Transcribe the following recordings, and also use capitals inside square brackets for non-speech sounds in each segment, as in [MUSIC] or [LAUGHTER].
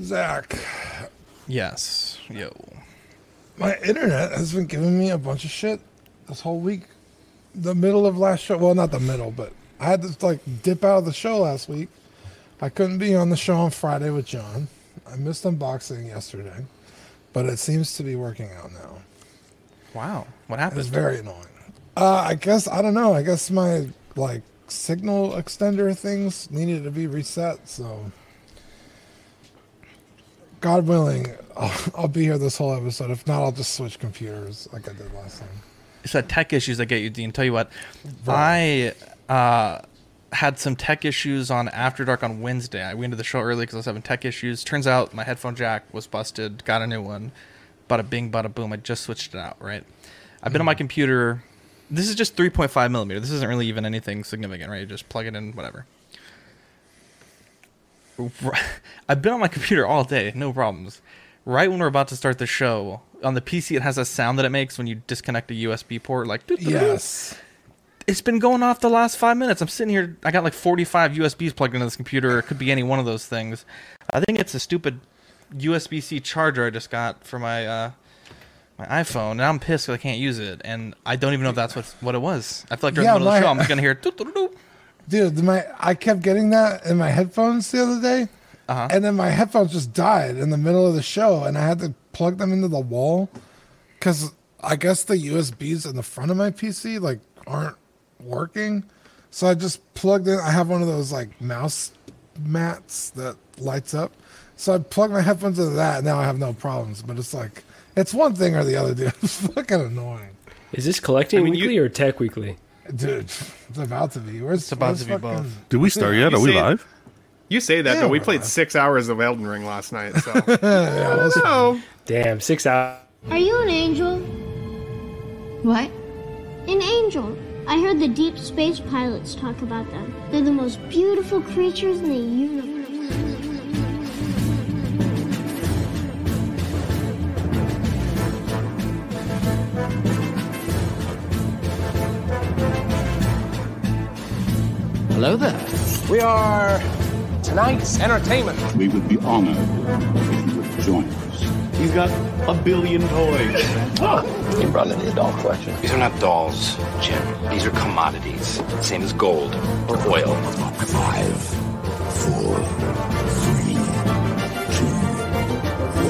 Zach, Yes. Yo. my internet has been giving me a bunch of shit this whole week. The middle of last show, well, not the middle, but I had to like dip out of the show last week. I couldn't be on the show on Friday with John. I missed unboxing yesterday, but it seems to be working out now. Wow. What happened? It's very annoying. Uh, I guess I don't know. I guess my like signal extender things needed to be reset. So, God willing, I'll, I'll be here this whole episode. If not, I'll just switch computers like I did last time. It's that tech issues that get you, Dean. Tell you what, I uh, had some tech issues on After Dark on Wednesday. I went to the show early because I was having tech issues. Turns out my headphone jack was busted. Got a new one. Bada bing, bada boom. I just switched it out. Right. I've been on my computer. This is just 3.5 millimeter. This isn't really even anything significant, right? You just plug it in, whatever. [LAUGHS] I've been on my computer all day, no problems. Right when we're about to start the show, on the PC, it has a sound that it makes when you disconnect a USB port, like. Yes. It's been going off the last five minutes. I'm sitting here. I got like 45 USBs plugged into this computer. It could be any one of those things. I think it's a stupid USB C charger I just got for my uh, my iPhone, and I'm pissed 'cause I can't use it. And I don't even know if that's what what it was. I feel like during Yeah, the middle of the show, I'm just gonna hear. Dude, my I kept getting that in my headphones the other day, Uh-huh. and then my headphones just died in the middle of the show, and I had to plug them into the wall because I guess the USBs in the front of my PC like aren't working. So I just plugged in. I have one of those like mouse mats that lights up. So I plugged my headphones into that, and now I have no problems. But it's like it's one thing or the other, dude. [LAUGHS] It's fucking annoying, Is this collecting I mean, you- weekly or tech weekly? Dude. It's about to be. Where's, It's about where's to be both. Do we start yet? Are we live? You say that, Yeah, but we played live. six hours of Elden Ring last night. So, [LAUGHS] Yeah, let's- Damn, six hours. Are you an angel? What? An angel. I heard the deep space pilots talk about them. They're the most beautiful creatures in the universe. Hello there. We are tonight's entertainment. We would be honored if you would join us. He's got a billion toys. Oh. You brought in the adult collection. These are not dolls, Jim. These are commodities. Same as gold or oil. Five, four, three, two,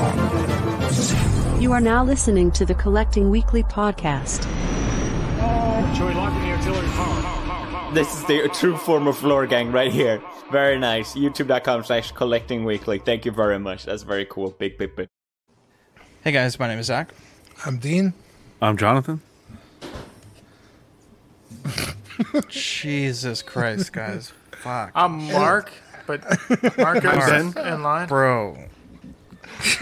one, zero. You are now listening to the Collecting Weekly podcast. Should we lock in the artillery This is the true form of floor gang right here. Very nice. YouTube.com slash collecting weekly. Thank you very much. That's very cool. Big, big, big. Hey guys, my name is Zach. I'm Dean. I'm Jonathan. [LAUGHS] Jesus Christ, guys. Fuck. I'm Mark, but Marco's Mark. [LAUGHS] in line. Bro. [LAUGHS]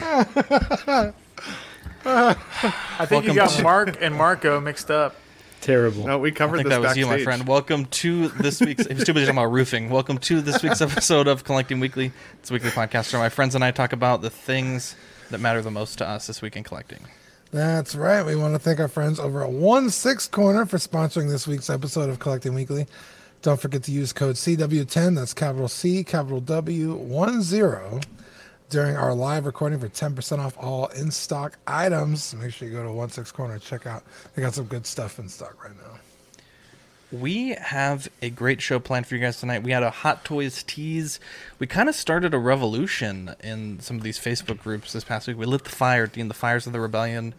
I think you got to- Mark and Marco mixed up. Terrible. no, we covered I think this that was you, my friend. Welcome to this week's. If too busy talking about roofing, welcome to this week's episode of Collecting Weekly. It's a weekly podcast where my friends and I talk about the things that matter the most to us this week in collecting. That's right. We want to thank our friends over at One Six Corner for sponsoring this week's episode of Collecting Weekly. Don't forget to use code CW10, that's capital C, capital W, 10, during our live recording for 10% off all in stock items. Make sure you go to One Six Corner and check out. They got some good stuff in stock right now. We have a great show planned for you guys tonight. We had a Hot Toys tease. We kind of started a revolution in some of these Facebook groups this past week. We lit the fire, Dean, the fires of the rebellion,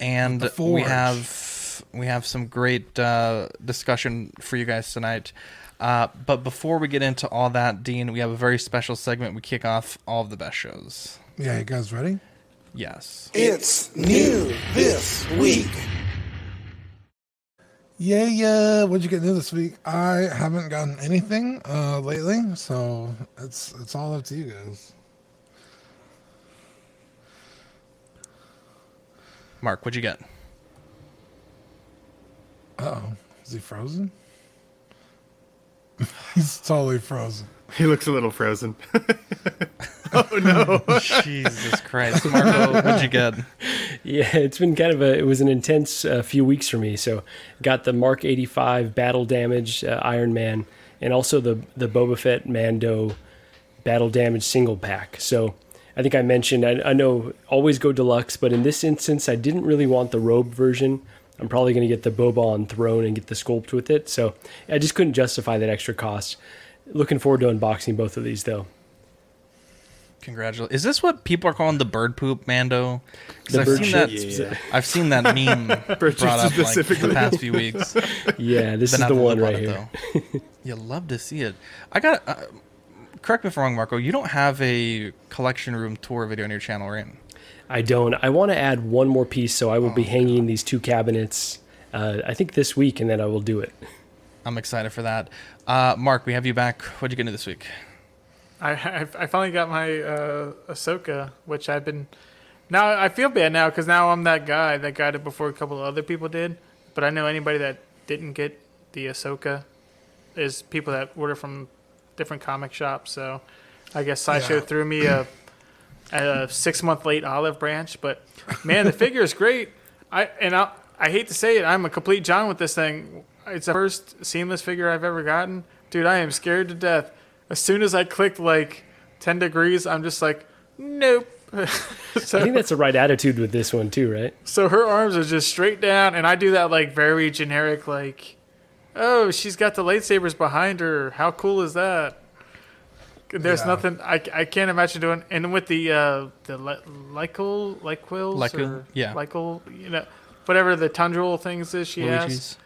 and the we have we have some great uh, discussion for you guys tonight. Uh, but before we get into all that, Dean, we have a very special segment. We kick off all of the best shows. Yeah, you guys ready? Yes. It's new this week. Yeah, yeah. What'd you get new this week? I haven't gotten anything uh, lately, so it's it's all up to you guys. Mark, what'd you get? Uh oh, is he frozen? He's totally frozen. He looks a little frozen. [LAUGHS] oh no! Jesus Christ, Marco, what'd you get? Yeah, it's been kind of a. It was an intense uh, few weeks for me. So, got the Mark 85 Battle Damage uh, Iron Man, and also the the Boba Fett Mando Battle Damage single pack. So, I think I mentioned I, I know always go deluxe, but in this instance, I didn't really want the robe version. I'm probably going to get the Boban throne and get the sculpt with it. So I just couldn't justify that extra cost. Looking forward to unboxing both of these though. Congratulations. Is this what people are calling the bird poop, Mando? 'Cause The I've bird seen shit that. specific- I've seen that [LAUGHS] meme Bird brought shit up like the past few weeks. Yeah, this Been is out the one right at it, here. though. you love to see it. I got. Uh, correct me if I'm wrong, Marco. You don't have a collection room tour video on your channel, right? I don't. I want to add one more piece, so I will be hanging these two cabinets. Uh, I think this week, and then I will do it. I'm excited for that. Uh, Mark, we have you back. What'd you get into this week? I, I I finally got my uh, Ahsoka, which I've been. Now I feel bad now because now I'm that guy that got it before a couple of other people did. But I know anybody that didn't get the Ahsoka is people that order from different comic shops. So I guess Sideshow Yeah. threw me a, a six month late olive branch. But man, the figure is great. I and I I hate to say it, I'm a complete John with this thing. It's the first seamless figure I've ever gotten. Dude, I am scared to death. As soon as I clicked like 10 degrees, I'm just like, nope. so, [LAUGHS] I think that's the right attitude with this one too, right? so her arms are just straight down, and I do that like very generic, like, oh, she's got the lightsabers behind her. How cool is that? There's Yeah. nothing I, I can't imagine doing. And with the uh, the li- Lycol, Lyquils, Lycol, or yeah. Lycol, you know, whatever the tundral things is she has.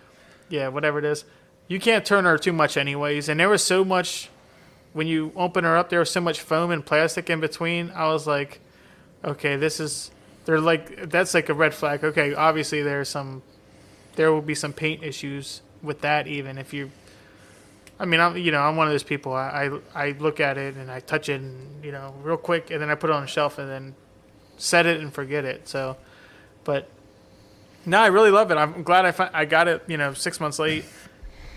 Yeah, whatever it is. You can't turn her too much, anyways. And there was so much when you open her up. There was so much foam and plastic in between. I was like, okay, this is. They're like that's like a red flag. Okay, obviously there's some. There will be some paint issues with that, even if you. I mean, I'm you know I'm one of those people. I, I I look at it and I touch it, and, you know, real quick, and then I put it on a shelf and then set it and forget it. So, but no, I really love it. I'm glad I fi- I got it. You know, six months late,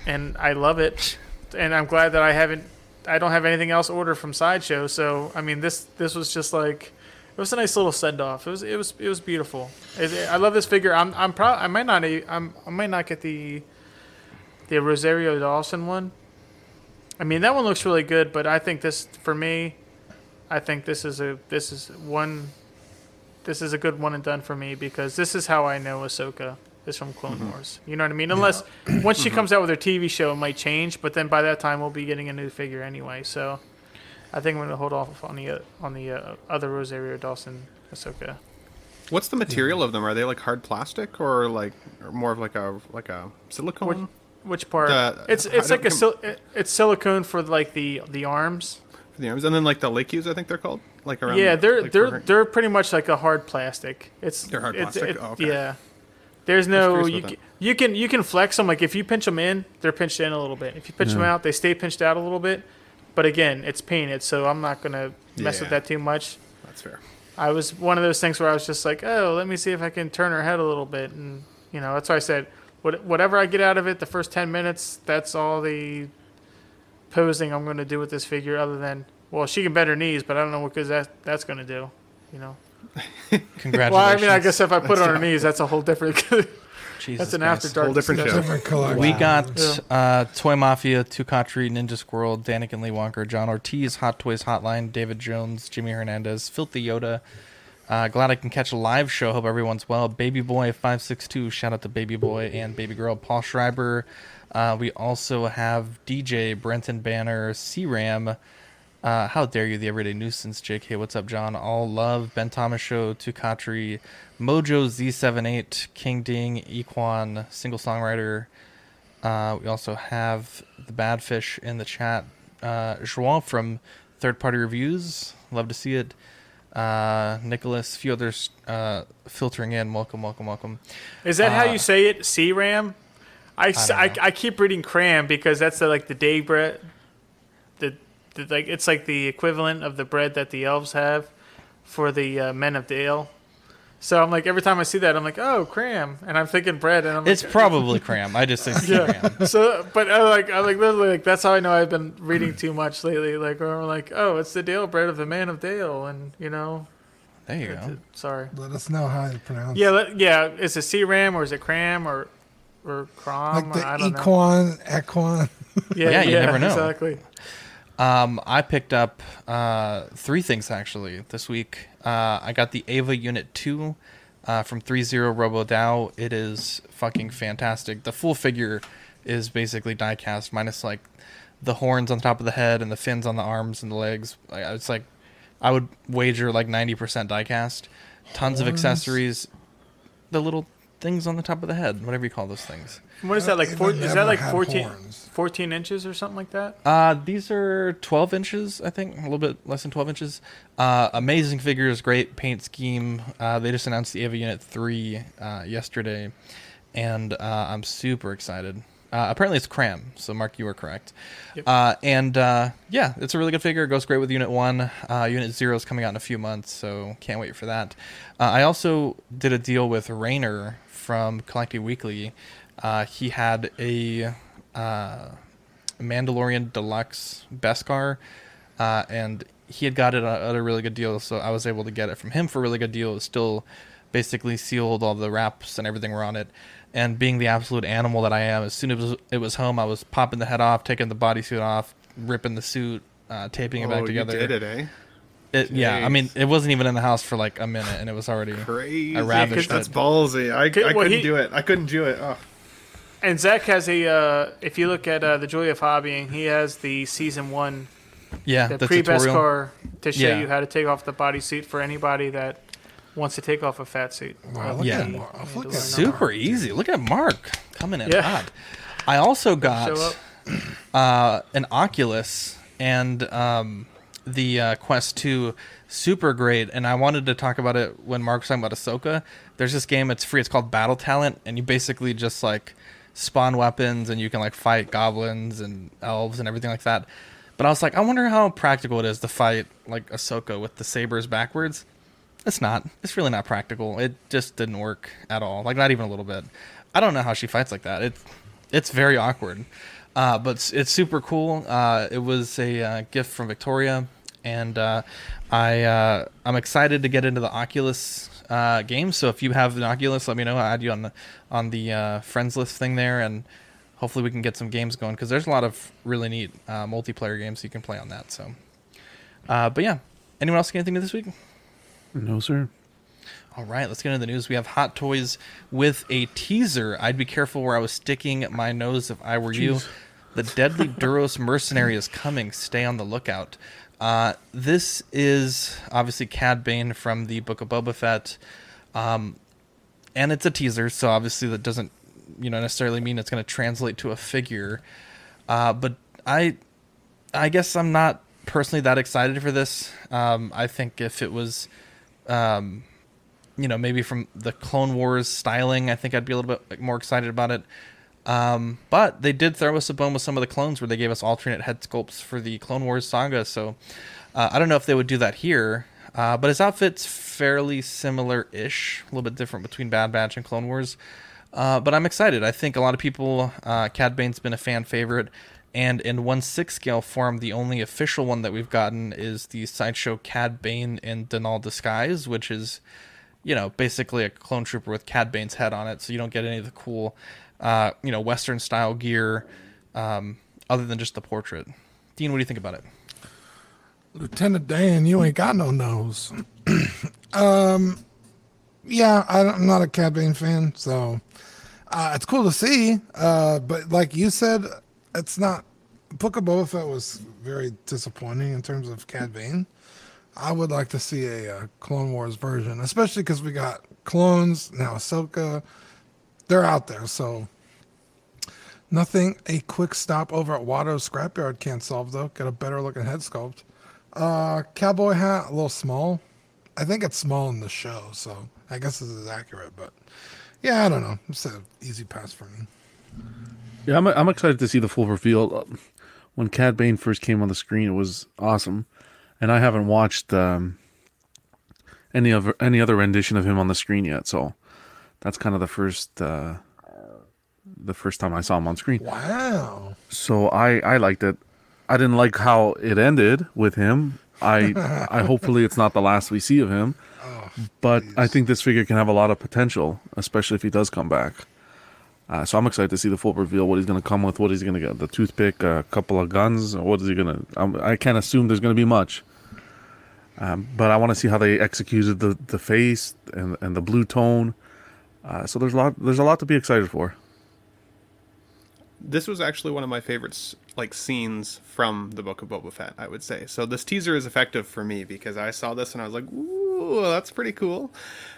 and I love it. And I'm glad that I haven't. I don't have anything else ordered from Sideshow. So I mean, this this was just like it was a nice little send off. It was it was it was beautiful. It, I love this figure. I'm I'm proud. I might not. I'm I might not get the the Rosario Dawson one. I mean, that one looks really good, but I think this for me. I think this is a this is one this is a good one and done for me because this is how I know Ahsoka is from Clone Wars. You know what I mean? Unless once she comes out with her TV show, it might change, but then by that time we'll be getting a new figure anyway. So I think I'm gonna hold off on the uh, on the uh, other Rosario Dawson Ahsoka. What's the material of them? Are they like hard plastic or like or more of like a like a silicone? Which part? The- it's it's like a sil- it's silicone for like the the arms. for the arms, and then like the Lakes, I think they're called. Like around. yeah, the- they're like they're they're pretty much like a hard plastic. It's They're hard it's- plastic? it- Oh, okay. Yeah. There's no you, about ca- you can you can flex them like if you pinch them in, they're pinched in a little bit. If you pinch them out, they stay pinched out a little bit. But again, it's painted, so I'm not gonna mess with that too much. That's fair. I was one of those things where I was just like, oh, let me see if I can turn her head a little bit, and you know that's why I said, what, whatever I get out of it, the first ten minutes, that's all the posing I'm going to do with this figure. Other than, well, she can bend her knees, but I don't know what good that that's going to do. You know. [LAUGHS] Congratulations. Well, I mean, I guess if I put That's it on her knees, that's a whole different. [LAUGHS] Jesus that's an Christ. after dark Whole different show. Different color. We Wow. got Yeah. uh, Toy Mafia, Tukatri, Ninja Squirrel, Danik and Lee Wonker, John Ortiz, Hot Toys Hotline, David Jones, Jimmy Hernandez, Filthy Yoda. Uh, glad I can catch a live show. Hope everyone's well. Baby Boy five six two. Shout out to Baby Boy and Baby Girl. Paul Schreiber. Uh, we also have DJ Brenton Banner, C Ram. Uh, how dare you, the everyday nuisance, JK? What's up, John? All love, Ben Thomas Show, Tukatri, Mojo Z78, King Ding, Equan, single songwriter. Uh, we also have the Badfish in the chat. Uh, from Third Party Reviews, love to see it. Uh, Nicholas, a few others uh, filtering in. Welcome, welcome, welcome. Is that how Uh, you say it? CRAM? ram. I, don't I. I keep reading cram because that's the, like the day bread. The, the like it's like the equivalent of the bread that the elves have for the uh, men of Dale. So I'm like every time I see that I'm like oh cram and I'm thinking bread and I'm It's like, probably [LAUGHS] cram. I just think yeah. cram. so but I like I like literally like that's how I know I've been reading too much lately. Like or I'm like oh it's the Dale bread of the man of Dale and you know There you it's- go. sorry Let us know how you pronounce yeah it. let, yeah is it C ram or is it cram or or crom Like the I don't know. equine, equine. Yeah, Yeah, you yeah, never know. Exactly. Um, I picked up uh, three things actually this week. Uh, I got the EVA Unit 2 uh, from 30 ROBO-DOU. It is fucking fantastic. The full figure is basically diecast, minus like the horns on the top of the head and the fins on the arms and the legs. It's like I would wager like 90% diecast. Tons of accessories. The little things on the top of the head, whatever you call those things. What is that like? Four, is that like had 14, 14 inches or something like that? Uh, these are 12 inches, I think, a little bit less than 12 inches. Uh, amazing figures, great paint scheme. Uh, they just announced the EVA Unit 3 uh, yesterday, and uh, I'm super excited. Uh, apparently, it's Cram, so Mark, you were correct. Yep. Uh, and uh, yeah, it's a really good figure. It goes great with Unit 1. Uh, Unit 0 is coming out in a few months, so can't wait for that. Uh, I also did a deal with Rainer from Collecting Weekly. Uh, he had a. Uh, Mandalorian Deluxe Beskar, uh, and he had got it at a really good deal, so I was able to get it from him for a really good deal. It was still basically sealed, all the wraps and everything were on it. And being the absolute animal that I am, as soon as it was, home, I was popping the head off, taking the bodysuit off, ripping the suit, uh, taping it Oh, back you together. did it, eh? It, yeah, I mean, it wasn't even in the house for like a minute, and it was already Crazy. I ravished That's it. ballsy. I, I well, couldn't he- do it. I couldn't do it. Oh. And Zach has a. Uh, if you look at uh, the Joy of Hobbying, he has the season one, Yeah, the, the pre tutorial. Beskar to show Yeah. you how to take off the bodysuit for anybody that wants to take off a fat suit. Wow, of look Yeah. at Mark. Look at super easy. Look at Mark coming in Yeah. hot. I also got [CLEARS THROAT] uh, an Oculus and um, the uh, Quest 2 super great and I wanted to talk about it when Mark was talking about Ahsoka. There's this game it's free, it's called Battle Talent, and you basically just like spawn weapons and you can like fight goblins and elves and everything like that. But I was like, I wonder how practical it is to fight like Ahsoka with the sabers backwards. It's not. It's really not practical. It just didn't work at all. Like not even a little bit. I don't know how she fights like that. It's it's very awkward. Uh, but it's, it's super cool. Uh, it was a uh, gift from Victoria, and uh, I uh, I'm excited to get into the Oculus uh, game. So if you have an Oculus, let me know. I'll add you on the on the friends list thing there, and hopefully we can get some games going because there's a lot of really neat multiplayer games you can play on that. So, but yeah, anyone else get anything to this week? No, sir. All right, let's get into the news. We have Hot Toys with a teaser. I'd be careful where I was sticking my nose if I were you. The Deadly [LAUGHS] Duros Mercenary is coming. Stay on the lookout. Uh, this is obviously Cad Bane from the Book of Boba Fett. Um, and it's a teaser, so obviously that doesn't, you know, necessarily mean it's going to translate to a figure. Uh, but I, I guess I'm not personally that excited for this. Um, I think if it was, um, you know, maybe from the Clone Wars styling, I think I'd be a little bit more excited about it. Um, but they did throw us a bone with some of the clones where they gave us alternate head sculpts for the Clone Wars saga. So uh, I don't know if they would do that here. Uh, but his outfit's fairly similar-ish, a little bit different between Bad Batch and Clone Wars. Uh, but I'm excited. I think a lot of people, uh, Cad Bane's been a fan favorite, and in one six scale form, the only official one that we've gotten is the sideshow Cad Bane in Denal disguise, which is, you know, basically a clone trooper with Cad Bane's head on it. So you don't get any of the cool, uh, you know, Western style gear, um, other than just the portrait. Dean, what do you think about it? Lieutenant Dan, you ain't got no nose. [CLEARS THROAT] um, yeah, I I'm not a Cad Bane fan, so uh, it's cool to see. Uh, but like you said, it's not. Book of Boba Fett was very disappointing in terms of Cad Bane. I would like to see a, uh Clone Wars version, especially because we got clones now. Ahsoka, they're out there, so nothing a quick stop over at Watto's scrapyard can't solve though. Get a better looking head sculpt. Uh, cowboy hat, a little small. I think it's small in the show, so I guess this is accurate. But yeah, I don't know. It's an easy pass for me. Yeah, I'm, I'm excited to see the full reveal. When Cad Bane first came on the screen, it was awesome, and I haven't watched um, any other any other rendition of him on the screen yet. So that's kind of the first uh, the first time I saw him on screen. Wow. So I I liked it. I didn't like how it ended with him. I I [LAUGHS] hopefully it's not the last we see of him. but I think this figure can have a lot of potential, especially if he does come back. Uh, so I'm excited to see the full reveal. What he's going to come with. What he's going to get. The toothpick, a couple of guns. What is he going to? I can't assume there's going to be much. Um, but I want to see how they executed the, the face and and the blue tone. Uh, so there's a lot there's a lot to be excited for. This was actually one of my favorites, like scenes from the Book of Boba Fett. I would say. So this teaser is effective for me because I saw this and I was like, "Ooh, that's pretty cool."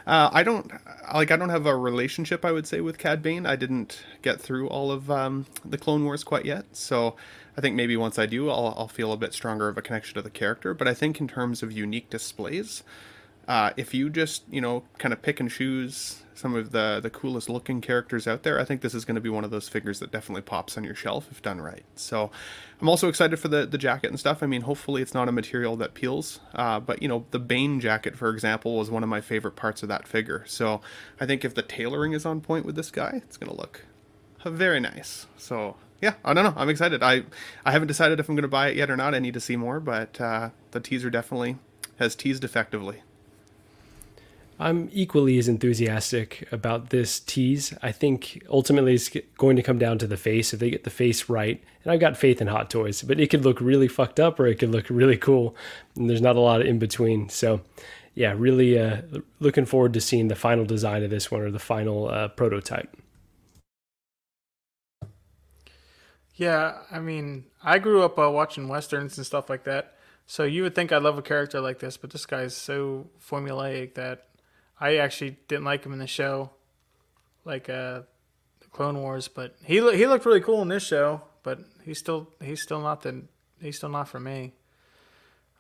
Uh, I don't like. I don't have a relationship. I would say with Cad Bane. I didn't get through all of um, the Clone Wars quite yet, so I think maybe once I do, I'll, I'll feel a bit stronger of a connection to the character. But I think in terms of unique displays, uh, if you just you know kind of pick and choose some of the the coolest looking characters out there, I think this is going to be one of those figures that definitely pops on your shelf if done right. So I'm also excited for the the jacket and stuff. I mean, hopefully it's not a material that peels, uh, but you know the Bane jacket, for example, was one of my favorite parts of that figure. So I think if the tailoring is on point with this guy, it's going to look very nice. So yeah, I don't know. I'm excited. I I haven't decided if I'm going to buy it yet or not. I need to see more, but uh, the teaser definitely has teased effectively. I'm equally as enthusiastic about this tease. I think ultimately it's going to come down to the face. If they get the face right, and I've got faith in Hot Toys, but it could look really fucked up or it could look really cool. And there's not a lot in between. So, yeah, really uh, looking forward to seeing the final design of this one or the final uh, prototype. Yeah, I mean, I grew up uh, watching westerns and stuff like that. So you would think I'd love a character like this, but this guy's so formulaic that I actually didn't like him in the show, like uh, the Clone Wars. But he he looked really cool in this show, but he's still he's still not the he's still not for me.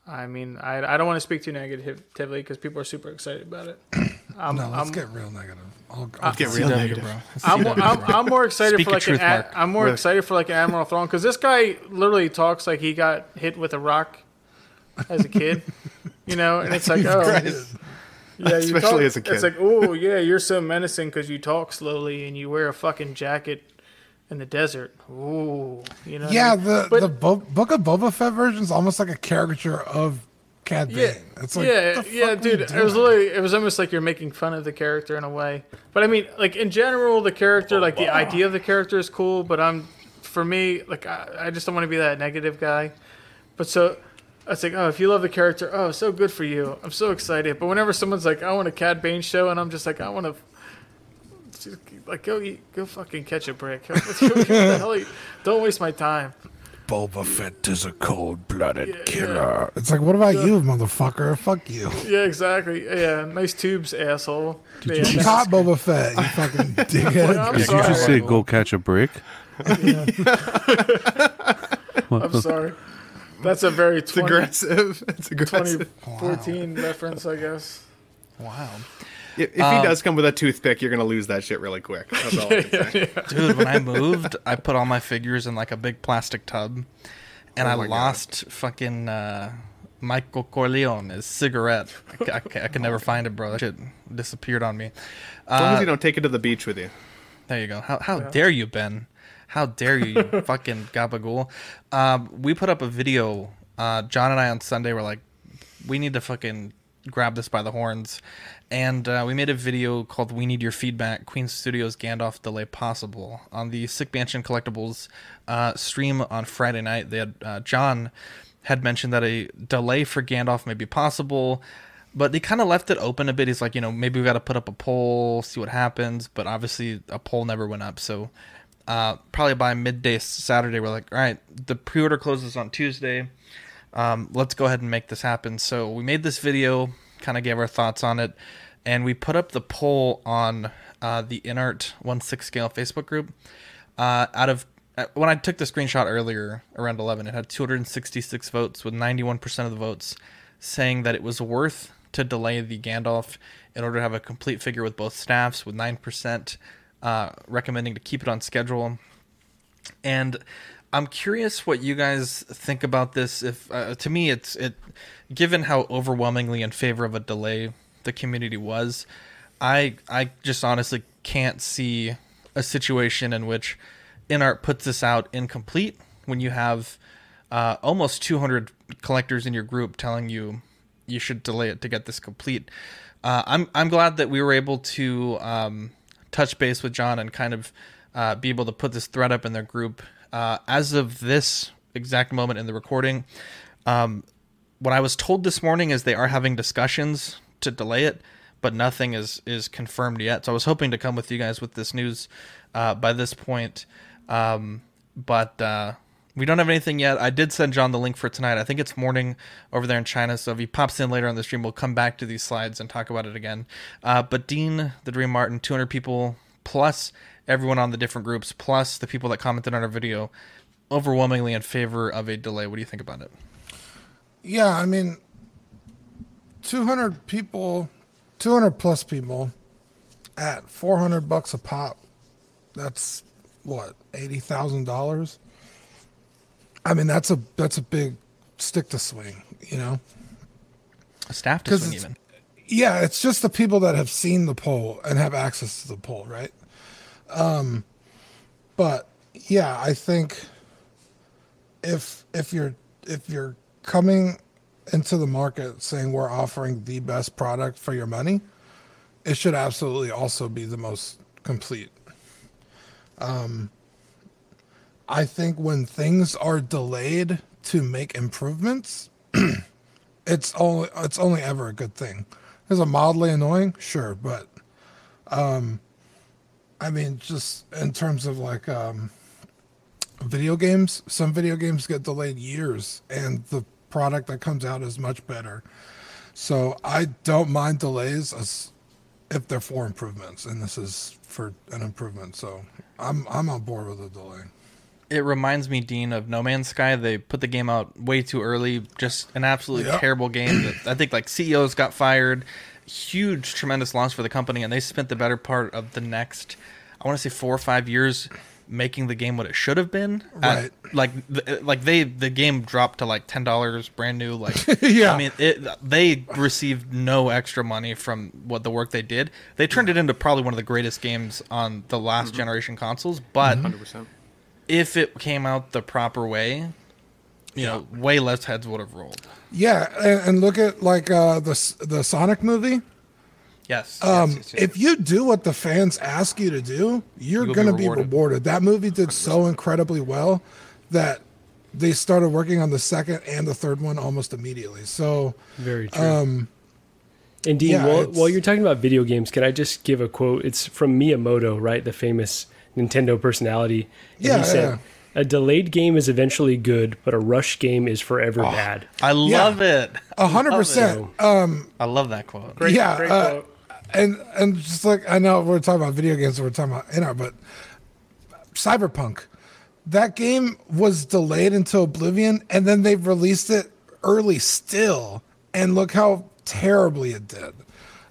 I mean, I, I don't want to speak too negatively because people are super excited about it. [COUGHS] I'm, no, let's I'm, get real negative. I'll, I'll get real negative, bro. I'm, I'm, I'm, more excited Speak for like truth, an, I'm more really? excited for like an Admiral Thrawn because this guy literally talks like he got hit with a rock as a kid, [LAUGHS] you know, and it's like [LAUGHS] oh, yeah, especially talk, as a kid. It's like oh yeah, you're so menacing because you talk slowly and you wear a fucking jacket in the desert. Ooh, you know. Yeah, I mean? the but, the Bo- Book of Boba Fett version is almost like a caricature of Cad Bane. Yeah, it's like, yeah, yeah, dude. It was literally, it was almost like you're making fun of the character in a way. But I mean, like in general, the character, like the idea of the character is cool. But I'm, for me, like I, I just don't want to be that negative guy. But so. I was like, oh, if you love the character, oh, so good for you. I'm so excited. But whenever someone's like, I want a Cad Bane show, and I'm just like, I want to like go eat, go fucking catch a brick. [LAUGHS] what the hell? You, don't waste my time. Boba Fett is a cold-blooded yeah, killer. Yeah. It's like, what about yeah. you, motherfucker? Fuck you. Yeah, exactly. Yeah, nice tubes, asshole. Did you just caught Boba Fett? You fucking [LAUGHS] dickhead. Did sorry. you just say go catch a brick? [LAUGHS] I'm sorry. That's a very 20, [LAUGHS] it's aggressive. It's aggressive. 2014 wow. reference, I guess. Wow. If, um, he does come with a toothpick, you're gonna lose that shit really quick. That's all [LAUGHS] yeah, I yeah, Dude, when I moved, I put all my figures in like a big plastic tub, and oh I lost God. fucking uh, Michael Corleone's cigarette. I, I, I can never [LAUGHS] find it, bro. That shit disappeared on me. As long uh, as you don't take it to the beach with you. There you go. How how yeah. dare you, Ben? How dare you, you [LAUGHS] fucking gabagool? Um, we put up a video. Uh, John and I on Sunday were like, we need to fucking grab this by the horns and uh, we made a video called "We Need Your Feedback: Queen Studios Gandalf Delay Possible" on the Sick Mansion Collectibles uh, stream on Friday night. They had uh, John had mentioned that a delay for Gandalf may be possible, but they kind of left it open a bit. He's like, you know, maybe we got to put up a poll, see what happens. But obviously, a poll never went up, so. Uh, probably by midday Saturday, we're like, all right, the pre-order closes on Tuesday. Um, let's go ahead and make this happen. So we made this video, kind of gave our thoughts on it and we put up the poll on uh, the Inart One Six Scale Facebook group. Uh, out of uh, when I took the screenshot earlier around 11, it had 266 votes, with 91% of the votes saying that it was worth to delay the Gandalf in order to have a complete figure with both staffs, with 9% uh, recommending to keep it on schedule. And I'm curious what you guys think about this. If uh, to me, it's it, given how overwhelmingly in favor of a delay the community was. I I just honestly can't see a situation in which Inart puts this out incomplete when you have uh, almost 200 collectors in your group telling you you should delay it to get this complete. Uh, I'm I'm glad that we were able to um, touch base with John and kind of uh, be able to put this thread up in their group. Uh, as of this exact moment in the recording, um, what I was told this morning is they are having discussions to delay it, but nothing is is confirmed yet. So I was hoping to come with you guys with this news uh, by this point, um, but uh, we don't have anything yet. I did send John the link for tonight. I think it's morning over there in China. So if he pops in later on the stream, we'll come back to these slides and talk about it again. Uh, but Dean, the Dream Martin, 200 people plus everyone on the different groups, plus the people that commented on our video, overwhelmingly in favor of a delay. What do you think about it? Yeah, I mean, 200 people, 200 plus people at 400 bucks a pop. That's what, $80,000? I mean, that's a that's a big stick to swing, you know. A staff to swing even. Yeah, it's just the people that have seen the poll and have access to the poll, right? Um but yeah, I think if if you're if you're coming into the market saying we're offering the best product for your money, it should absolutely also be the most complete. Um, I think when things are delayed to make improvements, [CLEARS THROAT] it's only it's only ever a good thing. Is it mildly annoying? Sure, but um, I mean, just in terms of like um, video games, some video games get delayed years, and the product that comes out is much better. So I don't mind delays as if they're for improvements, and this is for an improvement. So I'm I'm on board with the delay. It reminds me, Dean, of No Man's Sky. They put the game out way too early. Just an absolutely Yep. terrible game. That I think like CEOs got fired. Huge, tremendous loss for the company, and they spent the better part of the next, I want to say four or five years making the game what it should have been. At- Right. like, the, like they the game dropped to like ten dollars brand new. Like, [LAUGHS] Yeah. I mean, it, they received no extra money from what the work they did. They turned it into probably one of the greatest games on the last generation consoles, but 100%. if it came out the proper way, you know, way less heads would have rolled. Yeah, and, and look at like uh, the the Sonic movie. Yes. Um, yes, yes, yes. If you do what the fans ask you to do, you're going to be rewarded. rewarded. That movie did so incredibly well that they started working on the second and the third one almost immediately. So, Very true. um, And Dean, Yeah, while, while you're talking about video games, can I just give a quote? It's from Miyamoto, right? The famous Nintendo personality. And Yeah, he said, yeah. A delayed game is eventually good, but a rush game is forever bad. I love it. a hundred Love it. percent. Um, I love that quote. Great, yeah, great uh, quote. And and just like I know we're talking about video games, we're talking about Inart, but Cyberpunk, that game was delayed until Oblivion, and then they've released it early still, and look how terribly it did.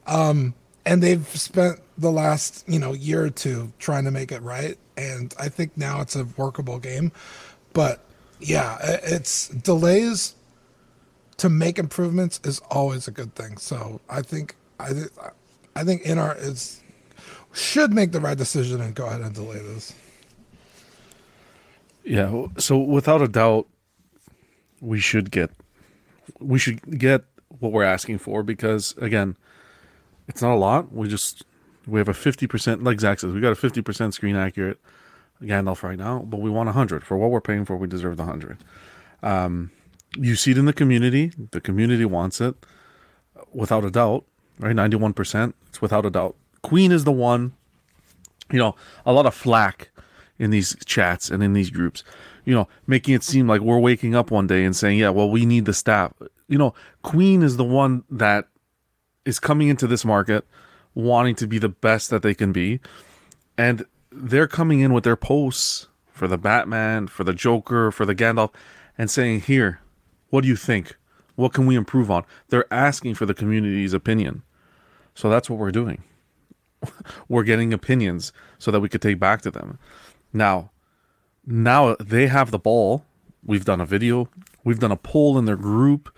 Um, and they've spent the last you know year or two trying to make it right, and I think now it's a workable game. But yeah, it's delays to make improvements is always a good thing. So I think I I think Inart is should make the right decision and go ahead and delay this. Yeah. So without a doubt, we should get we should get what we're asking for because again, it's not a lot. We just we have a fifty percent like Zach says, we got a fifty percent screen accurate Gandalf right now, but we want hundred for what we're paying for. We deserve the hundred. Um, you see it in the community. The community wants it without a doubt. Right, ninety one percent. It's without a doubt. Queen is the one you know, a lot of flack in these chats and in these groups, you know, making it seem like we're waking up one day and saying, yeah, well, we need the staff. You know, Queen is the one that is coming into this market wanting to be the best that they can be. And they're coming in with their posts for the Batman, for the Joker, for the Gandalf, and saying, here, what do you think? What can we improve on? They're asking for the community's opinion. So that's what we're doing [LAUGHS] we're getting opinions so that we could take back to them. Now, now they have the ball. We've done a video. We've done a poll in their group.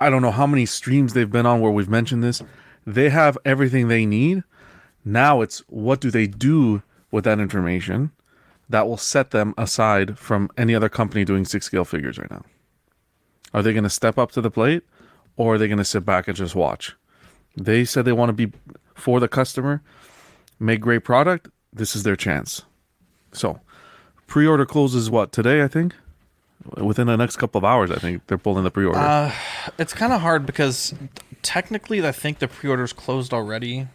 I don't know how many streams they've been on where we've mentioned this. They have everything they need. Now it's what do they do with that information that will set them aside from any other company doing six scale figures right now? Are they going to step up to the plate or are they going to sit back and just watch? They said they want to be for the customer, make great product. this is their chance. So, pre-order closes what today? I think within the next couple of hours. I think they're pulling the pre-order. Uh, it's kind of hard because technically, I think the pre-orders closed already.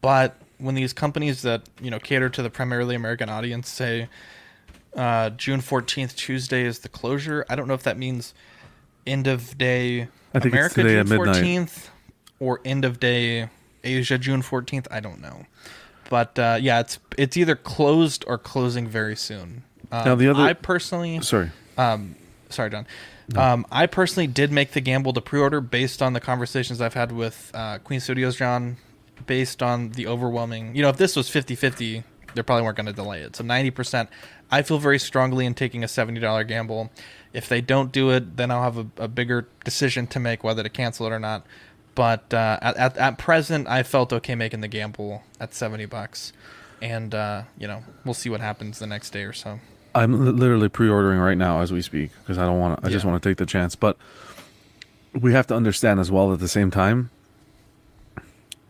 But when these companies that you know cater to the primarily American audience say uh, June fourteenth, Tuesday is the closure, I don't know if that means end of day I think America June fourteenth or end of day Asia June fourteenth. I don't know. But uh, yeah, it's it's either closed or closing very soon. Um, Now, the other- I personally Sorry. um, sorry, John. Um, I personally did make the gamble to pre-order based on the conversations I've had with uh, Queen Studios, John, based on the overwhelming. You know, if this was 50-50, they probably weren't going to delay it. So 90%. I feel very strongly in taking a $70 gamble. If they don't do it, then I'll have a, a bigger decision to make whether to cancel it or not. But uh, at, at, at present, I felt okay making the gamble at 70 bucks. And, uh, you know, we'll see what happens the next day or so. I'm literally pre-ordering right now as we speak because I don't want to. I just want to take the chance, but we have to understand as well at the same time.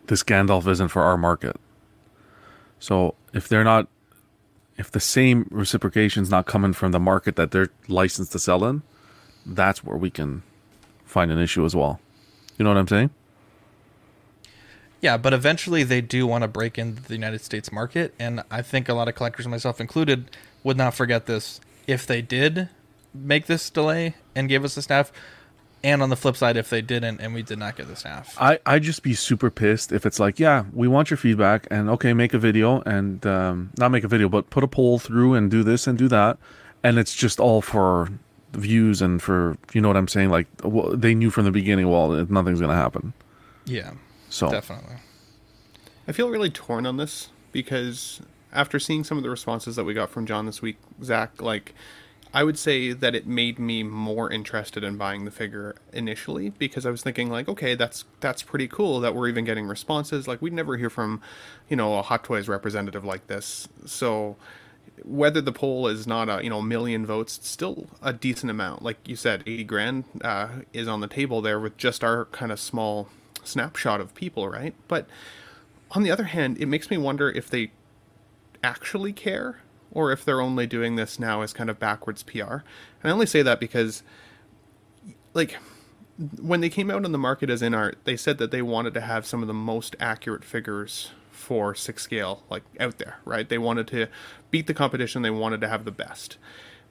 This Gandalf isn't for our market. So if they're not, if the same reciprocation's not coming from the market that they're licensed to sell in, that's where we can find an issue as well. You know what I'm saying? Yeah, but eventually they do want to break into the United States market, and I think a lot of collectors, myself included, would not forget this. If they did make this delay and gave us the staff, and on the flip side, if they didn't and we did not get the staff, I I'd just be super pissed if it's like, yeah, we want your feedback, and okay, make a video, and um, not make a video, but put a poll through and do this and do that, and it's just all for views and for you know what I'm saying. Like well, they knew from the beginning, well, nothing's gonna happen. yeah, So definitely. I feel really torn on this because after seeing some of the responses that we got from John this week, Zach, like I would say that it made me more interested in buying the figure initially because I was thinking like, okay, that's that's pretty cool that we're even getting responses. Like we'd never hear from, you know, a Hot Toys representative like this. So whether the poll is not a you know million votes, still a decent amount. Like you said, eighty grand uh, is on the table there with just our kind of small snapshot of people, right? But on the other hand, it makes me wonder if they actually care or if they're only doing this now as kind of backwards PR. And I only say that because, like, when they came out on the market as Inart, they said that they wanted to have some of the most accurate figures for six scale, like out there, right? They wanted to beat the competition, they wanted to have the best.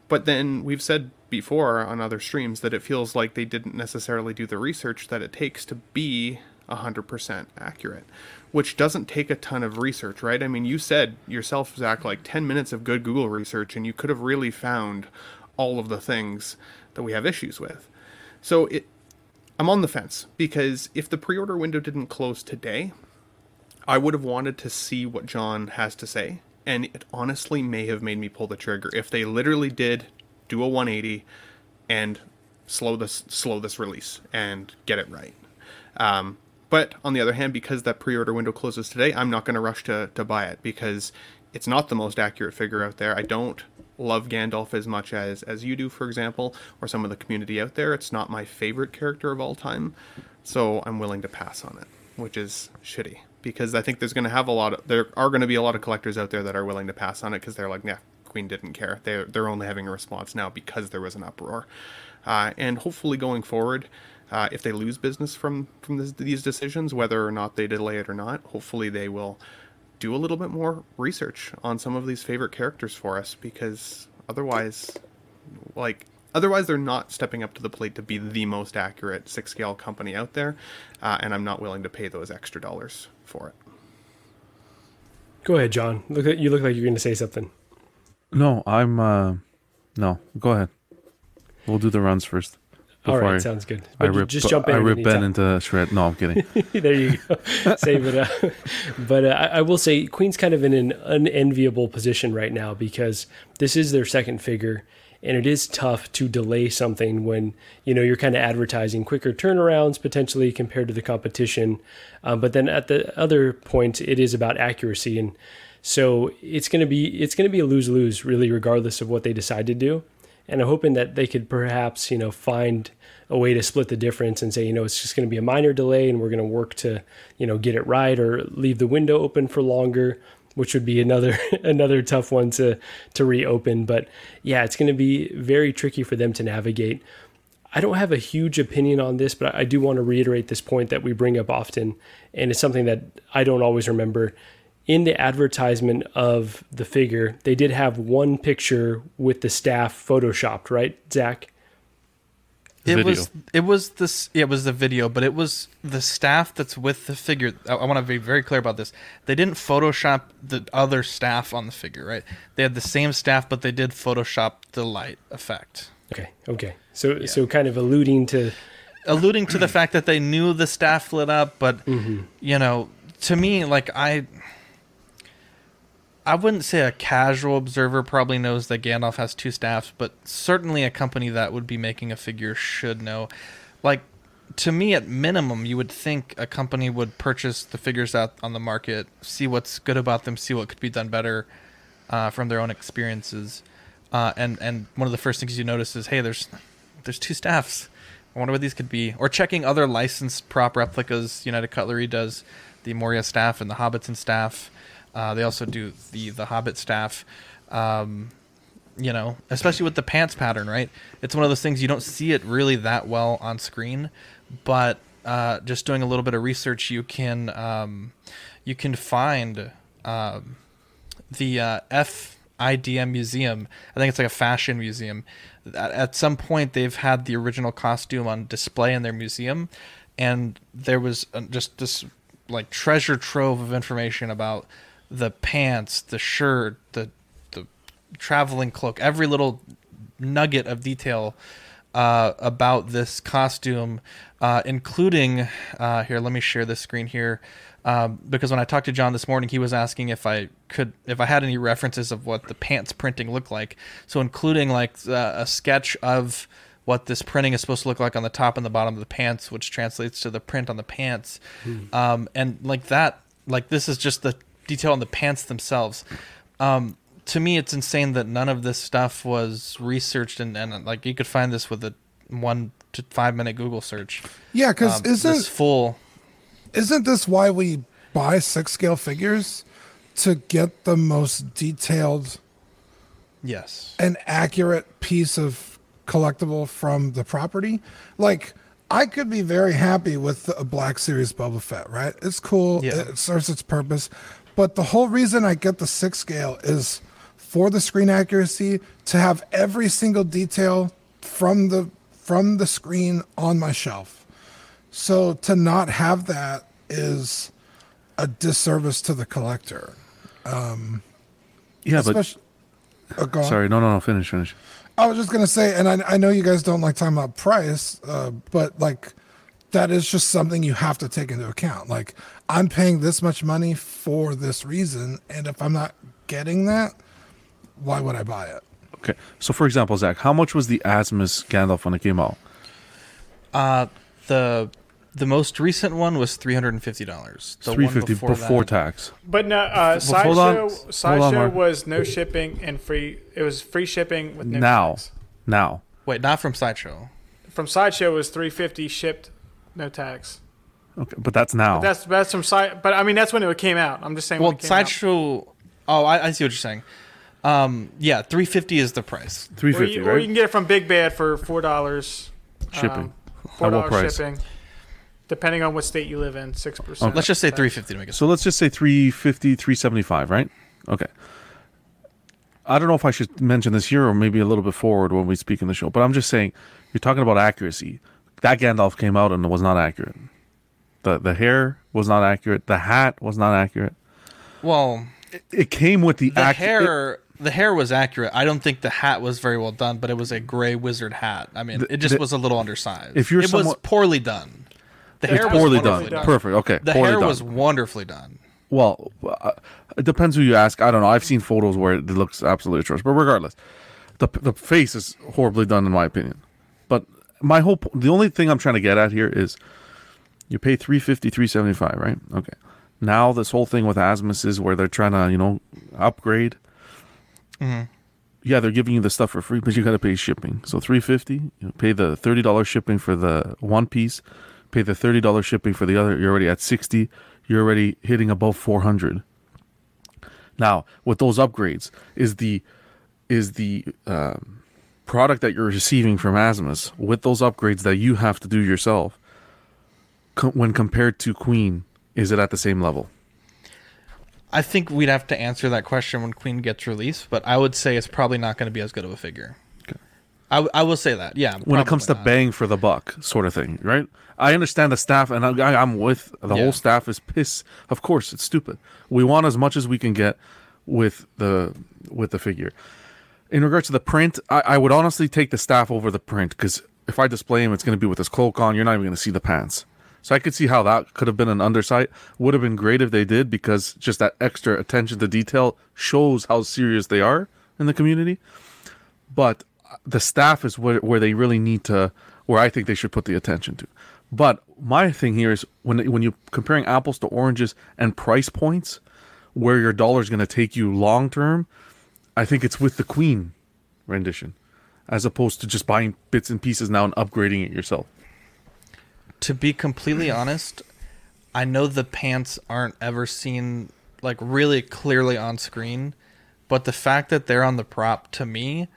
But then we've said before on other streams that it feels like they didn't necessarily do the research that it takes to be 100% accurate, which doesn't take a ton of research, right? I mean, you said yourself, Zach, like 10 minutes of good Google research, and you could have really found all of the things that we have issues with. So it, I'm on the fence because if the pre order window didn't close today, I would have wanted to see what John has to say, and it honestly may have made me pull the trigger if they literally did do a 180 and slow this slow this release and get it right. Um, but on the other hand, because that pre-order window closes today, I'm not going to rush to to buy it because it's not the most accurate figure out there. I don't love Gandalf as much as as you do, for example, or some of the community out there. It's not my favorite character of all time, so I'm willing to pass on it, which is shitty because I think there's going to have a lot of there are going to be a lot of collectors out there that are willing to pass on it because they're like, yeah, Queen didn't care. They they're only having a response now because there was an uproar, uh, and hopefully going forward. Uh, if they lose business from from this, these decisions, whether or not they delay it or not, hopefully they will do a little bit more research on some of these favorite characters for us because otherwise, like otherwise they're not stepping up to the plate to be the most accurate six scale company out there, uh, and I'm not willing to pay those extra dollars for it. Go ahead, John. Look at you. Look like you're going to say something. No, I'm. uh No, go ahead. We'll do the runs first. All right, before sounds good. I rip, just jump in I rip Ben into shred. No, I'm kidding. [LAUGHS] there you go. Save it up. [LAUGHS] But uh, I, I will say Queen's kind of in an unenviable position right now because this is their second figure, and it is tough to delay something when you know you're kind of advertising quicker turnarounds potentially compared to the competition. Um, but then at the other point, it is about accuracy, and so it's gonna be it's gonna be a lose lose really, regardless of what they decide to do and I'm hoping that they could perhaps you know find a way to split the difference and say you know it's just going to be a minor delay and we're going to work to you know get it right or leave the window open for longer which would be another [LAUGHS] another tough one to to reopen. But yeah, it's going to be very tricky for them to navigate. I don't have a huge opinion on this, but I do want to reiterate this point that we bring up often, and it's something that I don't always remember. In the advertisement of the figure, they did have one picture with the staff photoshopped, right, Zach? It was it was this yeah, it was the video, but it was the staff that's with the figure. I, I want to be very clear about this. They didn't Photoshop the other staff on the figure, right? They had the same staff, but they did Photoshop the light effect. Okay, okay. So so kind of alluding to alluding to the [CLEARS THROAT] fact that they knew the staff lit up, but Mm-hmm. you know, to me, like I, I wouldn't say a casual observer probably knows that Gandalf has two staffs, but certainly a company that would be making a figure should know. Like to me, at minimum, you would think a company would purchase the figures out on the market, see what's good about them, see what could be done better uh, from their own experiences, uh, and and one of the first things you notice is, hey, there's there's two staffs. I wonder what these could be. Or checking other licensed prop replicas. United Cutlery does the Moria staff and the Hobbiton staff. Uh, they also do the the Hobbit staff. Um, you know, especially with the pants pattern, right? It's one of those things you don't see it really that well on screen, but uh, just doing a little bit of research, you can um, you can find um, the uh, FIDM museum. I think it's like a fashion museum. At, some point, they've had the original costume on display in their museum, and there was uh, just this like treasure trove of information about the pants, the shirt, the the traveling cloak, every little nugget of detail uh, about this costume, uh, including uh, here. Let me share this screen here, um, because when I talked to John this morning, he was asking if I could, if I had any references of what the pants printing looked like. So including like uh, a sketch of what this printing is supposed to look like on the top and the bottom of the pants, which translates to the print on the pants, Hmm. um, and like that, like this is just the detail on the pants themselves. Um, to me, it's insane that none of this stuff was researched, and, and like you could find this with a one to five minute Google search. Yeah, 'cause Um, isn't- full? Isn't this why we buy six scale figures to get the most detailed Yes. and accurate piece of collectible from the property? Like, I could be very happy with a Black Series Boba Fett, right? It's cool. Yeah. It serves its purpose. But the whole reason I get the six scale is for the screen accuracy to have every single detail from the from the screen on my shelf. So to not have that is a disservice to the collector. Um, Yeah, but especially- Oh, sorry, no, no, no. Finish, finish. I was just gonna say, and I, I know you guys don't like talking about price, uh, but like that is just something you have to take into account. Like I'm paying this much money for this reason, and if I'm not getting that, why would I buy it? Okay, so for example, Zach, how much was the Asmus Gandalf when it came out? Uh, the the most recent one was three hundred and fifty dollars. Three fifty before tax. But no, uh, Well, hold on. sideshow Hold on, sideshow was no shipping and free. It was free shipping with no now, tax. now. Wait, not from sideshow. From sideshow was three fifty shipped, no tax. Okay, but that's now. But that's that's from side. But I mean that's when it came out. I'm just saying. Well, when it came out. sideshow. Oh, I, I see what you're saying. Um, yeah, three fifty is the price. Three Or fifty, you, or you can get it from Big Bad for four dollars Shipping. Four dollars shipping, depending on what state you live in. Six percent. Let's just say three fifty to make it. So let's just say 350, 375, right? Okay. I don't know if I should mention this here or maybe a little bit forward when we speak in the show, but I'm just saying you're talking about accuracy. That Gandalf came out and it was not accurate. The the hair was not accurate. The hat was not accurate. Well, It came with the, the ac- hair. the hair was accurate. I don't think the hat was very well done, but it was a gray wizard hat. I mean, The- it just the- was a little undersized. If you're it was poorly done. The It's hair poorly was done. done. Perfect. Okay, The hair done. was wonderfully done. Well, uh, it depends who you ask. I don't know. I've seen photos where it looks absolutely atrocious, but regardless, the the face is horribly done in my opinion. But my whole po- the only thing I'm trying to get at here is you pay 350 375 right? Okay. Now this whole thing with Asmus is where they're trying to, you know, upgrade. Mhm. Yeah, they're giving you the stuff for free, but you got to pay shipping. So 350, you know, pay the $30 shipping for the one piece, pay the $30 shipping for the other, you're already at 60, you're already hitting above 400. Now, with those upgrades, is the is the um, product that you're receiving from Asmus with those upgrades that you have to do yourself, co- when compared to Queen, is it at the same level? I think we'd have to answer that question when Queen gets released, but I would say it's probably not going to be as good of a figure. I, I will say that, yeah. when it comes to not. bang for the buck sort of thing, right? I understand the staff, and I, I'm with the Yeah. whole staff is pissed. Of course, it's stupid. We want as much as we can get with the with the figure. In regards to the print, I, I would honestly take the staff over the print because if I display him, it's going to be with his cloak on. You're not even going to see the pants. So I could see how that could have been an undersight. Would have been great if they did because just that extra attention to detail shows how serious they are in the community. But uh, the staff is where, where they really need to, where I think they should put the attention to. But my thing here is when when you're comparing apples to oranges and price points, where your dollar is going to take you long term, I think it's with the Queen rendition, as opposed to just buying bits and pieces now and upgrading it yourself. to be completely honest, I know the pants aren't ever seen like really clearly on screen, but the fact that they're on the prop to me,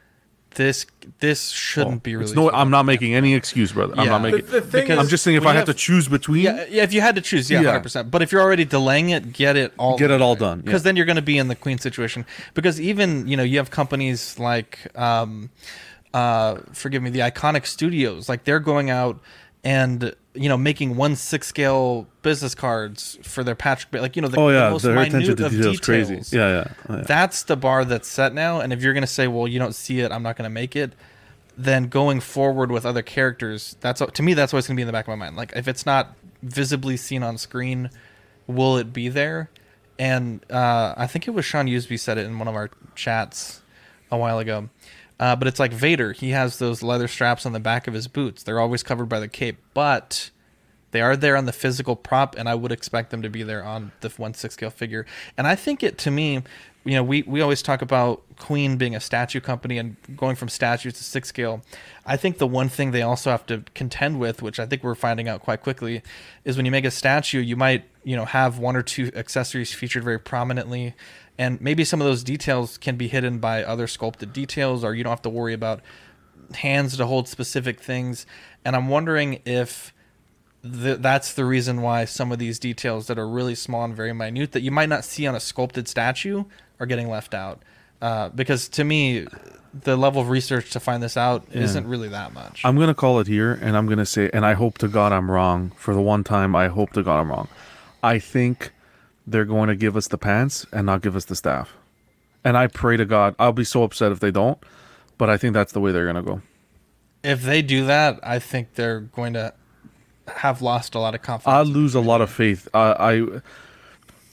this this shouldn't be It's released. no, I'm not making any excuse, brother. I'm not making. The- the thing I'm just saying if I you had to choose between, Yeah, yeah, if you had to choose, yeah, Yeah. hundred percent. But if you're already delaying it, get it all Get it all done, yeah. because then you're going to be in the queen situation. Because even you know you have companies like, um, uh, forgive me, the Iconiq Studios, like they're going out and you know making one six scale business cards for their patch, like you know the, oh the yeah, most their minute attention to of detail is crazy. details. Yeah, yeah, oh, yeah. That's the bar that's set now. And if you're going to say, well, you don't see it, I'm not going to make it, then going forward with other characters, that's to me, that's always going to be in the back of my mind. Like, if it's not visibly seen on screen, will it be there? And uh, I think it was Sean Usby said it in one of our chats a while ago. Uh, but it's like Vader. He has those leather straps on the back of his boots. They're always covered by the cape, but they are there on the physical prop, and I would expect them to be there on the one six scale figure. And I think it to me, you know, we we always talk about Queen being a statue company and going from statues to six scale. I think the one thing they also have to contend with, which I think we're finding out quite quickly, is when you make a statue, you might you know have one or two accessories featured very prominently. And maybe some of those details can be hidden by other sculpted details, or you don't have to worry about hands to hold specific things. And I'm wondering if th- that's the reason why some of these details that are really small and very minute that you might not see on a sculpted statue are getting left out. Uh, because to me, the level of research to find this out Yeah. isn't really that much. I'm gonna call it here, and I'm gonna say, and I hope to God I'm wrong. For the one time, I hope to God I'm wrong. I think they're going to give us the pants and not give us the staff. And I pray to God, I'll be so upset if they don't, but I think that's the way they're gonna go. if they do that, I think they're going to have lost a lot of confidence. I lose a lot of faith. I, I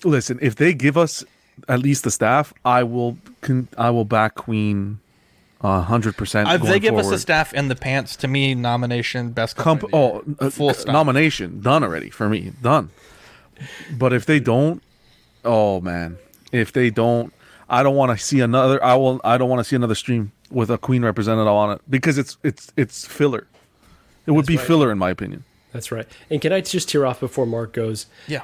listen. If they give us at least the staff, I will. Con, I will back Queen, hundred percent. if they give us the staff and the pants, to me, nomination best. Comp- company oh, uh, full uh, nomination done already for me, done. But if they don't, oh man, if they don't, I don't want to see another. I will. I don't want to see another stream with a Queen representative on it because it's it's it's filler. It would That's be right. filler in my opinion. That's right. And can I just tear off before Mark goes? Yeah.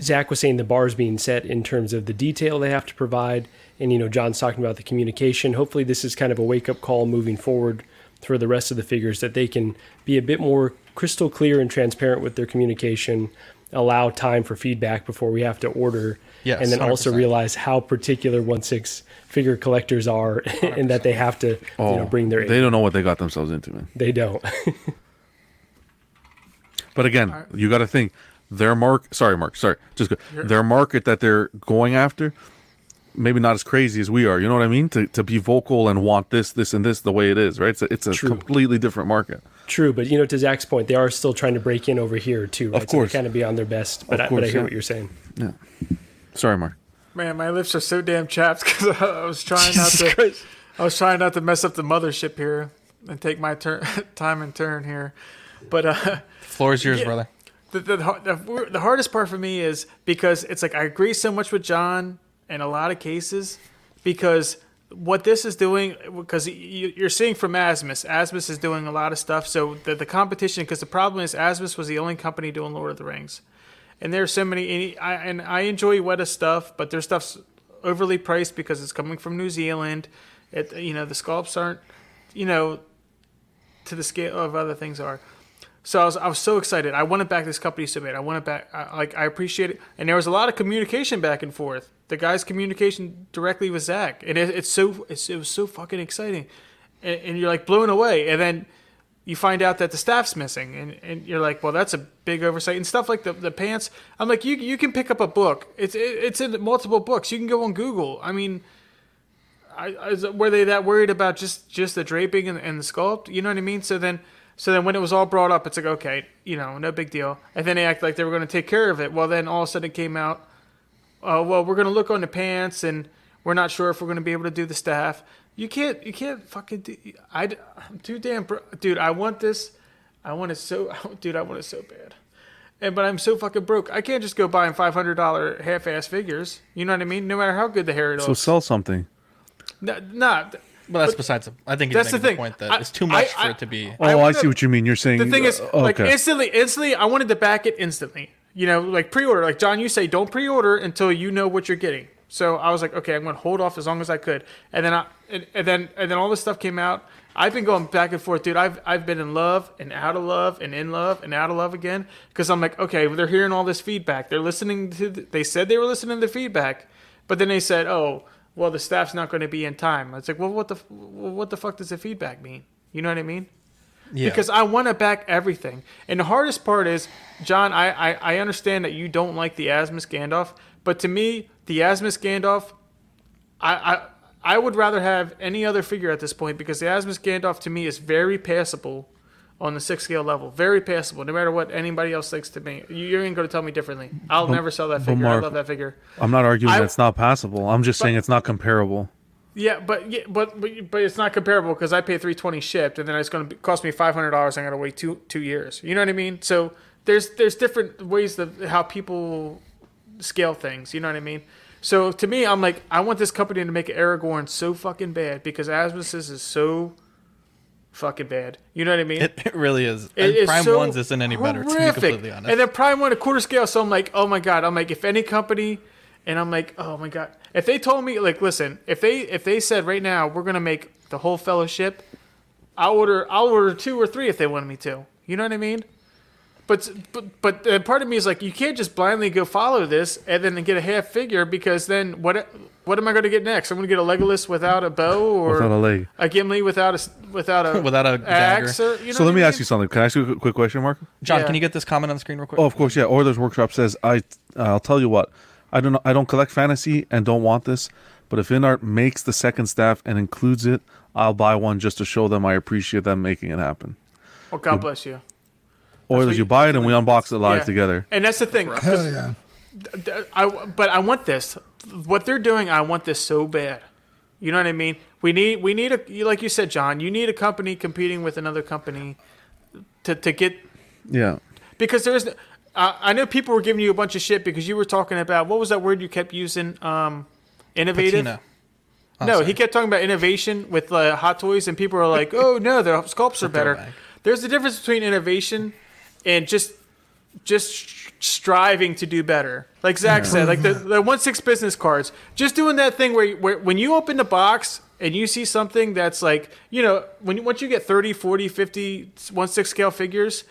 Zach was saying the bar's being set in terms of the detail they have to provide. And, you know, John's talking about the communication. Hopefully, this is kind of a wake up call moving forward for the rest of the figures that they can be a bit more crystal clear and transparent with their communication, allow time for feedback before we have to order. Yes, and then also 100%. realize how particular 1 6 figure collectors are [LAUGHS] and that they have to Oh, you know, oh, bring their they don't know what they got themselves into, man. They don't. [LAUGHS] But again, you got to think their mark. Sorry, Mark. Sorry, just go. Their market that they're going after. Maybe not as crazy as we are. You know what I mean? To to be vocal and want this, this, and this the way it is, right? It's a, it's a True. completely different market. True, but you know, to Zach's point, they are still trying to break in over here too, right? Of course. so kind of be on their best. But, Of I, but I hear yeah. what you're saying. Yeah. Sorry, Mark. Man, my lips are so damn chapped because [LAUGHS] I was trying Jesus not to. Christ. I was trying not to mess up the mothership here and take my turn, [LAUGHS] time and turn here. But uh, Floor is yours, Yeah. brother. the, the, the, the hardest part for me is because it's like I agree so much with John in a lot of cases because what this is doing because you, you're seeing from Asmus, Asmus is doing a lot of stuff. So the, the competition because the problem is Asmus was the only company doing Lord of the Rings, and there's so many. And I, and I enjoy Weta stuff, but their stuff's overly priced because it's coming from New Zealand. It, you know, the sculpts aren't, you know, to the scale of other things are. So I was, I was so excited. I wanted back this company so bad. I wanted back. I, like I appreciate it, and there was a lot of communication back and forth. The guy's communication directly with Zach, and it, it's so it's, it was so fucking exciting, and, and you're like blown away. And then you find out that the staff's missing, and, and you're like, well, that's a big oversight and stuff like the, the pants. I'm like, you you can pick up a book. It's it, it's in multiple books. You can go on Google. I mean. I, I, were they that worried about just just the draping and, and the sculpt? You know what I mean? So then, so then when it was all brought up, it's like okay, you know, no big deal. And then they act like they were going to take care of it. Well, then all of a sudden it came out, oh well, we're going to look on the pants, and we're not sure if we're going to be able to do the staff. You can't, you can't fucking. Do, I, I'm too damn, bro, dude. I want this. I want it so, [LAUGHS] dude. I want it so bad. And but I'm so fucking broke. I can't just go buying five hundred dollar half ass figures. You know what I mean? No matter how good the hair So sell something. No, nah, Well, that's but- besides. The, I think that's the making thing. point that I- it's too much I- for it to be. Oh, I, wanna- see what you mean. You're saying The thing is, uh, like instantly, instantly, I wanted to back it instantly. You know, like pre-order. Like John, you say, don't pre-order until you know what you're getting. So I was like, okay, I'm going to hold off as long as I could. And then I, and, and then, and then all this stuff came out. I've been going back and forth, dude. I've, I've been in love and out of love and in love and out of love again. Because I'm like, okay, they're hearing all this feedback. They're listening to. The, they said they were listening to the feedback, but then they said, oh, well, the staff's not going to be in time. It's like, well, what the, what the fuck does the feedback mean? You know what I mean? Yeah. Because I want to back everything. And the hardest part is, John, I, I, I understand that you don't like the Asmus Gandalf, but to me, the Asmus Gandalf, I, I I would rather have any other figure at this point because the Asmus Gandalf to me is very passable on the six scale level. Very passable, no matter what anybody else thinks to me. You- You're going to tell me differently. I'll But- never sell that figure. I love that figure. I'm not arguing I- that it's not passable. I'm just But- saying it's not comparable. Yeah, but yeah, but but, but it's not comparable because I pay three twenty shipped, and then it's going to cost me five hundred dollars. I got to wait two two years. You know what I mean? So there's there's different ways of how people scale things. You know what I mean? So to me, I'm like, I want this company to make Aragorn so fucking bad because Asmus's is so fucking bad. You know what I mean? It, it really is. It and Prime so Ones isn't any better. To be completely honest. And then Prime One a quarter scale. So I'm like, oh my god. I'm like, if any company, and I'm like, oh my god. If they told me, like, listen, if they if they said right now we're gonna make the whole fellowship, I'll order I'll order two or three if they wanted me to. You know what I mean? But but but uh, part of me is like, you can't just blindly go follow this and then get a half figure because then what what am I going to get next? I'm going to get a Legolas without a bow or Without a leg. a Gimli without a without a [LAUGHS] Without a axe dagger. or you know so let me mean? ask you something. Can I ask you a quick- quick question, Mark? John, Yeah. can you get this comment on the screen real quick? Oh, of course, yeah. Oilers Workshop says, "I, uh, I'll tell you what. I don't, I don't collect fantasy and don't want this, but if InArt makes the second staff and includes it, I'll buy one just to show them I appreciate them making it happen. Well, God bless you. Oilers, what you buy it and we unbox it live Yeah. together. And that's the thing. Hell yeah. th- th- I, but I want this. What they're doing, I want this so bad. You know what I mean? We need, we need a, like you said, John. You need a company competing with another company to to get Yeah. because there's. Uh, I know people were giving you a bunch of shit because you were talking about what was that word you kept using? Um, innovative. Oh, no, sorry. he kept talking about innovation with uh, Hot Toys, and people are like, "Oh no, the sculpts are better." There's a difference between innovation and just just striving to do better. Like Zach said, like the, the one six business cards, just doing that thing where, where when you open the box and you see something that's like, you know, when once you get 30, 40, 50 one six scale figures,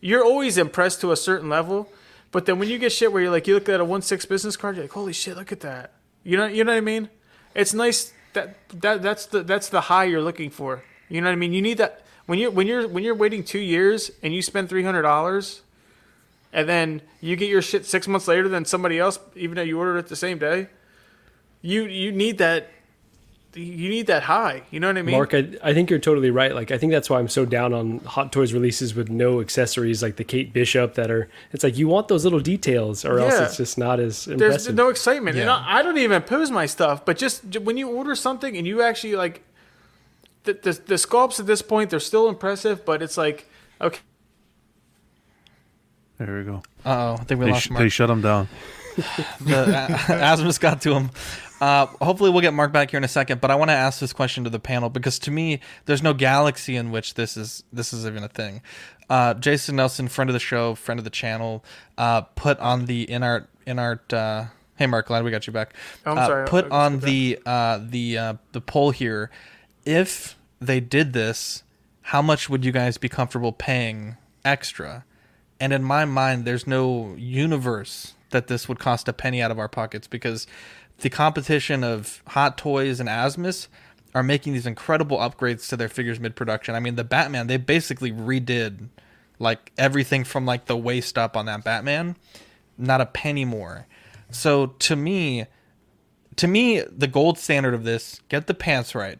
you're always impressed to a certain level. But then when you get shit where you're like, you look at a one six business card, you're like, holy shit, look at that. You know, you know what I mean? It's nice that that that's the that's the high you're looking for. You know what I mean? You need that when you're when you're when you're waiting two years and you spend three hundred dollars, and then you get your shit six months later than somebody else, even though you ordered it the same day. You you need that. You need that high. You know what I mean? Mark, I, I think you're totally right. Like, I think that's why I'm so down on Hot Toys releases with no accessories, like the Kate Bishop. That are, it's like you want those little details, or else it's just not as impressive. There's no excitement, and I, I don't even pose my stuff. But just when you order something and you actually like, the, the the sculpts at this point they're still impressive, but it's like okay, There we go. Uh oh, I think we They, lost sh- Mark. they shut him down. [LAUGHS] the uh, [LAUGHS] Asmus got to him. Uh, hopefully, we'll get Mark back here in a second. But I want to ask this question to the panel because to me, there's no galaxy in which this is this is even a thing. Uh, Jason Nelson, friend of the show, friend of the channel, uh, put on the InArt InArt uh, Hey, Mark, glad we got you back. Oh, I'm Uh, sorry, Put on the uh, the uh, the poll here. If they did this, how much would you guys be comfortable paying extra? And in my mind, there's no universe that this would cost a penny out of our pockets because the competition of Hot Toys and Asmus are making these incredible upgrades to their figures mid production. I mean, the Batman, they basically redid like everything from like the waist up on that Batman, not a penny more. So to me, to me, the gold standard of this: get the pants right,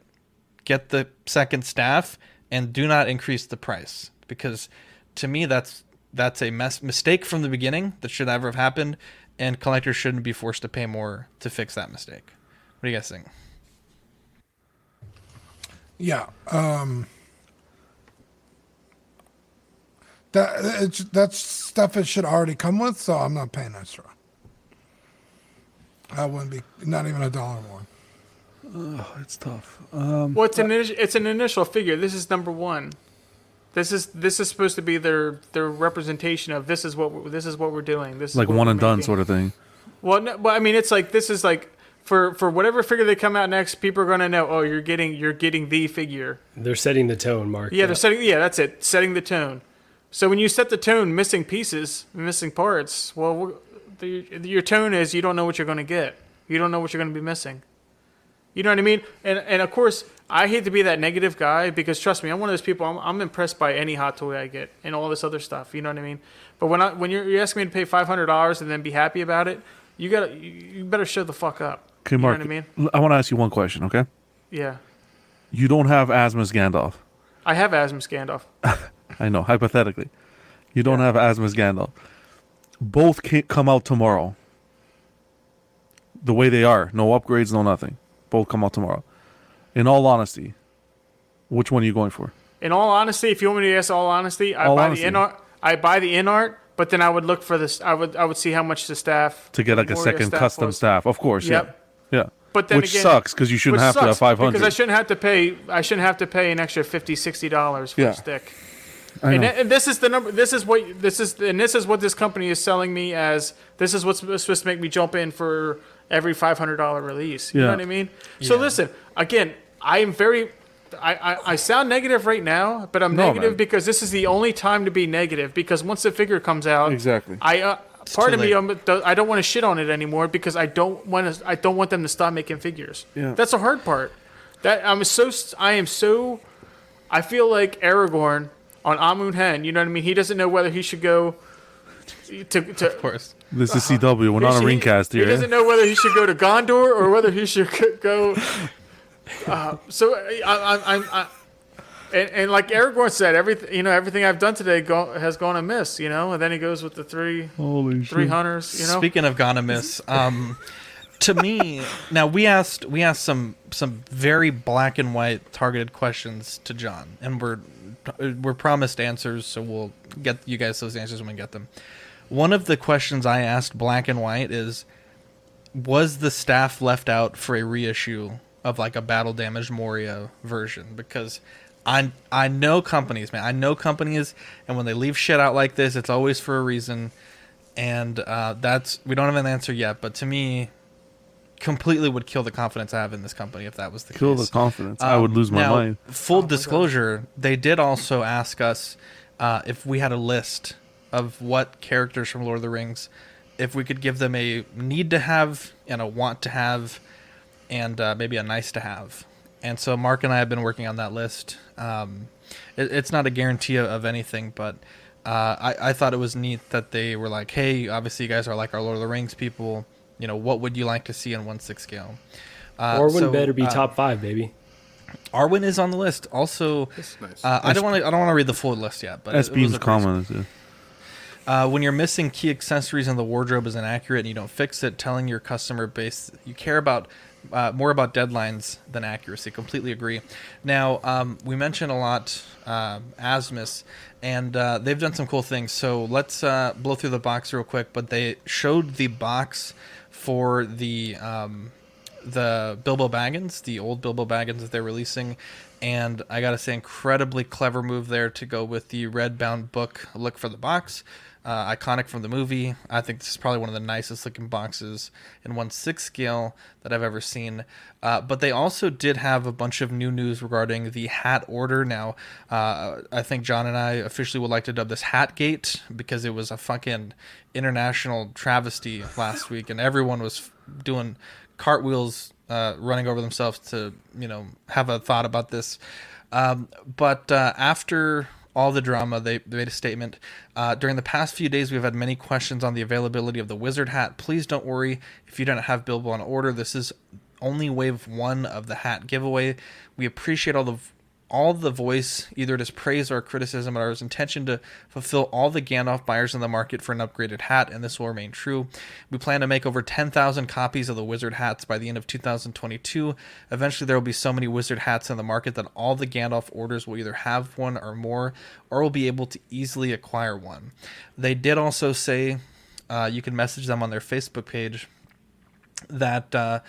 get the second staff, and do not increase the price because to me that's that's a mess mistake from the beginning that should never have happened, and collectors shouldn't be forced to pay more to fix that mistake. What do you guys think? Yeah. Um, that it's, that's stuff it should already come with, so I'm not paying extra. I wouldn't be not even a dollar more. Oh, it's tough. Um, Well, it's an initi- it's an initial figure. This is number one. This is this is supposed to be their their representation of this is what we're, this is what we're doing. This like what one we're and done making. sort of thing. Well, no, well, I mean, it's like this is like for for whatever figure they come out next, people are gonna know. Oh, you're getting you're getting the figure. They're setting the tone, Mark. Yeah, they're setting. Yeah, that's it. Setting the tone. So when you set the tone, missing pieces, missing parts. Well, the, your tone is you don't know what you're gonna get. You don't know what you're gonna be missing. You know what I mean? And and of course, I hate to be that negative guy because trust me, I'm one of those people. I'm, I'm impressed by any hot toy I get and all this other stuff. You know what I mean? But when I when you're, you're asking me to pay five hundred dollars and then be happy about it, you gotta you, better show the fuck up. Okay, Mark. you know what I mean? I want to ask you one question. Okay, Yeah. you don't have Asmus Gandalf. I have Asmus Gandalf. [LAUGHS] I know, hypothetically, you don't have Asmus Gandalf. Both can't come out tomorrow. The way they are, no upgrades, no nothing. Both come out tomorrow. In all honesty, which one are you going for? In all honesty, if you want me to ask all honesty, I All buy honesty. the InArt. I buy the InArt, but then I would look for this. I would I would see how much the staff To get like a second staff custom was. staff, of course. Yep. Yeah. Yeah. But then which again, sucks because you shouldn't have to have five hundred. because I shouldn't have to pay. I shouldn't have to pay an extra 50 dollars for Yeah. a stick. I And, know. and this is the number. This is what this is, and this is what this company is selling me as. This is what's supposed to make me jump in for every five hundred dollar release. You know what I mean? So listen, again, I am very. I, I, I sound negative right now, but I'm No, negative man. because this is the only time to be negative. Because once the figure comes out, Exactly. I uh, part of me. I'm, I don't want to shit on it anymore because I don't want to. I don't want them to stop making figures. Yeah. That's the hard part. That I'm so. I am so. I feel like Aragorn on Amon Hen. You know what I mean? He doesn't know whether he should go to. to Of course. This is CW. We're not a he, ringcast He here. eh? doesn't know whether he should go to Gondor or whether he should go. [LAUGHS] Uh, so I, I, I'm. I, and, and like Aragorn said, everything you know, everything I've done today go, has gone amiss. You know, and then he goes with the three Holy three shit. hunters. You know, Speaking of gonna miss, um, to me now we asked we asked some some very black and white targeted questions to John, and we're we're promised answers, so we'll get you guys those answers when we get them. One of the questions I asked black and white is, was the staff left out for a reissue of like a battle damaged Moria version? Because I I know companies, man. I know companies, and when they leave shit out like this, it's always for a reason. And uh, that's we don't have an answer yet, but to me, completely would kill the confidence I have in this company if that was the case. Kill case. the confidence. I would Um, lose my now, mind. Full disclosure, they did also ask us uh, if we had a list of what characters from Lord of the Rings, if we could give them a need to have and a want to have, and uh, maybe a nice to have. And so Mark and I have been working on that list. Um, it, it's not a guarantee of, of anything, but uh, I, I thought it was neat that they were like, "Hey, obviously you guys are like our Lord of the Rings people. You know, what would you like to see in one six scale?" Uh, Arwen so, better be uh, top five, baby. Arwen is on the list. Also, nice. uh, I don't want to. I don't want to read the full list yet. But it- S it was Beam's a great- comment is it. Uh, when you're missing key accessories and the wardrobe is inaccurate and you don't fix it, telling your customer base you care about uh, more about deadlines than accuracy. Completely agree. Now um, we mentioned a lot uh, Asmus, and uh, they've done some cool things. So let's uh, blow through the box real quick. But they showed the box for the um, the Bilbo Baggins, the old Bilbo Baggins that they're releasing. And I gotta say, incredibly clever move there to go with the red bound book look for the box. Uh, iconic from the movie. I think this is probably one of the nicest looking boxes in one six scale that I've ever seen. Uh, but they also did have a bunch of new news regarding the hat order. Now, uh, I think John and I officially would like to dub this Hatgate because it was a fucking international travesty last week, and everyone was doing cartwheels, uh, running over themselves to you know have a thought about this. Um, but uh, after all the drama, they, they made a statement. Uh, during the past few days, we've had many questions on the availability of the wizard hat. Please don't worry if you don't have Bilbo on order. This is only wave one of the hat giveaway. We appreciate all the all the voice, either it is praise or criticism, but our intention to fulfill all the Gandalf buyers in the market for an upgraded hat, and this will remain true. We plan to make over 10,000 copies of the Wizard hats by the end of 2022. Eventually, there will be so many Wizard hats in the market that all the Gandalf orders will either have one or more, or will be able to easily acquire one. They did also say uh, you can message them on their Facebook page that. Uh,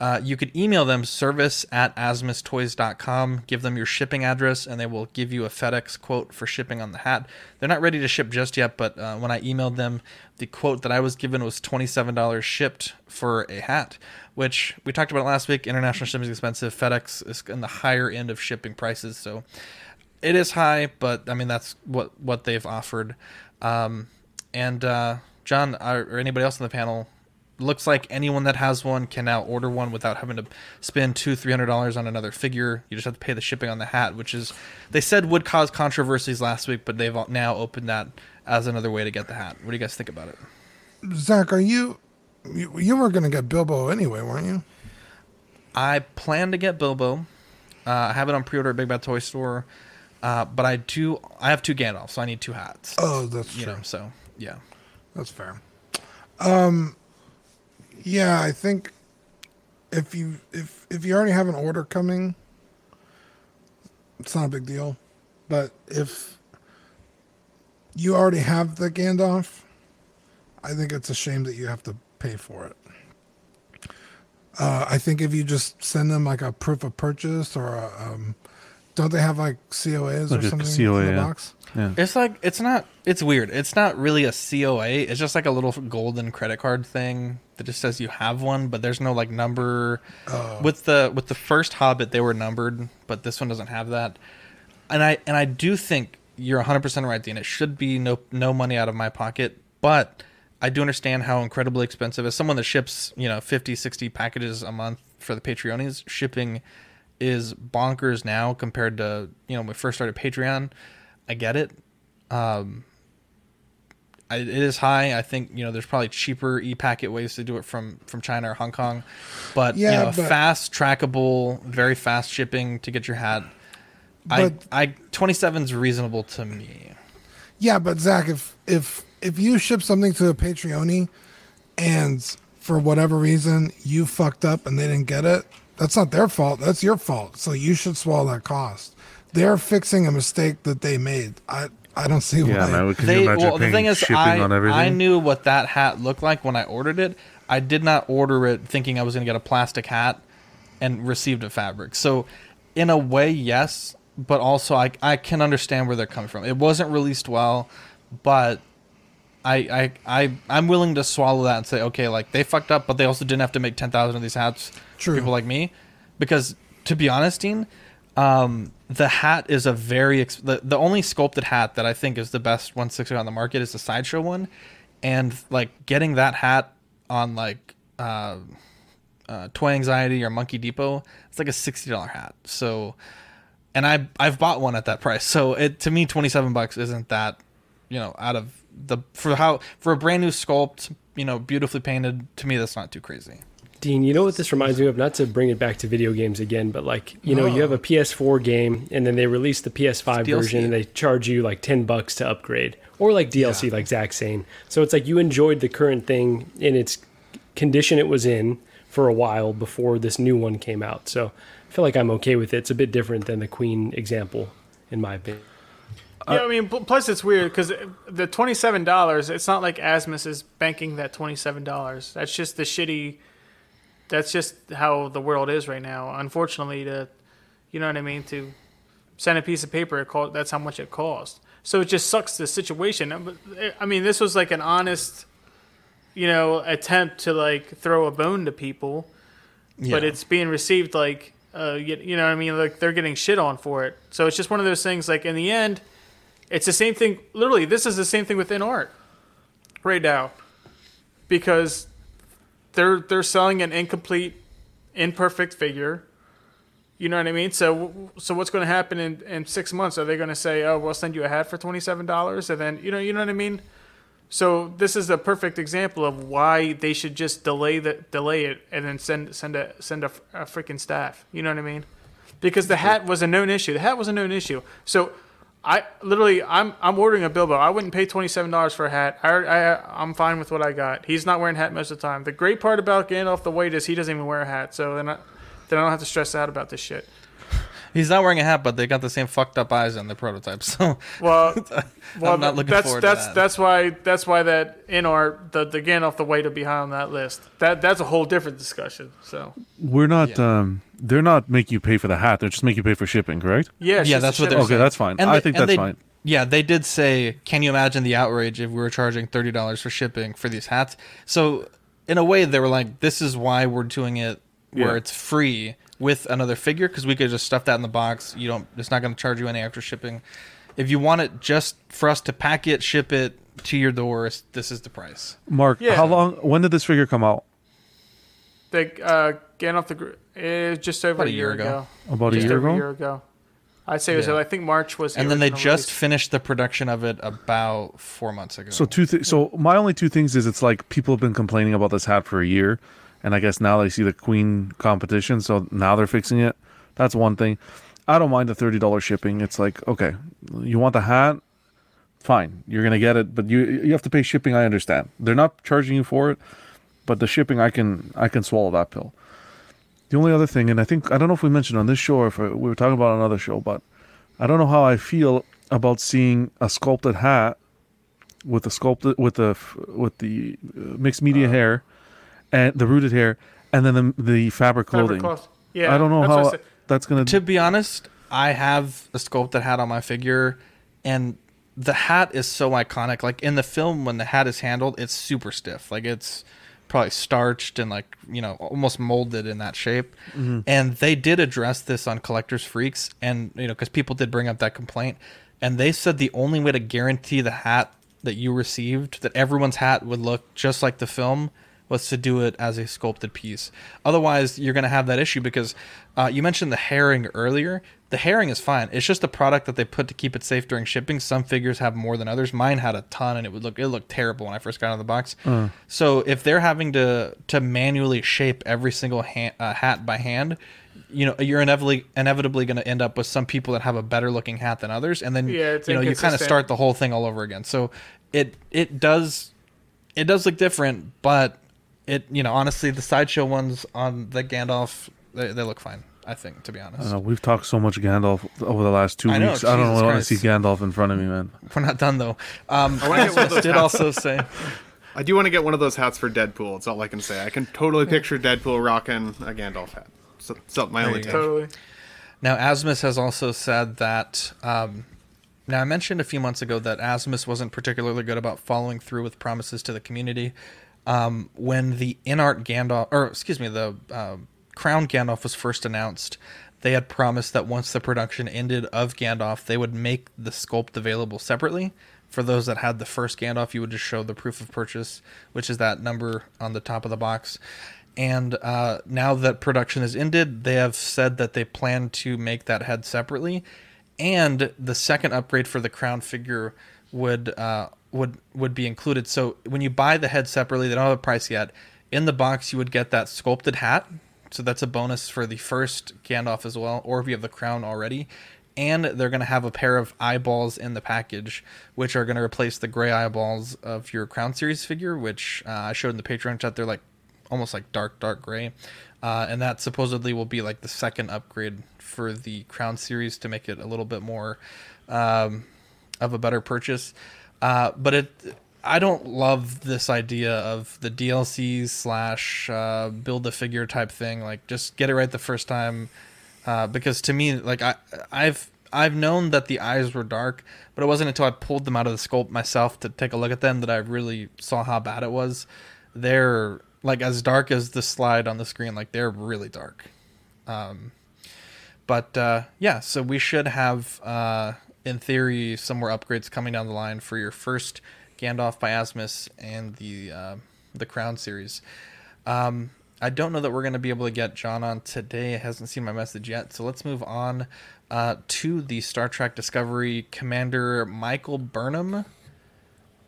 uh, you could email them service at asmustoys.com, give them your shipping address, and they will give you a FedEx quote for shipping on the hat. They're not ready to ship just yet, but uh, when I emailed them, the quote that I was given was $27 shipped for a hat, which we talked about last week. International shipping is expensive. FedEx is in the higher end of shipping prices, so it is high, but I mean, that's what, what they've offered. Um, and uh, John, or anybody else on the panel, looks like anyone that has one can now order one without having to spend two three hundred dollars on another figure. You just have to pay the shipping on the hat which is they said would cause controversies last week but they've now opened that as another way to get the hat. What do you guys think about it? Zach, are you you, you were gonna get Bilbo anyway, weren't you? i plan to get bilbo. Uh, i have it on pre-order at big bad toy store. Uh, but i do i have two gandalf so i need two hats. Oh, that's you true. know so yeah. That's fair. Um, yeah, I think if you if if you already have an order coming, it's not a big deal. But if you already have the Gandalf, I think it's a shame that you have to pay for it. Uh, I think if you just send them like a proof of purchase or a, um, don't they have like COAs Like or a something COA, in the yeah. box? Yeah. It's like it's not. It's weird. It's not really a COA. It's just like a little golden credit card thing that just says you have one, but there's no like number. Oh. With the with the first Hobbit, they were numbered, but this one doesn't have that. And I and I do think you're 100 percent right, Dean. It should be no no money out of my pocket, but I do understand how incredibly expensive. As someone that ships you know 50, 60 packages a month for the Patreonies, shipping is bonkers now compared to you know when we first started Patreon. I get it. Um, I, it is high. I think you know there's probably cheaper e-packet ways to do it from from China or Hong Kong, but Yeah, you know, but- fast trackable, very fast shipping to get your hat. I But- I 27 is reasonable to me. Yeah, but Zach, if if if you ship something to a Patreoni and for whatever reason you fucked up and they didn't get it, that's not their fault. That's your fault. So you should swallow that cost. They're fixing a mistake that they made. I I don't see Yeah, why. man, can They- you imagine well, the thing is, I, on? I knew what that hat looked like when I ordered it. I did not order it thinking I was going to get a plastic hat and received a fabric. So, in a way, yes, but also I, I can understand where they're coming from. It wasn't released well, but I, I, I, I'm willing to swallow that and say, okay, like they fucked up, but they also didn't have to make 10,000 of these hats True. people like me. Because, to be honest, Dean, um, the hat is a very ex- the, the only sculpted hat that I think is the best 160 on the market is the sideshow one, and like getting that hat on like uh, uh, Toy Anxiety or Monkey Depot, it's like a sixty dollar hat. So, and I I've bought one at that price. So it to me twenty seven bucks isn't that you know out of the for how for a brand new sculpt you know beautifully painted to me that's not too crazy. Dean, you know what this reminds me of? Not to bring it back to video games again, but like, you know, you have a PS4 game and then they release the PS5 DLC. version and they charge you like 10 bucks to upgrade or like DLC, like Zach's saying. So it's like you enjoyed the current thing in its condition it was in for a while before this new one came out. So I feel like I'm okay with it. It's a bit different than the Queen example, in my opinion. Yeah, I mean, plus it's weird because the twenty-seven dollars. It's not like Asmus is banking that twenty-seven dollars. That's just the shitty. That's just how the world is right now. Unfortunately, to, you know what I mean, to send a piece of paper, it cost, that's how much it cost. So it just sucks the situation. I mean, this was like an honest, you know, attempt to like throw a bone to people, yeah. but it's being received like, uh, you, you know what I mean? Like they're getting shit on for it. So it's just one of those things. Like in the end, it's the same thing. Literally, this is the same thing within art right now, because they're they're selling an incomplete, imperfect figure. You know what I mean? So so what's going to happen in, in six months? Are they going to say, "Oh, we'll send you a hat for twenty seven dollars," and then you know you know what I mean? So this is a perfect example of why they should just delay the delay it and then send send a send a, a freaking staff. You know what I mean? Because the hat was a known issue. The hat was a known issue. So I literally I'm I'm ordering a Bilbo. I wouldn't pay twenty seven dollars for a hat. I, I I'm fine with what I got. He's not wearing a hat most of the time. The great part about Gandalf the White is he doesn't even wear a hat. So then I, then I don't have to stress out about this shit. He's not wearing a hat, but they got the same fucked up eyes on the prototype. So Well, [LAUGHS] well, I'm not looking that's forward to that's that. that's why that's why that InArt the the Gandalf the White are behind on that list. That that's a whole different discussion. So We're not. Um, they're not making you pay for the hat. They're just making you pay for shipping, correct? Yeah, yeah, that's the what they're shipping. Okay, saying. that's fine. And I they- think that's they- fine. Yeah, they did say, "Can you imagine the outrage if we were charging thirty dollars for shipping for these hats?" So, in a way, they were like, "This is why we're doing it where Yeah. it's free with another figure because we could just stuff that in the box. You don't. It's not going to charge you any extra shipping. If you want it just for us to pack it, ship it to your door, this is the price." Mark, Yeah. how long? When did this figure come out? They uh, off the Gr- eh, just over About a year ago. About a year ago? A year ago. I'd say it was. Yeah. I think March was. the And then they just release. finished the production of it about four months ago. So two. Th- so my only two things is it's like people have been complaining about this hat for a year, and I guess now they see the Queen competition, so now they're fixing it. That's one thing. I don't mind the thirty dollars shipping. It's like okay, you want the hat, fine, you're gonna get it, but you you have to pay shipping. I understand. They're not charging you for it, but the shipping, I can I can swallow that pill. The only other thing, and I think I don't know if we mentioned on this show or if we were talking about another show, but I don't know how I feel about seeing a sculpted hat with the sculpted with the with the uh, mixed media hair and the rooted hair, and then the the fabric Fabric clothing. cloth. Yeah, I don't know that's what I how said. that's gonna. To be honest, I have a sculpted hat on my figure, and the hat is so iconic. Like in the film, when the hat is handled, it's super stiff. Like it's probably starched and like you know almost molded in that shape. Mhm. And they did address this on Collectors Freaks, and you know because people did bring up that complaint, and they said the only way to guarantee the hat that you received, that everyone's hat would look just like the film, was to do it as a sculpted piece. Otherwise, you're going to have that issue because uh, you mentioned the herring earlier. The herring is fine. It's just a product that they put to keep it safe during shipping. Some figures have more than others. Mine had a ton, and it would look it looked terrible when I first got out of the box. Uh. So if they're having to to manually shape every single ha- uh, hat by hand, you know you're inevitably inevitably going to end up with some people that have a better looking hat than others, and then Yeah, you know you kind of start the whole thing all over again. So it it does it does look different, but it you know honestly the sideshow ones on the Gandalf they, they look fine. I think to be honest. don't know, we've talked so much Gandalf over the last two I know, weeks. I don't Jesus want to see Gandalf in front of me, man. We're not done though. Um, I want to get one of those did also say I do want to get one of those hats for Deadpool. It's all I can say. I can totally picture Deadpool rocking a Gandalf hat. So, so my There only you take. go. Totally. Now, Asmus has also said that. Um, now, I mentioned a few months ago that Asmus wasn't particularly good about following through with promises to the community. Um, when the InArt Gandalf, or excuse me, the uh, Crown Gandalf was first announced, they had promised that once the production ended of Gandalf, they would make the sculpt available separately. For those that had the first Gandalf, you would just show the proof of purchase, which is that number on the top of the box. And uh, now that production has ended, they have said that they plan to make that head separately, and the second upgrade for the crown figure would uh, would would be included. So when you buy the head separately, they don't have a price yet. In the box, you would get that sculpted hat, so that's a bonus for the first Gandalf as well, or if you have the crown already. And they're going to have a pair of eyeballs in the package, which are going to replace the gray eyeballs of your Crown Series figure, which uh, I showed in the Patreon chat. They're like almost like dark, dark gray. Uh, and that supposedly will be like the second upgrade for the Crown Series to make it a little bit more um, of a better purchase. Uh, but it, I don't love this idea of the DLC slash uh, build the figure type thing. Like, just get it right the first time. Uh, because to me, like I, I've I've known that the eyes were dark, but it wasn't until I pulled them out of the sculpt myself to take a look at them that I really saw how bad it was. They're like as dark as the slide on the screen. Like they're really dark. Um, but uh, yeah, so we should have, uh, in theory, some more upgrades coming down the line for your first Gandalf by Asmus and the uh, the Crown series. Um, I don't know that we're going to be able to get John on today. I hasn't seen my message yet, so let's move on uh, to the Star Trek Discovery Commander Michael Burnham,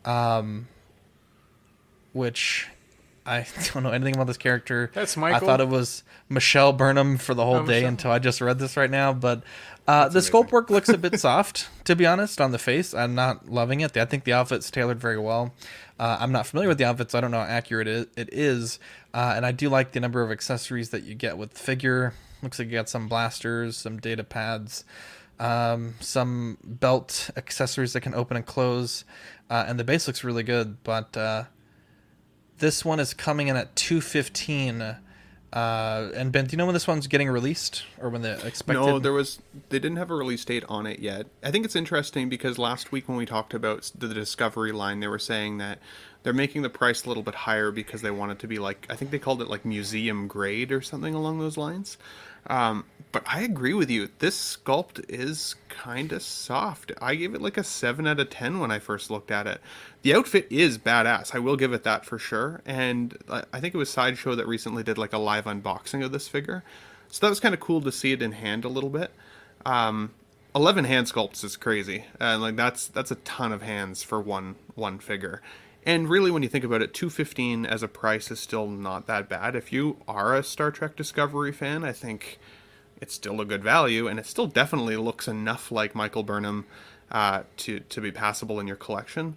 um, which I [LAUGHS] don't know anything about this character. That's Michael. I thought it was Michelle Burnham for the whole Oh, day Michelle. until I just read this right now. But uh, the sculpt work looks a bit [LAUGHS] soft, to be honest, on the face. I'm not loving it. I think the outfit's tailored very well. Uh, I'm not familiar with the outfits. So I don't know how accurate it is. Uh, and I do like the number of accessories that you get with the figure. Looks like you got some blasters, some data pads, um, some belt accessories that can open and close. Uh, and the base looks really good. But uh, this one is coming in at 215 uh, and Ben, do you know when this one's getting released or when the expected? No, there was. They didn't have a release date on it yet. I think it's interesting because last week when we talked about the Discovery line, they were saying that they're making the price a little bit higher because they want it to be like I think they called it like museum grade or something along those lines. Um, but I agree with you. This sculpt is kind of soft. I gave it like a seven out of ten when I first looked at it. The outfit is badass. I will give it that for sure. And I think it was Sideshow that recently did like a live unboxing of this figure, so that was kind of cool to see it in hand a little bit. Um, Eleven hand sculpts is crazy, and like that's that's a ton of hands for one one figure. And really, when you think about it, two fifteen as a price is still not that bad. If you are a Star Trek Discovery fan, I think it's still a good value, and it still definitely looks enough like Michael Burnham uh, to to be passable in your collection.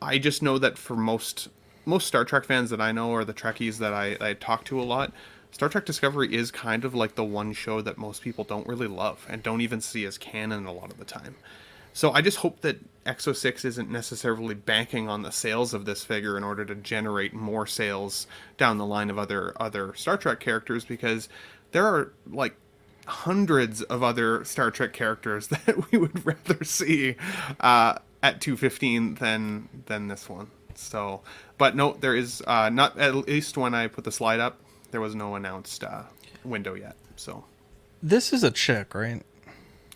I just know that for most most Star Trek fans that I know, or the Trekkies that I, I talk to a lot, Star Trek Discovery is kind of like the one show that most people don't really love and don't even see as canon a lot of the time. So I just hope that Exo6 isn't necessarily banking on the sales of this figure in order to generate more sales down the line of other other Star Trek characters because there are like hundreds of other Star Trek characters [LAUGHS] that we would rather see uh, at 215 than than this one. So, but no, there is uh, not at least when I put the slide up, there was no announced uh, window yet. So This is a chick, right?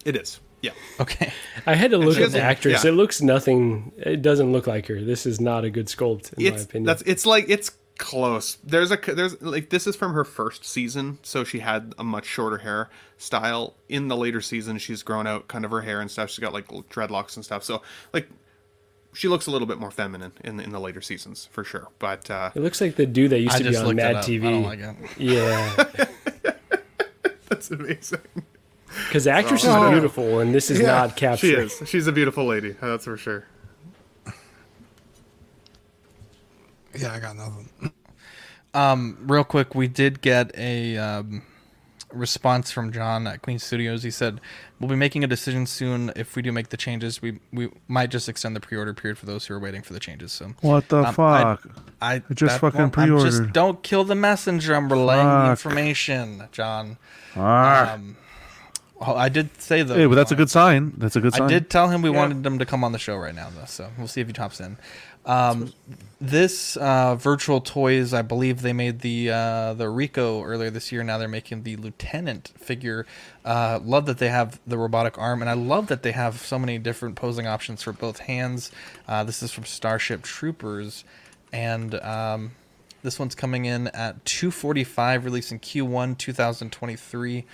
it is. Yeah. Okay. I had to look at the actress. yeah. It looks nothing. It doesn't look like her. This is not a good sculpt, in my it's opinion. that's it's like it's close. There's a there's like this is from her first season, so she had a much shorter hair style. In the later season, she's grown out kind of her hair and stuff. She's got like dreadlocks and stuff. So like she looks a little bit more feminine in the, in the later seasons for sure. But uh, It looks like the dude that used I to be on Mad up. I TV. don't like it. Yeah, [LAUGHS] that's amazing. Because the actress Oh. is beautiful, and this is Yeah, not She is. She's a beautiful lady. That's for sure. Yeah, I got nothing. Um, real quick, we did get a um, response from John at Queen Studios. He said, "We'll be making a decision soon. If we do make the changes, we we might just extend the pre-order period for those who are waiting for the changes." So What the um, fuck? I, I just that fucking won't- I'm just- don't kill the messenger. I'm relaying the information, John. Ah. Um, oh, I did say though. hey, but that's a good sign. That's a good sign. I did tell him we Yeah. wanted him to come on the show right now, though. So we'll see if he tops in. Um, this uh, virtual toys, I believe they made the uh, the Rico earlier this year. Now they're making the Lieutenant figure. Uh, love that they have the robotic arm, and I love that they have so many different posing options for both hands. Uh, this is from Starship Troopers, and um, this one's coming in at 245, released in Q1 2023.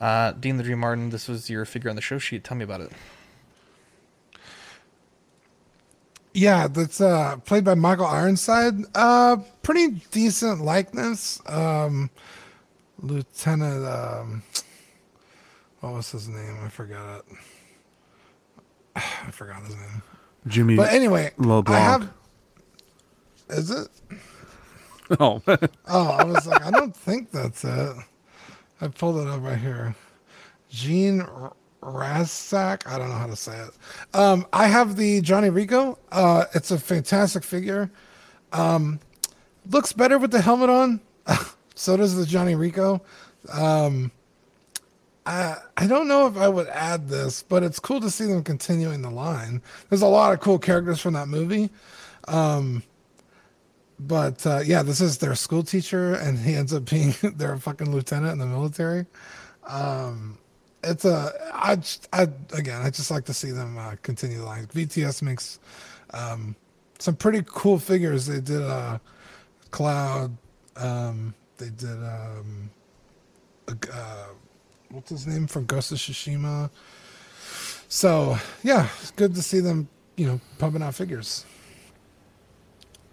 Uh, Dean the Dream Martin, this was your figure on the show sheet. Tell me about it. Yeah, that's uh, played by Michael Ironside. Uh, pretty decent likeness. Um, Lieutenant, um, what was his name? I forgot it. [SIGHS] I forgot his name. Jimmy. But anyway, LeBlanc. I have. Is it? [LAUGHS] Oh, Oh, I was like, I don't think that's it. I pulled it up right here. Jean R- Rasczak. I don't know how to say it. Um, I have the Johnny Rico. Uh, it's a fantastic figure. Um, looks better with the helmet on. [LAUGHS] so does the Johnny Rico. Um, I I don't know if I would add this, but it's cool to see them continuing the line. There's a lot of cool characters from that movie. Um, but uh, yeah, this is their school teacher, and he ends up being [LAUGHS] their fucking lieutenant in the military. Um, it's a I, again, I just like to see them uh, continue the line. VTS makes um, some pretty cool figures. They did uh, Cloud. Um, they did um, uh, what's his name from Ghost of Tsushima. So yeah, it's good to see them, you know, pumping out figures,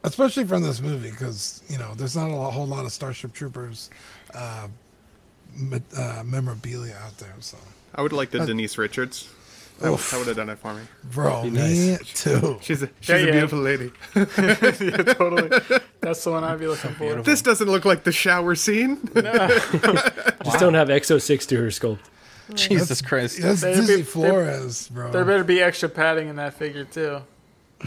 especially from this movie because you know there's not a whole lot of Starship Troopers uh, me- uh, memorabilia out there. So I would like the Uh, Denise Richards. That, would- that would have done it for me. Bro, me nice. too. [LAUGHS] She's a she's Yeah, a yeah. beautiful lady. [LAUGHS] yeah, totally. That's the one I'd be looking for. This doesn't look like the shower scene. [LAUGHS] No. Just don't have Exo Six to her sculpt. Jesus Christ. That's There Dizzy be- Flores, bro. There better be extra padding in that figure too.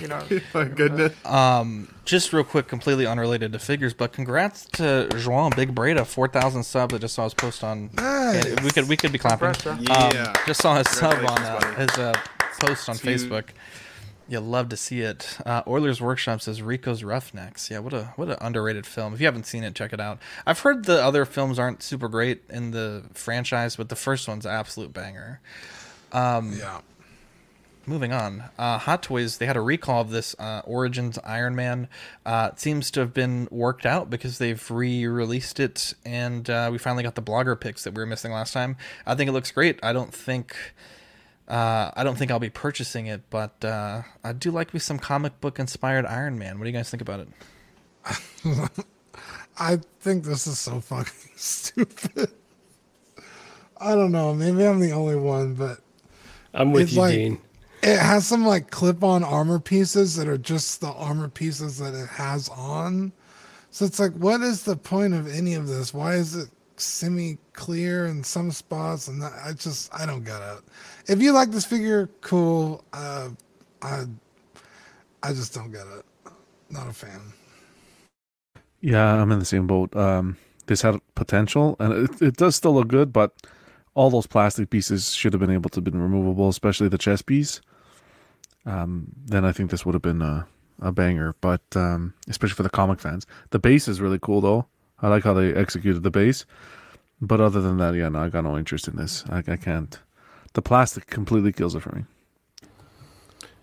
You know. [LAUGHS] My goodness. Um, just real quick, completely unrelated to figures, but congrats to João Big Breda, four thousand subs. I just saw his post on. Nice. Yeah, we could we could be clapping. Congrats, Um. Yeah. just saw his sub on uh, his uh, post on To- Facebook. You love to see it. Uh, Oilers Workshop says Rico's Roughnecks. Yeah, what a what an underrated film. If you haven't seen it, check it out. I've heard the other films aren't super great in the franchise, but the first one's an absolute banger. Um, yeah. Moving on, uh, Hot Toys they had a recall of this uh, Origins Iron Man. Uh, it seems to have been worked out because they've re-released it, and uh, we finally got the blogger pics that we were missing last time. I think it looks great. I don't think, uh, I don't think I'll be purchasing it, but uh, I do like me some comic book inspired Iron Man. What do you guys think about it? [LAUGHS] I think this is so fucking [LAUGHS] stupid. I don't know. Maybe I'm the only one, but I'm with you, like- Dean. It has some like clip-on armor pieces that are just the armor pieces that it has on. So it's like, what is the point of any of this? Why is it semi-clear in some spots? And I just, I don't get it. If you like this figure, cool. Uh, I, I just don't get it. Not a fan. Yeah, I'm in the same boat. Um, this had potential, and it, it does still look good, but all those plastic pieces should have been able to have been removable, especially the chest piece. Um, then I think this would have been a, a banger, but um, especially for the comic fans. The base is really cool, though. I like how they executed the base. But other than that, yeah, no, I got no interest in this. I, I can't. The plastic completely kills it for me.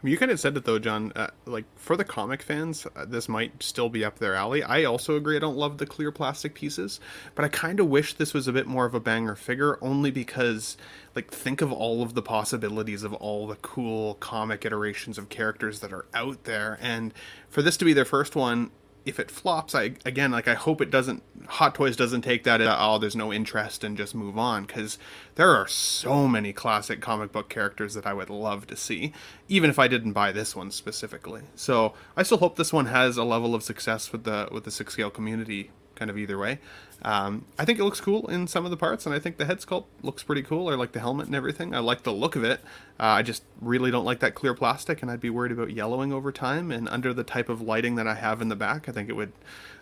You kind of said it though, John. Uh, like for the comic fans, uh, this might still be up their alley. I also agree. I don't love the clear plastic pieces, but I kind of wish this was a bit more of a banger figure, only because, like, think of all of the possibilities of all the cool comic iterations of characters that are out there, and for this to be their first one, if it flops, I again like I hope it doesn't. Hot Toys doesn't take that. as, Oh, there's no interest and just move on because there are so many classic comic book characters that I would love to see, even if I didn't buy this one specifically. So I still hope this one has a level of success with the with the six scale community. Kind of either way. Um, I think it looks cool in some of the parts, and I think the head sculpt looks pretty cool. I like the helmet and everything. I like the look of it. Uh, I just really don't like that clear plastic, and I'd be worried about yellowing over time. And under the type of lighting that I have in the back, I think it would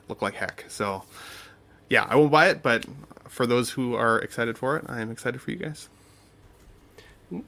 look like heck. So, yeah, I won't buy it, but for those who are excited for it, I am excited for you guys.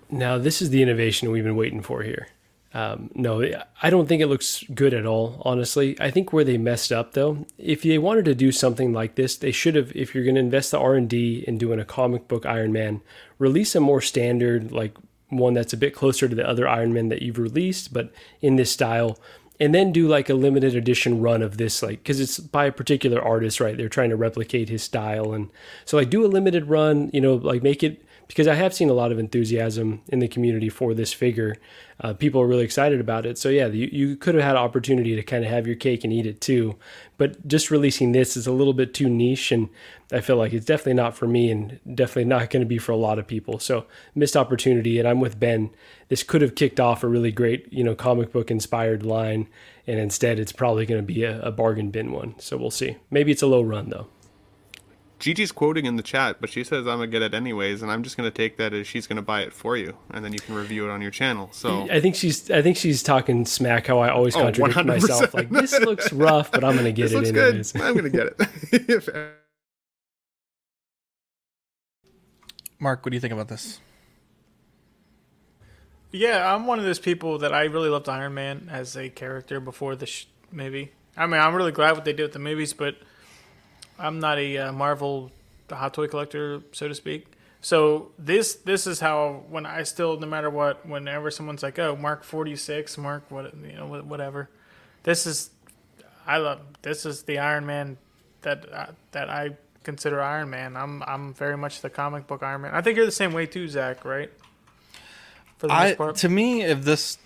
Now, this is the innovation we've been waiting for here. Um, no, I don't think it looks good at all, honestly. I think where they messed up, though, if they wanted to do something like this, they should have, if you're going to invest the R&D in doing a comic book Iron Man, release a more standard, like one that's a bit closer to the other Iron Man that you've released, but in this style, and then do like a limited edition run of this, like, because it's by a particular artist, right? They're trying to replicate his style. And so, like, do a limited run, you know, like make it because I have seen a lot of enthusiasm in the community for this figure. Uh, people are really excited about it. So yeah, you, you could have had opportunity to kind of have your cake and eat it too. But just releasing this is a little bit too niche, and I feel like it's definitely not for me, and definitely not going to be for a lot of people. So missed opportunity. And I'm with Ben. This could have kicked off a really great, you know, comic book inspired line, and instead it's probably going to be a, a bargain bin one. So we'll see. Maybe it's a low run though. Gigi's quoting in the chat, but she says I'm gonna get it anyways, and I'm just gonna take that as she's gonna buy it for you, and then you can review it on your channel. So I think she's I think she's talking smack how I always Oh, contradict 100%. myself. Like this looks rough, but I'm gonna get this it looks anyways. good. I'm gonna get it. [LAUGHS] Mark, what do you think about this? Yeah, I'm one of those people that I really loved Iron Man as a character before the sh- movie. I mean, I'm really glad what they did with the movies, but I'm not a uh, Marvel hot toy collector, so to speak. So this this is how when I still no matter what whenever someone's like oh Mark 46 Mark what you know whatever. This is I love this is the Iron Man that uh, that I consider Iron Man. I'm I'm very much the comic book Iron Man. I think you're the same way too Zach right? For the I to me if this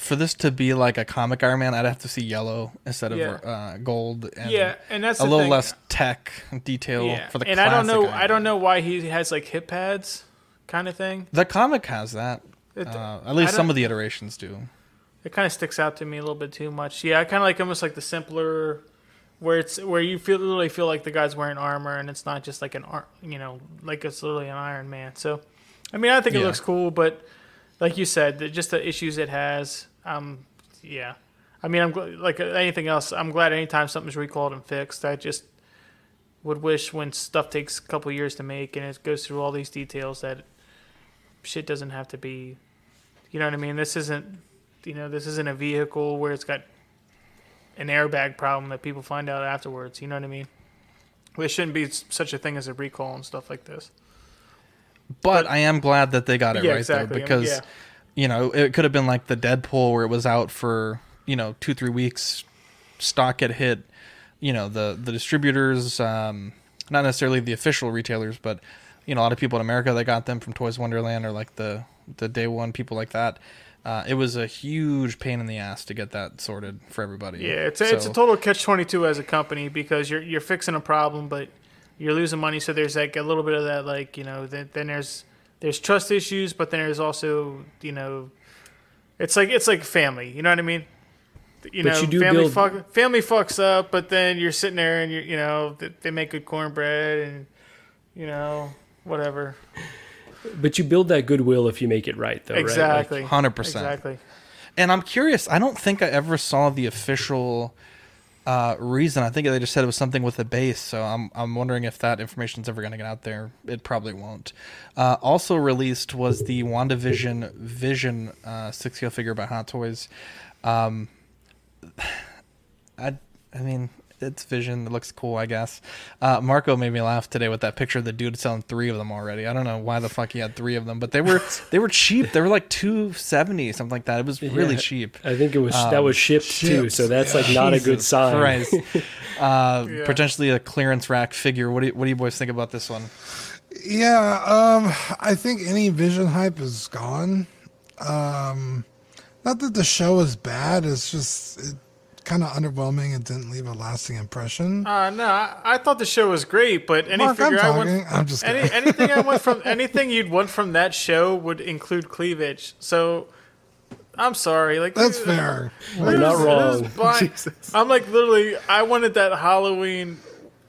for this to be like a comic Iron Man, I'd have to see yellow instead of Yeah. uh, gold. And Yeah, and that's a little thing. less tech detail yeah for the. and I don't know I don't know why he has like hip pads kind of thing The comic has that. It- Uh, at least some of the iterations do. it kind of sticks out to me a little bit too much. Yeah, I kind of like almost like the simpler, where it's where you feel literally feel like the guy's wearing armor and it's not just like an ar- you know like it's literally an Iron Man. So, I mean, I think it Yeah. looks cool, but like you said, just the issues it has. Um, yeah, I mean, I'm gl- like anything else. I'm glad anytime something's recalled and fixed. I just would wish when stuff takes a couple years to make and it goes through all these details that shit doesn't have to be you know what I mean? This isn't you know, this isn't a vehicle where it's got an airbag problem that people find out afterwards, you know what I mean? There shouldn't be such a thing as a recall and stuff like this. But, I am glad that they got it Yeah, right exactly. I though, mean, because yeah. You know it could have been like the Deadpool where it was out for you know two three weeks, stock had hit, you know the the distributors, um, not necessarily the official retailers, but you know a lot of people in America that got them from Toys Wonderland or like the the day one people like that. Uh, it was a huge pain in the ass to get that sorted for everybody. Yeah, it's a, it's a total catch twenty two as a company because you're you're fixing a problem, but you're losing money. So there's like a little bit of that, like you know, then, then there's there's trust issues, but then there's also you know, it's like it's like family. You know what I mean? You But know, you do family build- fuck, family fucks up, but then you're sitting there and you you know they, they make good cornbread and you know whatever. But you build that goodwill if you make it right, though. Exactly. Right? Like, Hundred percent. Exactly. And I'm curious. I don't think I ever saw the official uh, reason. I think they just said it was something with the base. So I'm I'm wondering if that information's ever going to get out there. It probably won't. Uh, also released was the WandaVision Vision uh, six scale figure by Hot Toys. Um, [SIGHS] I I mean. It's Vision. It looks cool, I guess. Uh, Marco made me laugh today with that picture of the dude selling three of them already. I don't know why the fuck he had three of them, but they were [LAUGHS] they were cheap. They were like two seventy, something like that. It was really Yeah, cheap. I think it was that Um, was shipped too, so that's like not a good sign. [LAUGHS] Uh, Yeah. Potentially a clearance rack figure. What do you, what do you boys think about this one? Yeah, um, I think any Vision hype is gone. Um, not that the show is bad; it's just it, kind of underwhelming and didn't leave a lasting impression. Uh, no, I, I thought the show was great, but any Mark, I'm figure I want. I'm just any, anything I want from [LAUGHS] anything you'd want from that show would include cleavage. So I'm sorry, like That's fair. You're not wrong. buying- I'm like literally, I wanted that Halloween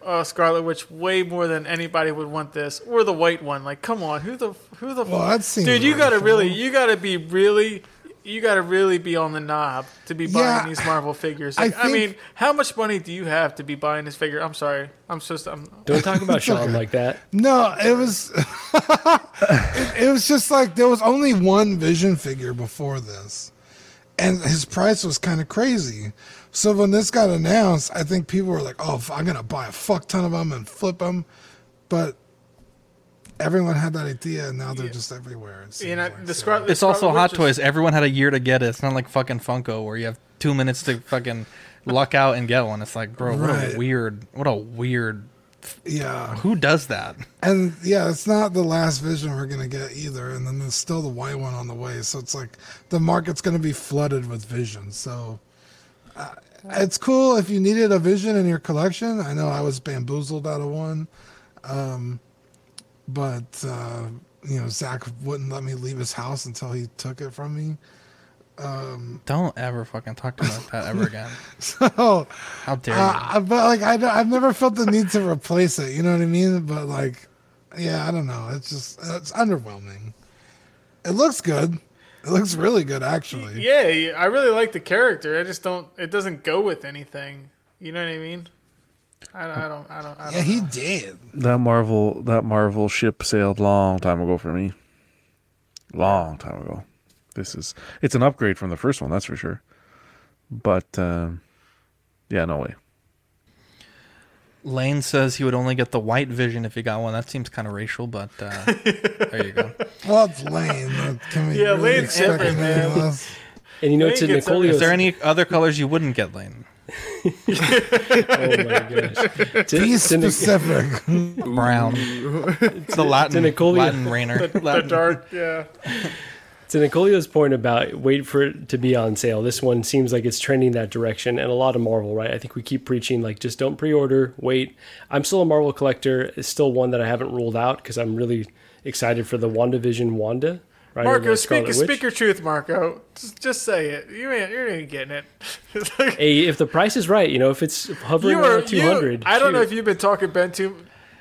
uh, Scarlet Witch way more than anybody would want this, or the white one. Like, come on, who the who the Well, that seems dude? You gotta really, you gotta be really. You got to really be on the knob to be buying Yeah, these Marvel figures. I Like, I, think- mean, how much money do you have to be buying this figure? I'm sorry. I'm just. I'm. Don't talk about [LAUGHS] It's Sean okay. like that. No, it was [LAUGHS] it, it was just like there was only one Vision figure before this, and his price was kind of crazy. So when this got announced, I think people were like, "Oh, I'm gonna buy a fuck ton of them and flip them," but everyone had that idea, and now they're just everywhere. It You know, like. the Scar- the It's also Hot Witch Toys. Everyone had a year to get it. It's not like fucking Funko where you have two minutes to fucking luck out and get one. It's like, bro, what Right. a weird, what a weird. Yeah. Who does that? And yeah, it's not the last vision we're gonna get either. And then there's still the white one on the way. So it's like the market's gonna be flooded with visions. So uh, it's cool if you needed a vision in your collection. I know I was bamboozled out of one, um, but uh, you know Zach wouldn't let me leave his house until he took it from me. Um, Don't ever fucking talk to me like that ever again. [LAUGHS] so How dare you? uh, but like I, don't- I've never felt the need to replace it. You know what I mean? But like, yeah, I don't know. It's just it's underwhelming. It looks good. It looks really good, actually. Yeah, yeah, I really like the character. I just don't. It doesn't go with anything. You know what I mean? I, I don't. I don't. I don't Yeah, he did. That Marvel that Marvel ship sailed long time ago for me. Long time ago. This is it's an upgrade from the first one, that's for sure. But um, yeah, no way. Lane says he would only get the white vision if he got one. That seems kind of racial, but uh, there you go. [LAUGHS] Well, it's Lane. Can we Yeah, really Lane's expect different, man. less? And you know, Lane to gets Nicolio's, Is there any other colors you wouldn't get, Lane? Oh my gosh, to, Be specific. Brown. It's the Latin, Nicolio. Latin rainer. The Latin- dark. Yeah. To Nicolio's point about wait for it to be on sale, this one seems like it's trending that direction, and a lot of Marvel, right? I think we keep preaching like just don't pre-order, wait. I'm still a Marvel collector. It's still one that I haven't ruled out because I'm really excited for the WandaVision Wanda. Right, Marco, the speak, speak your truth, Marco. Just, just say it. You ain't, you ain't getting it. Like- [LAUGHS] Hey, if the price is right, you know, if it's hovering you are around 200, You, I don't know if you've been talking Ben too,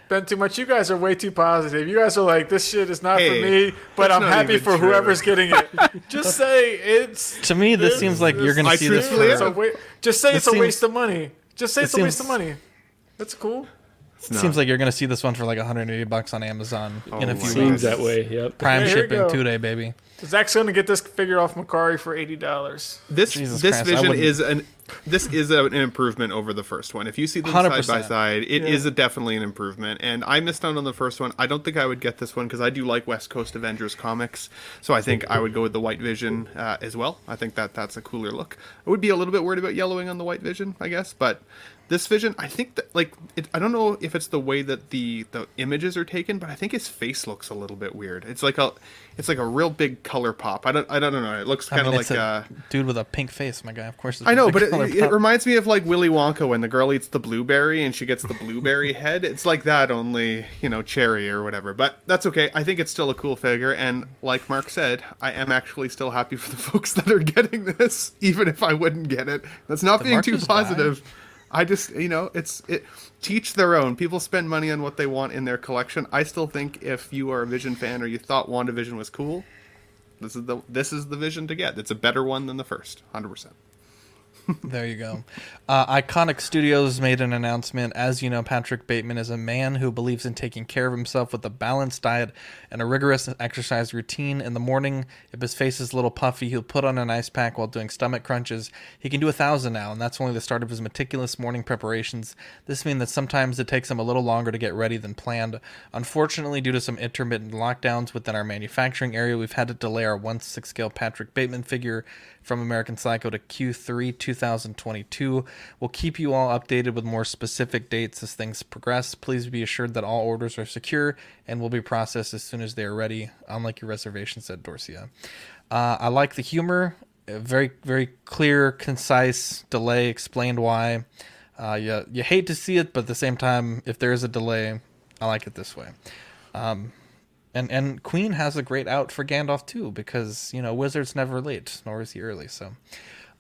Ben too much. You guys are way too positive. You guys are like, this shit is not Hey, for me, but I'm happy for true. whoever's getting it. [LAUGHS] Just say it's. To me, this seems like you're going to see this truthfully It's for. wa- just say This it's a waste of money. Just say it it's a waste seems- of money. That's cool. It seems like you're going to see this one for like 180 bucks on Amazon in a Oh few my seems weeks. that way. Yep. Prime Yeah, here you shipping go. two day, baby. Zach's gonna get this figure off Mercari for eighty dollars. This Jesus this Christ, I vision wouldn't- is an this is a, an improvement over the first one. If you see them 100%. side by side, it is a definitely an improvement. And I missed out on the first one. I don't think I would get this one because I do like West Coast Avengers comics. So I think I would go with the White Vision uh, as well. I think that that's a cooler look. I would be a little bit worried about yellowing on the White Vision, I guess, but. This vision, I think that like it, I don't know if it's the way that the the images are taken, but I think his face looks a little bit weird. It's like a, it's like a real big color pop. I don't I don't know. It looks kind of mean, like it's a uh, dude with a pink face, my guy. Of course, it's I know, but it, it reminds me of like Willy Wonka when the girl eats the blueberry and she gets the blueberry [LAUGHS] head. It's like that, only you know, cherry or whatever. But that's okay. I think it's still a cool figure, and like Mark said, I am actually still happy for the [LAUGHS] folks that are getting this, even if I wouldn't get it. That's not being too positive? I just, you know, it's it. Teach their own. People spend money on what they want in their collection. I still think if you are a Vision fan or you thought WandaVision was cool, this is the this is the Vision to get. It's a better one than the first, hundred percent. There you go. Uh, Iconiq Studios made an announcement. As you know, Patrick Bateman is a man who believes in taking care of himself with a balanced diet and a rigorous exercise routine. In the morning, if his face is a little puffy, he'll put on an ice pack while doing stomach crunches. He can do a thousand now, and that's only the start of his meticulous morning preparations. This means that sometimes it takes him a little longer to get ready than planned. Unfortunately, due to some intermittent lockdowns within our manufacturing area, we've had to delay our 1 6 scale Patrick Bateman figure from American Psycho to Q3 2022. We'll keep you all updated with more specific dates as things progress. Please be assured that all orders are secure and will be processed as soon as they are ready, unlike your reservation, said Dorsia. Uh, I like the humor. Very, very clear, concise delay, explained why. Uh, you, you hate to see it, but at the same time, if there is a delay, I like it this way. Um, and and Queen has a great out for Gandalf too, because you know Wizard's never late, nor is he early. So,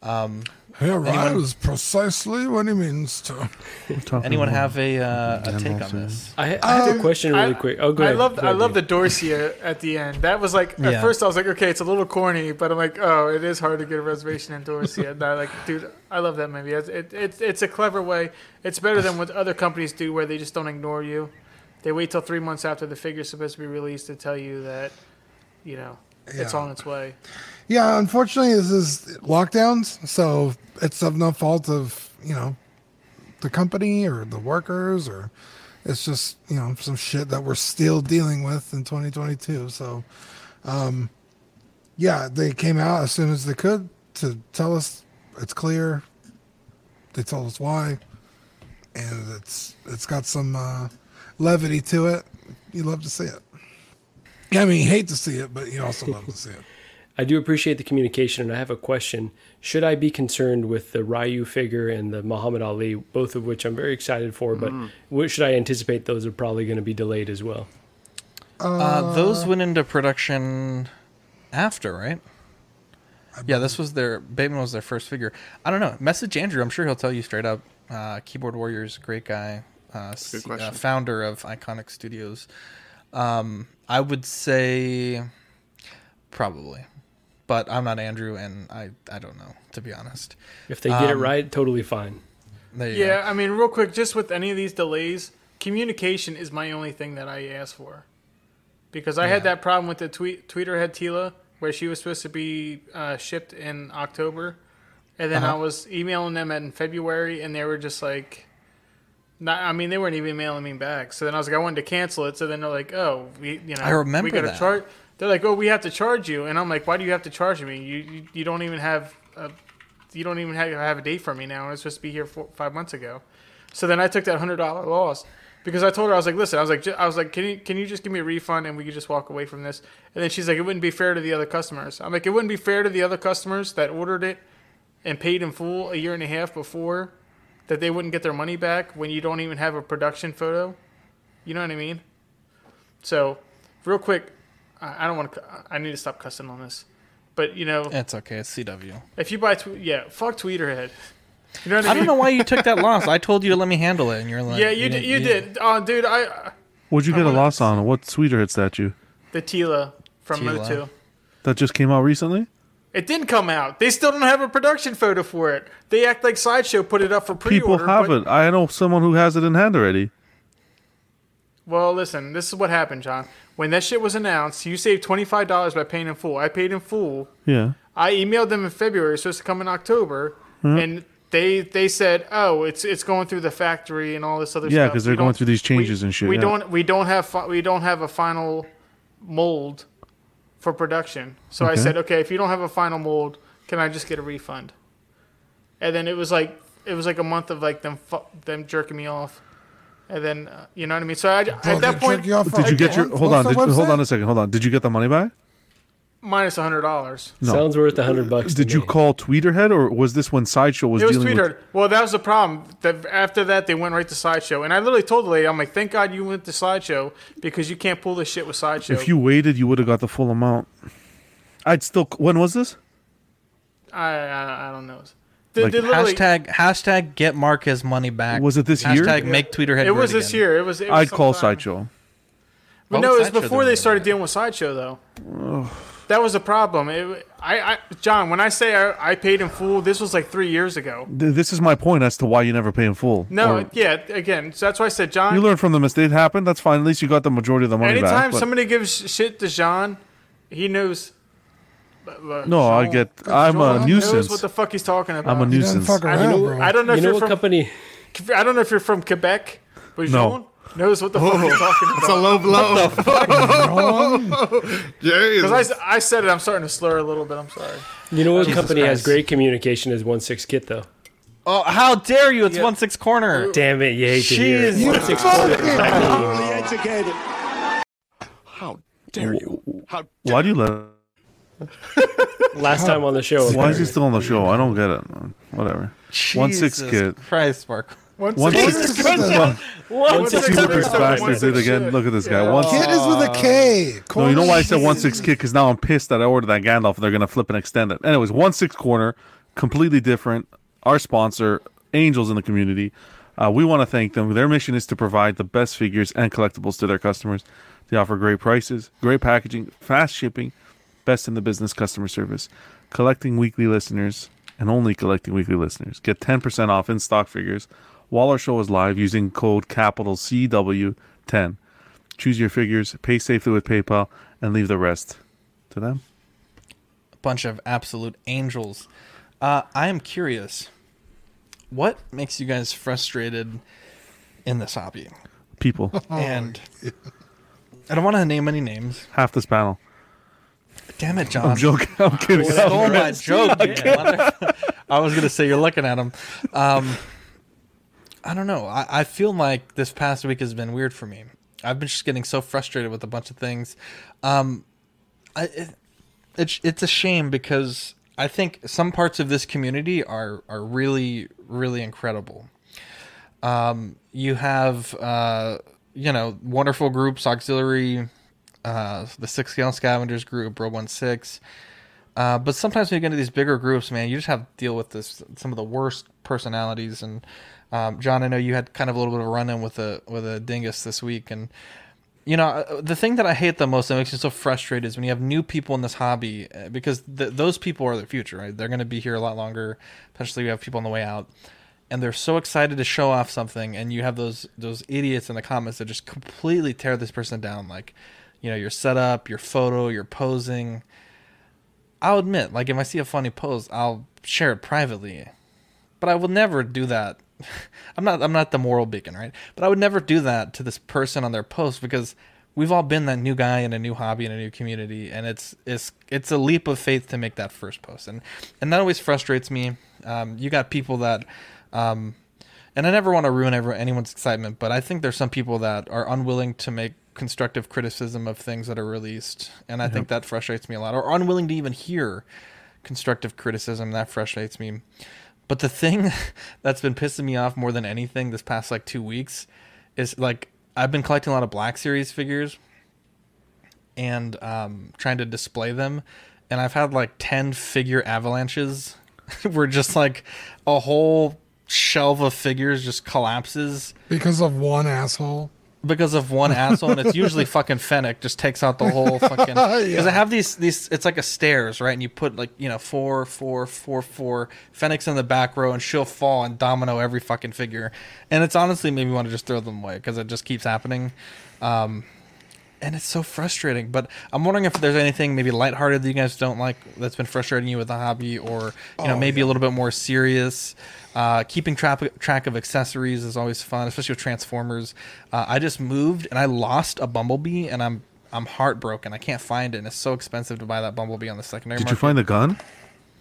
um, He anyone, arrives precisely when he means to. [LAUGHS] anyone have a uh, a take on this? I, I have a question really I- quick. Oh, go I love I love the Dorsia at the end. That was like at Yeah. first I was like, okay, it's a little corny, but I'm like, oh, it is hard to get a reservation in Dorsia. and I like, dude, I love that movie. It's it, it's it's a clever way. It's better than what other companies do, where they just don't ignore you. They wait till three months after the figure's supposed to be released to tell you that, you know, it's on its way. Yeah, unfortunately, this is lockdowns, so it's of no fault of you know the company or the workers, or it's just you know some shit that we're still dealing with in 2022. So, um, yeah, they came out as soon as they could to tell us it's clear. They told us why, and it's it's got some uh, levity to it. You love to see it. Yeah, I mean, you hate to see it, but you also love to see it. [LAUGHS] I do appreciate the communication, and I have a question. Should I be concerned with the Ryu figure and the Muhammad Ali, both of which I'm very excited for, but Mm. what should I anticipate those are probably going to be delayed as well? Uh, those went into production after, right? Yeah, this was their Bateman was their first figure. I don't know. Message Andrew. I'm sure he'll tell you straight up. Uh, Keyboard Warriors, great guy, uh, C- uh, founder of Iconiq Studios. Um, I would say probably, but I'm not Andrew, and I I don't know to be honest. If they get it Um, right, totally fine. There you Yeah, I mean, real quick, just with any of these delays, communication is my only thing that I ask for. Because I had that problem with the tweet tweeter head Teela, where she was supposed to be uh, shipped in October, and then I Uh-huh. was emailing them in February, and they were just like, not. I mean, they weren't even mailing me back. So then I was like, I wanted to cancel it. So then they're like, oh, we, you know, I remember we got to charge. They're like, oh, we have to charge you, and I'm like, why do you have to charge me? You you, you don't even have a, you don't even have, have a date for me now, and it's supposed to be here four, five months ago. So then I took that hundred dollar loss because I told her I was like, listen, I was like, I was like, can you can you just give me a refund and we could just walk away from this? And then she's like, it wouldn't be fair to the other customers. I'm like, it wouldn't be fair to the other customers that ordered it and paid in full a year and a half before that they wouldn't get their money back when you don't even have a production photo. You know what I mean? So, real quick, I I don't want to. I need to stop cussing on this, but you know, It's okay. It's CW. if you buy, tw- yeah, fuck Tweeterhead. You know what I I mean? don't know why you took that loss. I told you to let me handle it, and you're like, yeah, you, did. You did. Oh, dude, I What'd you I get a loss on? What sweeter hit statue? the Teela from Teela. Motu. That just came out recently? It didn't come out. They still don't have a production photo for it. They act like Sideshow put it up for pre-order. People have it. I know someone who has it in hand already. Well, listen, this is what happened, John. When that shit was announced, you saved twenty five dollars by paying in full. I paid in full. Yeah. I emailed them in February. It's supposed to come in October, and they they said, "Oh, it's it's going through the factory and all this other stuff. Yeah, because they're We going through these changes we- and shit, We yeah. don't we don't have fi- we don't have a final mold for production. So I said, "Okay, if you don't have a final mold, can I just get a refund?" And then it was like it was like a month of like them fu- them jerking me off. And then uh, you know what I mean. So I, at that point, Did you get your hold on, did, hold on a second, hold on. Did you get the money back? Minus a hundred dollars. No. Sounds worth a hundred bucks. Did you call Tweeterhead or was this when Sideshow was, it was dealing Tweeter. with Well, that was the problem. That after that, they went right to Sideshow, and I literally told the lady, "I'm like, thank God you went to Sideshow because you can't pull this shit with Sideshow." If you waited, you would have got the full amount. I'd still when was this? I, I, I don't know. They, Like, hashtag hashtag get Mark his money back. Was it this year? Hashtag make Tweeterhead. It was this again. year. It was. It was I'd call Sideshow. But Why no, it was before they started dealing with Sideshow, though. That was a problem. It, I, I, John, when I say I, I paid in full, this was like three years ago. This is my point as to why you never pay in full. No, Or- yeah, again, so that's why I said, John. you learn from the mistake that happened. That's fine. At least you got the majority of the money anytime back. but- somebody gives shit to John, he knows. uh, No, I get- I'm a nuisance. Knows what the fuck he's talking about. I'm a nuisance. fuck I, around, know- I don't know You if know you're what from company- I don't know if you're from Quebec, but No. Jean knows what the fuck he's talking about. It's a low blow. What the fuck? [LAUGHS] Jesus. Because I, I said it, I'm starting to slur a little bit. I'm sorry. You know what Jesus company has Christ. great communication as One Six Kit though? Oh, how dare you! It's one six corner. Damn it, you hate to hear it. Jeez. One Six Corner. educated. How dare you? How Why do you let? [LAUGHS] Last time on the show. Why is he still on the show? I don't get it. Whatever. One six Jesus kid. Christ, Mark. One One six- six. One this one bastard six did again. Look at this guy. Yeah. One Kid is with a K. No, you know why I said one six kid? Because now I'm pissed that I ordered that Gandalf. and They're gonna flip and extend it. Anyways, one six corner, completely different. Our sponsor, Angels in the community. Uh, we want to thank them. Their mission is to provide the best figures and collectibles to their customers. They offer great prices, great packaging, fast shipping, best in the business customer service. Collecting weekly listeners and only collecting weekly listeners get 10% off in stock figures while our show is live using code capital CW10. Choose your figures, pay safely with PayPal, and leave the rest to them. A bunch of absolute angels. Uh, I am curious, what makes you guys frustrated in this hobby? People, [LAUGHS] And I don't want to name any names. half this panel. Damn it, John! I'm joking. I'm kidding. Stole my [LAUGHS] joke. [LAUGHS] I was gonna say you're looking at him. Um, I don't know. I, I feel like this past week has been weird for me. I've been just getting so frustrated with a bunch of things. Um, I, it, it's it's a shame because I think some parts of this community are are really really incredible. Um, you have uh, you know wonderful groups, auxiliary, uh, the six scale scavengers group, Row One Six. Uh, but sometimes when you get into these bigger groups, man, you just have to deal with this some of the worst personalities. And um, John, I know you had kind of a little bit of a run in with a with a dingus this week, and you know uh, the thing that I hate the most that makes me so frustrated is when you have new people in this hobby uh, because th- those people are the future, right? They're going to be here a lot longer, especially we have people on the way out. and they're so excited to show off something and you have those those idiots in the comments that just completely tear this person down like you know your setup your photo your posing i'll admit like if i see a funny pose i'll share it privately but i will never do that [LAUGHS] i'm not i'm not the moral beacon right but i would never do that to this person on their post because we've all been that new guy in a new hobby in a new community and it's it's it's a leap of faith to make that first post and and that always frustrates me um, you got people that um, and I never want to ruin everyone, anyone's excitement, but I think there's some people that are unwilling to make constructive criticism of things that are released, and I Yep. think that frustrates me a lot, or unwilling to even hear constructive criticism. That frustrates me. But the thing [LAUGHS] that's been pissing me off more than anything this past like two weeks is like I've been collecting a lot of Black Series figures and um, trying to display them, and I've had like ten figure avalanches [LAUGHS] where just like a whole shelf of figures just collapses because of one asshole. Because of one [LAUGHS] asshole, and it's usually fucking Fennec just takes out the whole [LAUGHS] fucking. Because Yeah. I have these these, it's like a stairs, right? And you put like you know four, four, four, four. Fennec's in the back row, and she'll fall and domino every fucking figure, and it's honestly made me want to just throw them away because it just keeps happening. Um, and it's so frustrating. But I'm wondering if there's anything maybe lighthearted that you guys don't like that's been frustrating you with the hobby, or you know Oh, maybe a little bit more serious. Uh, keeping track track of accessories is always fun, especially with Transformers. Uh, I just moved and I lost a Bumblebee, and I'm I'm heartbroken. I can't find it, and it's so expensive to buy that Bumblebee on the secondary Did market. you find the gun?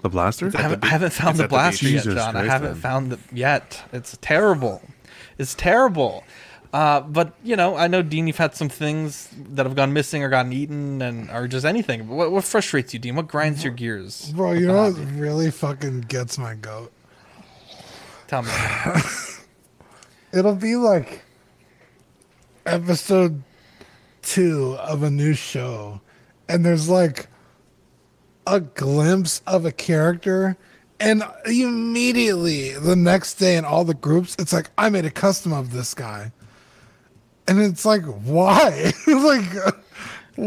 The blaster? I haven't, I haven't found the blaster yet, Jesus John. I haven't man. found it yet. It's terrible. It's terrible. Uh, but you know, I know Dean, you've had some things that have gone missing or gotten eaten, and or just anything. What, what frustrates you, Dean? What grinds your gears? Bro, you know what really fucking gets my goat? Tell me. [LAUGHS] It'll be like episode two of a new show, and there's like a glimpse of a character, and immediately the next day in all the groups, it's like, I made a custom of this guy. And it's like, why? [LAUGHS] like,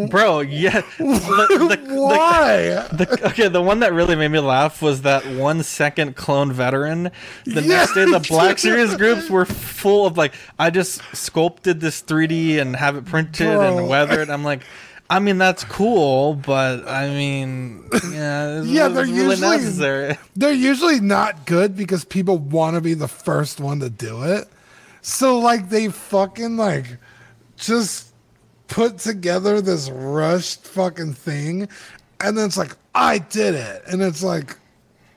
Bro, yeah. [LAUGHS] The, the- Why? the- okay, the one that really made me laugh was that one second clone veteran. The next day, the [LAUGHS] Black Series groups were full of like, I just sculpted this 3D and have it printed Bro. and weathered. I'm like, I mean, that's cool, but I mean, yeah, yeah, they're really usually necessary. they're usually not good because people want to be the first one to do it. So like they fucking like just put together this rushed fucking thing, and then it's like I did it, and it's like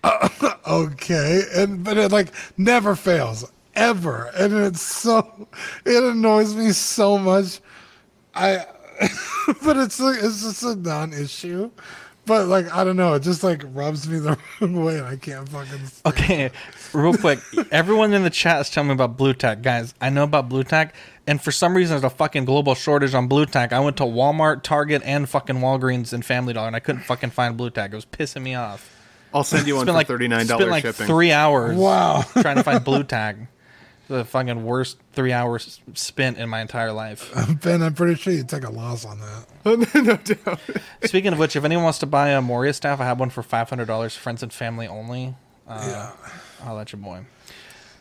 [LAUGHS] okay, and but it like never fails ever, and it's so it annoys me so much. I [LAUGHS] but it's it's just a non-issue. But like I don't know, it just like rubs me the [LAUGHS] wrong way, and I can't fucking. Okay, real quick. Everyone in the chat is telling me about Blu Tack. Guys, I know about Blu Tack, and for some reason there's a fucking global shortage on Blu Tack. I went to Walmart, Target, and fucking Walgreens and Family Dollar, and I couldn't fucking find Blu Tack. It was pissing me off. I'll send you one for like $39 Spent like shipping. three hours. Wow. trying to find [LAUGHS] Blu Tack. The fucking worst three hours spent in my entire life. [LAUGHS] Ben, I'm pretty sure you take a loss on that. [LAUGHS] no doubt. Speaking of which, if anyone wants to buy a Moria staff, I have one for five hundred dollars, friends and family only. Uh, Yeah. I'll let you boy.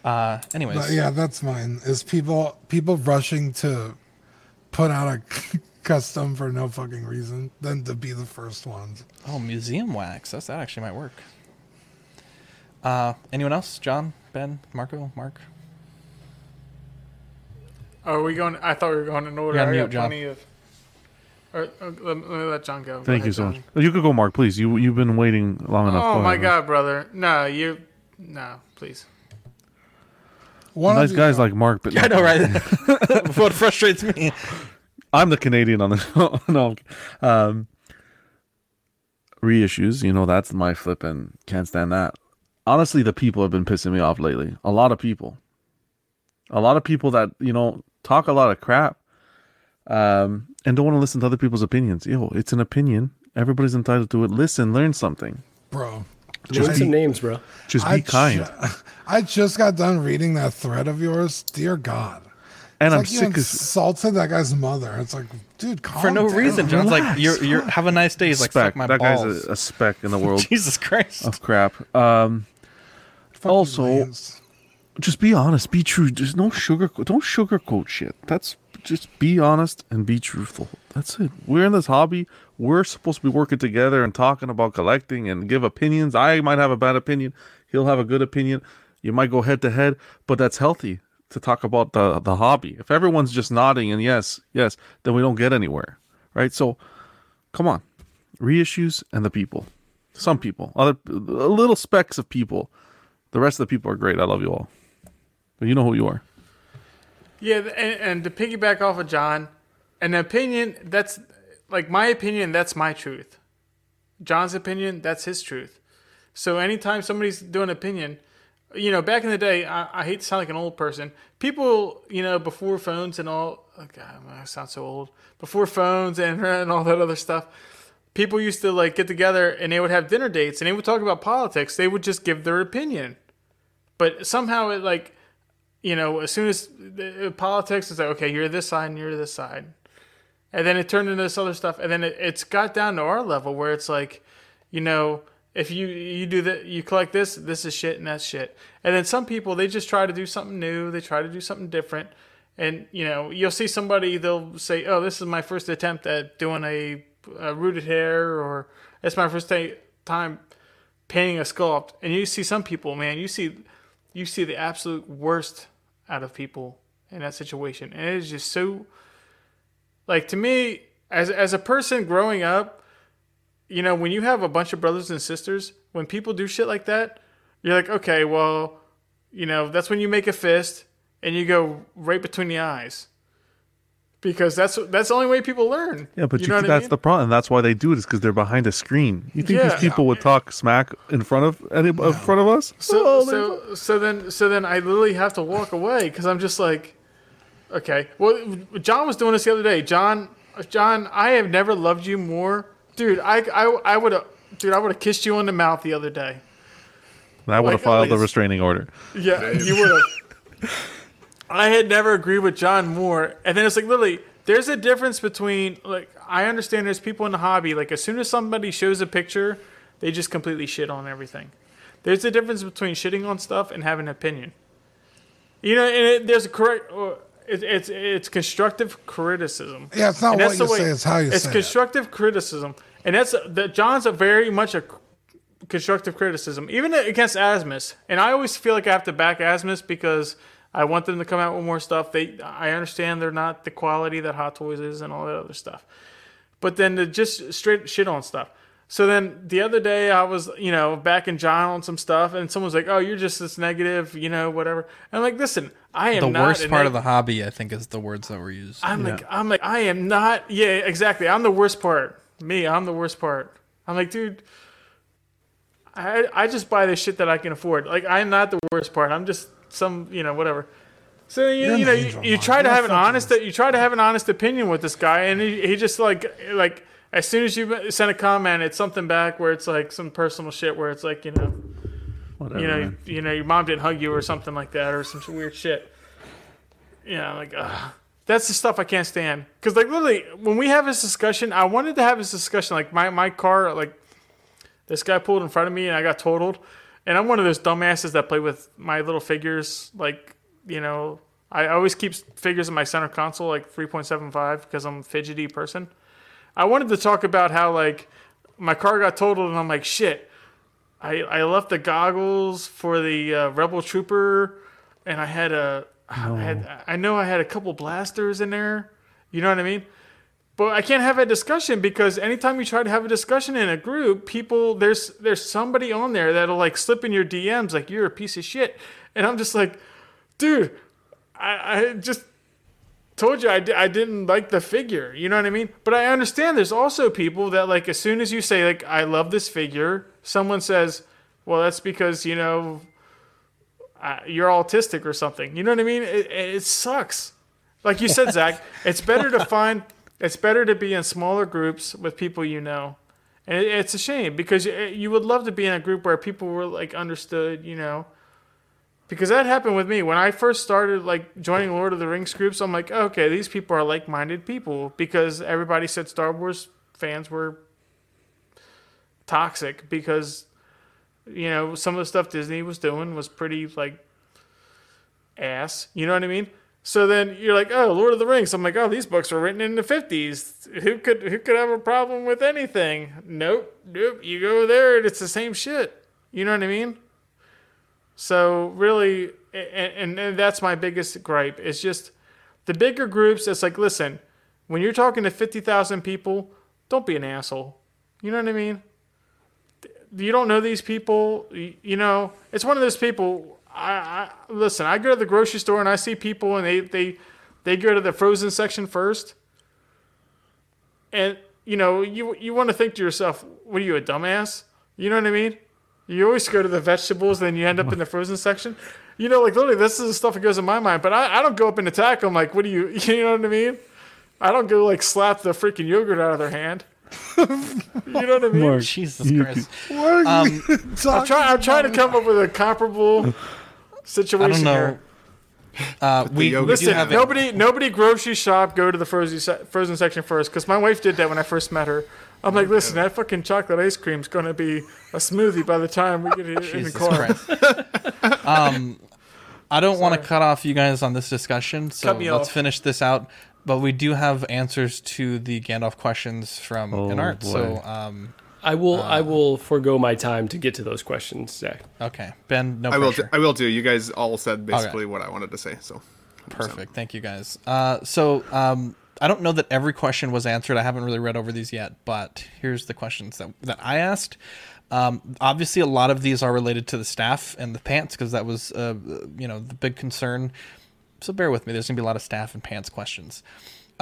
Uh, anyways, But yeah, that's mine. Is people people rushing to put out a [LAUGHS] custom for no fucking reason than to be the first ones. Oh, museum wax. That's that actually might work. Uh, anyone else? John, Ben, Marco, Mark. Are we going? I thought we were going in order. You're on I mute, got John. plenty of. Or, uh, let, let me let John go. Go Thank you ahead, so John. much. You could go, Mark, please. You you've been waiting long enough. Oh Go my ahead. God, brother! No, you. No, please. One nice guys like Mark, but [LAUGHS] I know, right? [LAUGHS] [LAUGHS] what frustrates me. I'm the Canadian on the show. no, um, reissues. You know that's my flipping can't stand that. Honestly, the people have been pissing me off lately. A lot of people, a lot of people that you know talk a lot of crap, um, and don't want to listen to other people's opinions. Yo, it's an opinion. Everybody's entitled to it. Listen, learn something. Bro. Just Name be- some names, bro. Just be I kind. ju- I just got done reading that thread of yours. Dear God. And It's I'm like you sick as insulted that guy's mother. It's like, dude, calm For no down. reason, John's like, "You're, you're have a nice day." He's like, speck. My that balls." guy's a, a speck in the world. [LAUGHS] Jesus Christ. of crap. Um, also, just be honest, be true. There's no sugar. Don't sugarcoat shit. That's just be honest and be truthful. That's it. We're in this hobby. We're supposed to be working together and talking about collecting and give opinions. I might have a bad opinion. He'll have a good opinion. You might go head to head, but that's healthy to talk about the the hobby. If everyone's just nodding and yes, yes, then we don't get anywhere, right? So, come on, reissues and the people. Some people, other little specks of people. The rest of the people are great. I love you all, but you know who you are. Yeah, and, and to piggyback off of John, an opinion that's like my opinion, that's my truth. John's opinion, that's his truth. So anytime somebody's doing an opinion, you know, back in the day, I, I hate to sound like an old person. People, you know, before phones and all, oh God, I sound so old. Before phones and, [LAUGHS] and all that other stuff, people used to like get together and they would have dinner dates and they would talk about politics. They would just give their opinion, but somehow it like, you know, as soon as the, uh, politics is like, okay, you're this side and you're this side, and then it turned into this other stuff, and then it, it's got down to our level where it's like, you know, if you you do that, you collect this, this is shit and that's shit, and then some people they just try to do something new, they try to do something different, and you know, you'll see somebody they'll say, oh, this is my first attempt at doing a, a rooted hair, or it's my first ta- time painting a sculpt, and you see some people, man, you see you see the absolute worst out of people in that situation, and it is just so like to me as as a person growing up, you know, when you have a bunch of brothers and sisters, when people do shit like that, you're like, okay, well, you know, that's when you make a fist and you go right between the eyes. Because that's that's the only way people learn. Yeah, but you you know what I that's mean? the problem. That's why they do it is because they're behind a screen. You think Yeah. these people would talk smack in front of any in front of us? So Oh, so so then so then I literally have to walk away because I'm just like, okay. Well, John was doing this the other day. John, John, I have never loved you more, dude. I I I would have, dude. I would have kissed you on the mouth the other day. I would have Like, filed a like- restraining order. Yeah, you would have. [LAUGHS] I had never agreed with John more, and then it's like literally, there's a difference between like I understand there's people in the hobby like as soon as somebody shows a picture, they just completely shit on everything. There's a difference between shitting on stuff and having an opinion. You know, and it, there's a correct. Or it, it's it's constructive criticism. Yeah, it's not And what you say, it's how you It's say it. constructive criticism, and that's that. John's a very much a constructive criticism, even against Asmus. And I always feel like I have to back Asmus because I want them to come out with more stuff. They, I understand they're not the quality that Hot Toys is and all that other stuff. But then to just straight shit on stuff. So then the other day I was, you know, back in John on some stuff, and someone was like, "Oh, you're just this negative, you know, whatever." And I'm like, "Listen, I am the not worst part neg- of the hobby, I think, is the words that were used. I'm like, I'm like, I am not. Yeah, exactly. I'm the worst part. Me, I'm the worst part. I'm like, dude, I I just buy the shit that I can afford. Like, I'm not the worst part. I'm just some, you know, whatever. So you, You're you an know, you, angel, you try to You're have an fucking- honest, you try to have an honest opinion with this guy, and he, he just like like as soon as you send a comment, it's something back where it's like some personal shit where it's like you know, Whatever, you know, man. you know, your mom didn't hug you or something like that, or some weird shit. Yeah, like ugh. that's the stuff I can't stand. Cause like literally, when we have this discussion, I wanted to have this discussion. Like my my car, like this guy pulled in front of me and I got totaled, and I'm one of those dumbasses that play with my little figures. Like you know, I always keep figures in my center console like 3.75 because I'm a fidgety person. I wanted to talk about how like my car got totaled and I'm like shit. I, I left the goggles for the uh, Rebel Trooper, and I had a I had I know I had a couple blasters in there. You know what I mean? But I can't have a discussion because anytime you try to have a discussion in a group, people there's there's somebody on there that'll like slip in your DMs like you're a piece of shit, and I'm just like, dude, I, I just told you I, di- I didn't like the figure. You know what I mean? But I understand there's also people that like as soon as you say like I love this figure, someone says, well that's because you know uh, you're autistic or something. You know what I mean? It, it sucks. Like you said, [LAUGHS] Zach, it's better to find it's better to be in smaller groups with people you know. And it's a shame because you, would love to be in a group where people were like understood, you know because that happened with me when I first started like joining Lord of the Rings groups. I'm like, okay, these people are like-minded people because everybody said Star Wars fans were toxic because you know some of the stuff Disney was doing was pretty like ass. You know what I mean? So then you're like, oh, Lord of the Rings. I'm like, oh, these books were written in the 50s. Who could who could have a problem with anything? Nope, nope. You go there and it's the same shit. You know what I mean? So really, and, and that's my biggest gripe. It's just the bigger groups. It's like, listen, when you're talking to 50,000 people, don't be an asshole. You know what I mean? You don't know these people. You, you know, it's one of those people. I, I listen. I go to the grocery store and I see people and they they they go to the frozen section first, and you know you you want to think to yourself, what are you a dumbass? You know what I mean? You always go to the vegetables, then you end up in the frozen section. You know, like literally, this is the stuff that goes in my mind. But I, I don't go up and attack them. Like, what do you? [LAUGHS] You know what I mean? I don't go like slap the freaking yogurt out of their hand. [LAUGHS] you know what I mean? Mark, Jesus Christ. What are you um, [LAUGHS] I'm, try, I'm trying to come up with a comparable situation know. here. Uh, we, we Listen, have a- nobody, nobody grocery shop go to the frozen se- frozen section first because my wife did that when I first met her. I'm like, listen, that fucking chocolate ice cream's gonna be a smoothie by the time we get it in the car. [LAUGHS] Um, I don't want to cut off you guys on this discussion, so Cut me let's off. finish this out. But we do have answers to the Gandalf questions from Oh, Inart. So, um, I will uh, I will forego my time to get to those questions, Zach. Okay, Ben, no I will. pressure. I will do. You guys all said Okay. basically what I wanted to say. So Perfect. Thank you, guys. Uh, so um, I don't know that every question was answered. I haven't really read over these yet, but here's the questions that, that I asked. Um, obviously, a lot of these are related to the staff and the pants because that was, uh, you know, the big concern. So bear with me. There's gonna be a lot of staff and pants questions.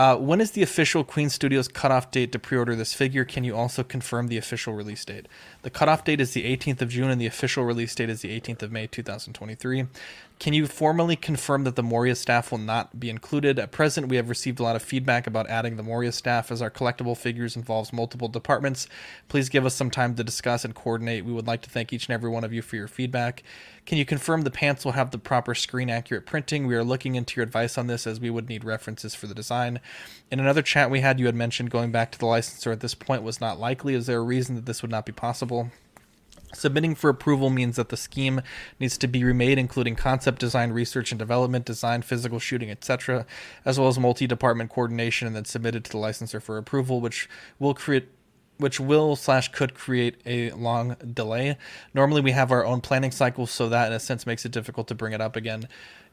Uh, when is the official Queen Studios cutoff date to pre-order this figure? Can you also confirm the official release date? The cutoff date is the 18th of June, and the official release date is the 18th of May, 2023. Can you formally confirm that the Moria staff will not be included? At present, we have received a lot of feedback about adding the Moria staff as our collectible figures involves multiple departments. Please give us some time to discuss and coordinate. We would like to thank each and every one of you for your feedback. Can you confirm the pants will have the proper screen accurate printing? We are looking into your advice on this as we would need references for the design. In another chat we had, you had mentioned going back to the licensor at this point was not likely. Is there a reason that this would not be possible? Submitting for approval means that the scheme needs to be remade, including concept design, research and development, design, physical shooting, etc., as well as multi-department coordination, and then submitted to the licensor for approval, which will create which will slash could create a long delay. Normally, we have our own planning cycle, so that in a sense makes it difficult to bring it up again.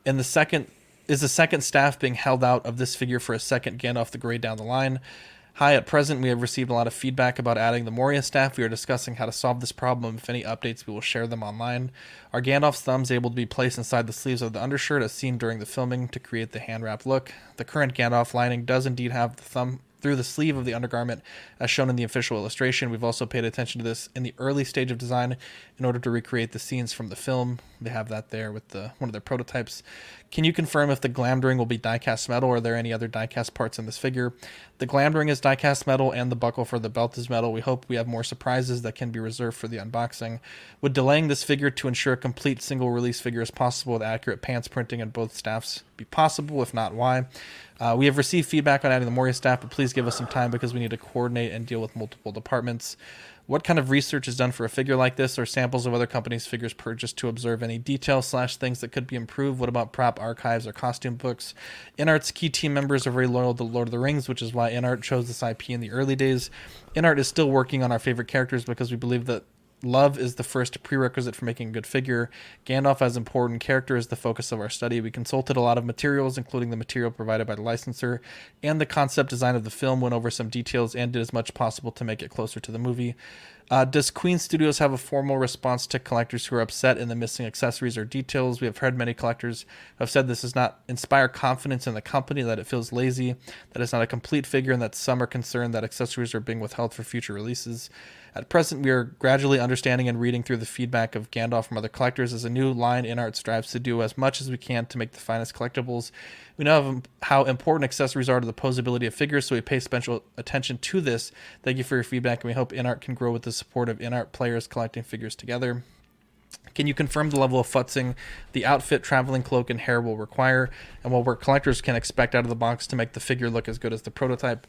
In the second, is the second staff being held out of this figure for a second Gandalf the Grey down the line? Hi, at present, we have received a lot of feedback about adding the Moria staff. We are discussing how to solve this problem. If any updates, we will share them online. Are Gandalf's thumbs able to be placed inside the sleeves of the undershirt as seen during the filming to create the hand wrap look? The current Gandalf lining does indeed have the thumb through the sleeve of the undergarment as shown in the official illustration. We've also paid attention to this in the early stage of design in order to recreate the scenes from the film. They have that there with the one of their prototypes. Can you confirm if the Glamdring will be die-cast metal or are there any other die-cast parts in this figure? The Glamdring is die-cast metal and the buckle for the belt is metal. We hope we have more surprises that can be reserved for the unboxing. Would delaying this figure to ensure a complete single release figure is possible with accurate pants printing and both staffs be possible? If not, why? Uh, we have received feedback on adding the Moria staff, but please give us some time because we need to coordinate and deal with multiple departments. What kind of research is done for a figure like this, or samples of other companies' figures purchased to observe any details slash things that could be improved? What about prop archives or costume books? InArt's key team members are very loyal to Lord of the Rings, which is why InArt chose this IP in the early days. InArt is still working on our favorite characters because we believe that Love is the first prerequisite for making a good figure. Gandalf, as important character, is the focus of our study. We consulted a lot of materials, including the material provided by the licensor, and the concept design of the film. Went over some details and did as much possible to make it closer to the movie. Uh, does Queen Studios have a formal response to collectors who are upset in the missing accessories or details? We have heard many collectors have said this does not inspire confidence in the company, that it feels lazy, that it's not a complete figure, and that some are concerned that accessories are being withheld for future releases. At present, we are gradually understanding and reading through the feedback of Gandalf from other collectors as a new line InArt strives to do as much as we can to make the finest collectibles. We know how important accessories are to the posability of figures, so we pay special attention to this. Thank you for your feedback, and we hope InArt can grow with the support of InArt players collecting figures together. Can you confirm the level of futzing the outfit, traveling cloak, and hair will require, and what work collectors can expect out of the box to make the figure look as good as the prototype?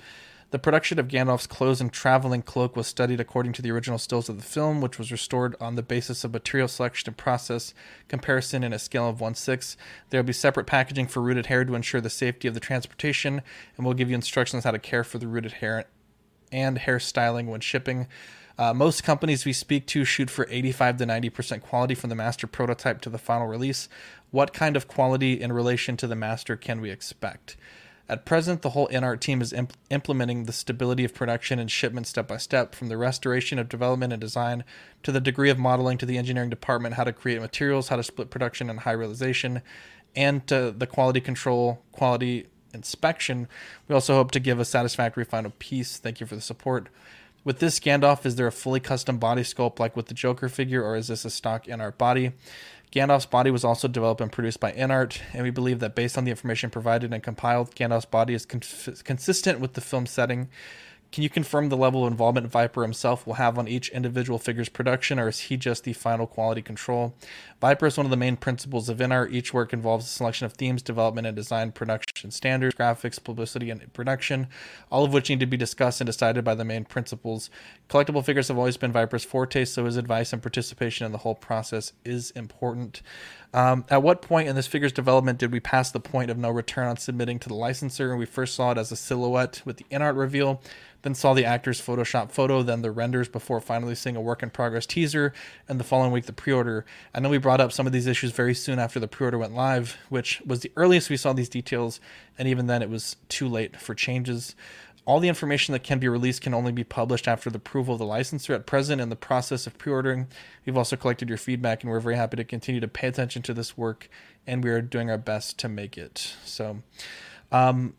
The production of Gandalf's clothes and traveling cloak was studied according to the original stills of the film, which was restored on the basis of material selection and process comparison in a scale of 1 6. There will be separate packaging for rooted hair to ensure the safety of the transportation, and we'll give you instructions how to care for the rooted hair and hairstyling when shipping. Uh, most companies we speak to shoot for 85 to 90% quality from the master prototype to the final release. What kind of quality in relation to the master can we expect? At present, the whole InArt team is imp- implementing the stability of production and shipment step by step, from the restoration of development and design to the degree of modeling to the engineering department, how to create materials, how to split production and high realization, and to the quality control, quality inspection. We also hope to give a satisfactory final piece. Thank you for the support. With this Gandalf, is there a fully custom body sculpt like with the Joker figure, or is this a stock InArt body? Gandalf's body was also developed and produced by InArt, and we believe that based on the information provided and compiled, Gandalf's body is con- consistent with the film setting. Can you confirm the level of involvement Viper himself will have on each individual figure's production, or is he just the final quality control? Viper is one of the main principles of InArt. Each work involves a selection of themes, development and design, production standards, graphics, publicity, and production, all of which need to be discussed and decided by the main principles. Collectible figures have always been Viper's forte, so his advice and participation in the whole process is important. Um, at what point in this figure's development did we pass the point of no return on submitting to the licensor? We first saw it as a silhouette with the InArt reveal then saw the actor's Photoshop photo, then the renders before finally seeing a work in progress teaser, and the following week the pre order. I know we brought up some of these issues very soon after the pre order went live, which was the earliest we saw these details, and even then it was too late for changes. All the information that can be released can only be published after the approval of the licensor. At present, in the process of pre ordering, we've also collected your feedback, and we're very happy to continue to pay attention to this work, and we are doing our best to make it. So, um,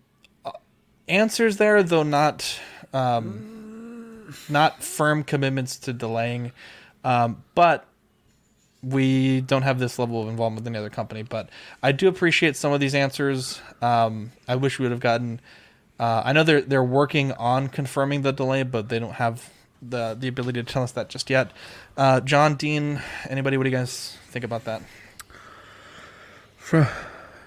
answers there, though not um, not firm commitments to delaying, um, but we don't have this level of involvement with any other company. But I do appreciate some of these answers. Um, I wish we would have gotten. Uh, I know they're they're working on confirming the delay, but they don't have the the ability to tell us that just yet. Uh, John Dean, anybody? What do you guys think about that? Fr-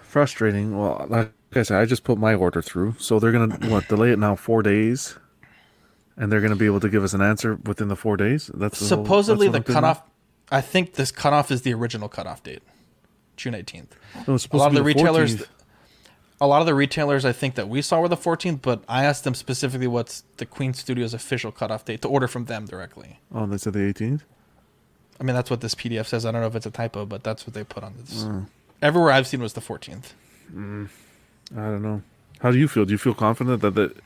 frustrating. Well, like I said, I just put my order through, so they're gonna [COUGHS] what delay it now four days and they're going to be able to give us an answer within the four days. That's the supposedly whole, that's the cutoff. I think this cutoff is the original cutoff date, June eighteenth. No, a lot of the, the retailers. 14th. A lot of the retailers, I think that we saw were the 14th, but I asked them specifically what's the Queen Studios official cutoff date to order from them directly. Oh, they said the 18th. I mean, that's what this PDF says. I don't know if it's a typo, but that's what they put on this. Oh. Everywhere I've seen was the 14th. Mm, I don't know. How do you feel? Do you feel confident that that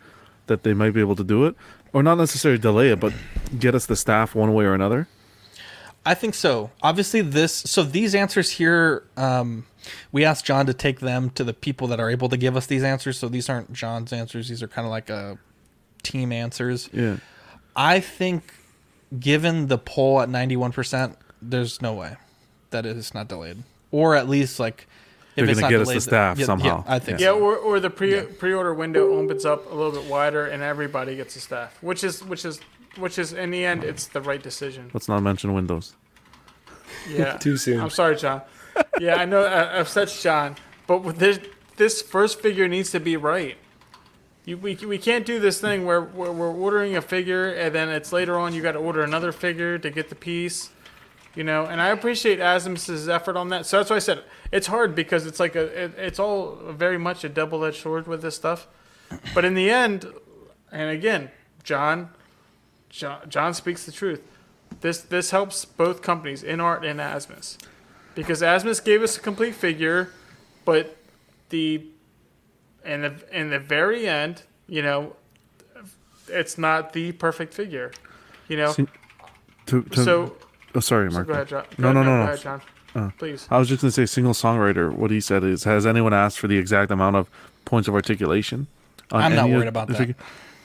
that they might be able to do it, or not necessarily delay it, but get us the staff one way or another? I think so. Obviously, this so these answers here, um, we asked John to take them to the people that are able to give us these answers. So these aren't John's answers; these are kind of like a team answers. Yeah. I think, given the poll at ninety-one percent, there's no way that it is not delayed, or at least like They're if it's gonna not get us delayed, the staff yeah, yeah, somehow. I think Yeah, so. or, or the pre pre order window opens up a little bit wider, and everybody gets a staff, which is which is which is in the end, it's the right decision. Let's not mention Windows. Yeah, [LAUGHS] Too soon. I'm sorry, John. Yeah, I know I, I've said John, but with this this first figure needs to be right. You, we, we can't do this thing where we're, we're ordering a figure and then it's later on you got to order another figure to get the piece, you know. And I appreciate Asmus's effort on that. So that's why I said it's hard because it's like a it, it's all very much a double edged sword with this stuff. But in the end, and again, John, John, John speaks the truth. This this helps both companies, InArt and Asmus, because Asmus gave us a complete figure, but the in the in the very end, you know, it's not the perfect figure, you know. See, To, to, So- oh, sorry, so Mark. go ahead, John. No, Go no, ahead, no, go no. ahead, John. Uh, Please. I was just going to say, single songwriter. What he said is, has anyone asked for the exact amount of points of articulation? on I'm not worried about that. fig-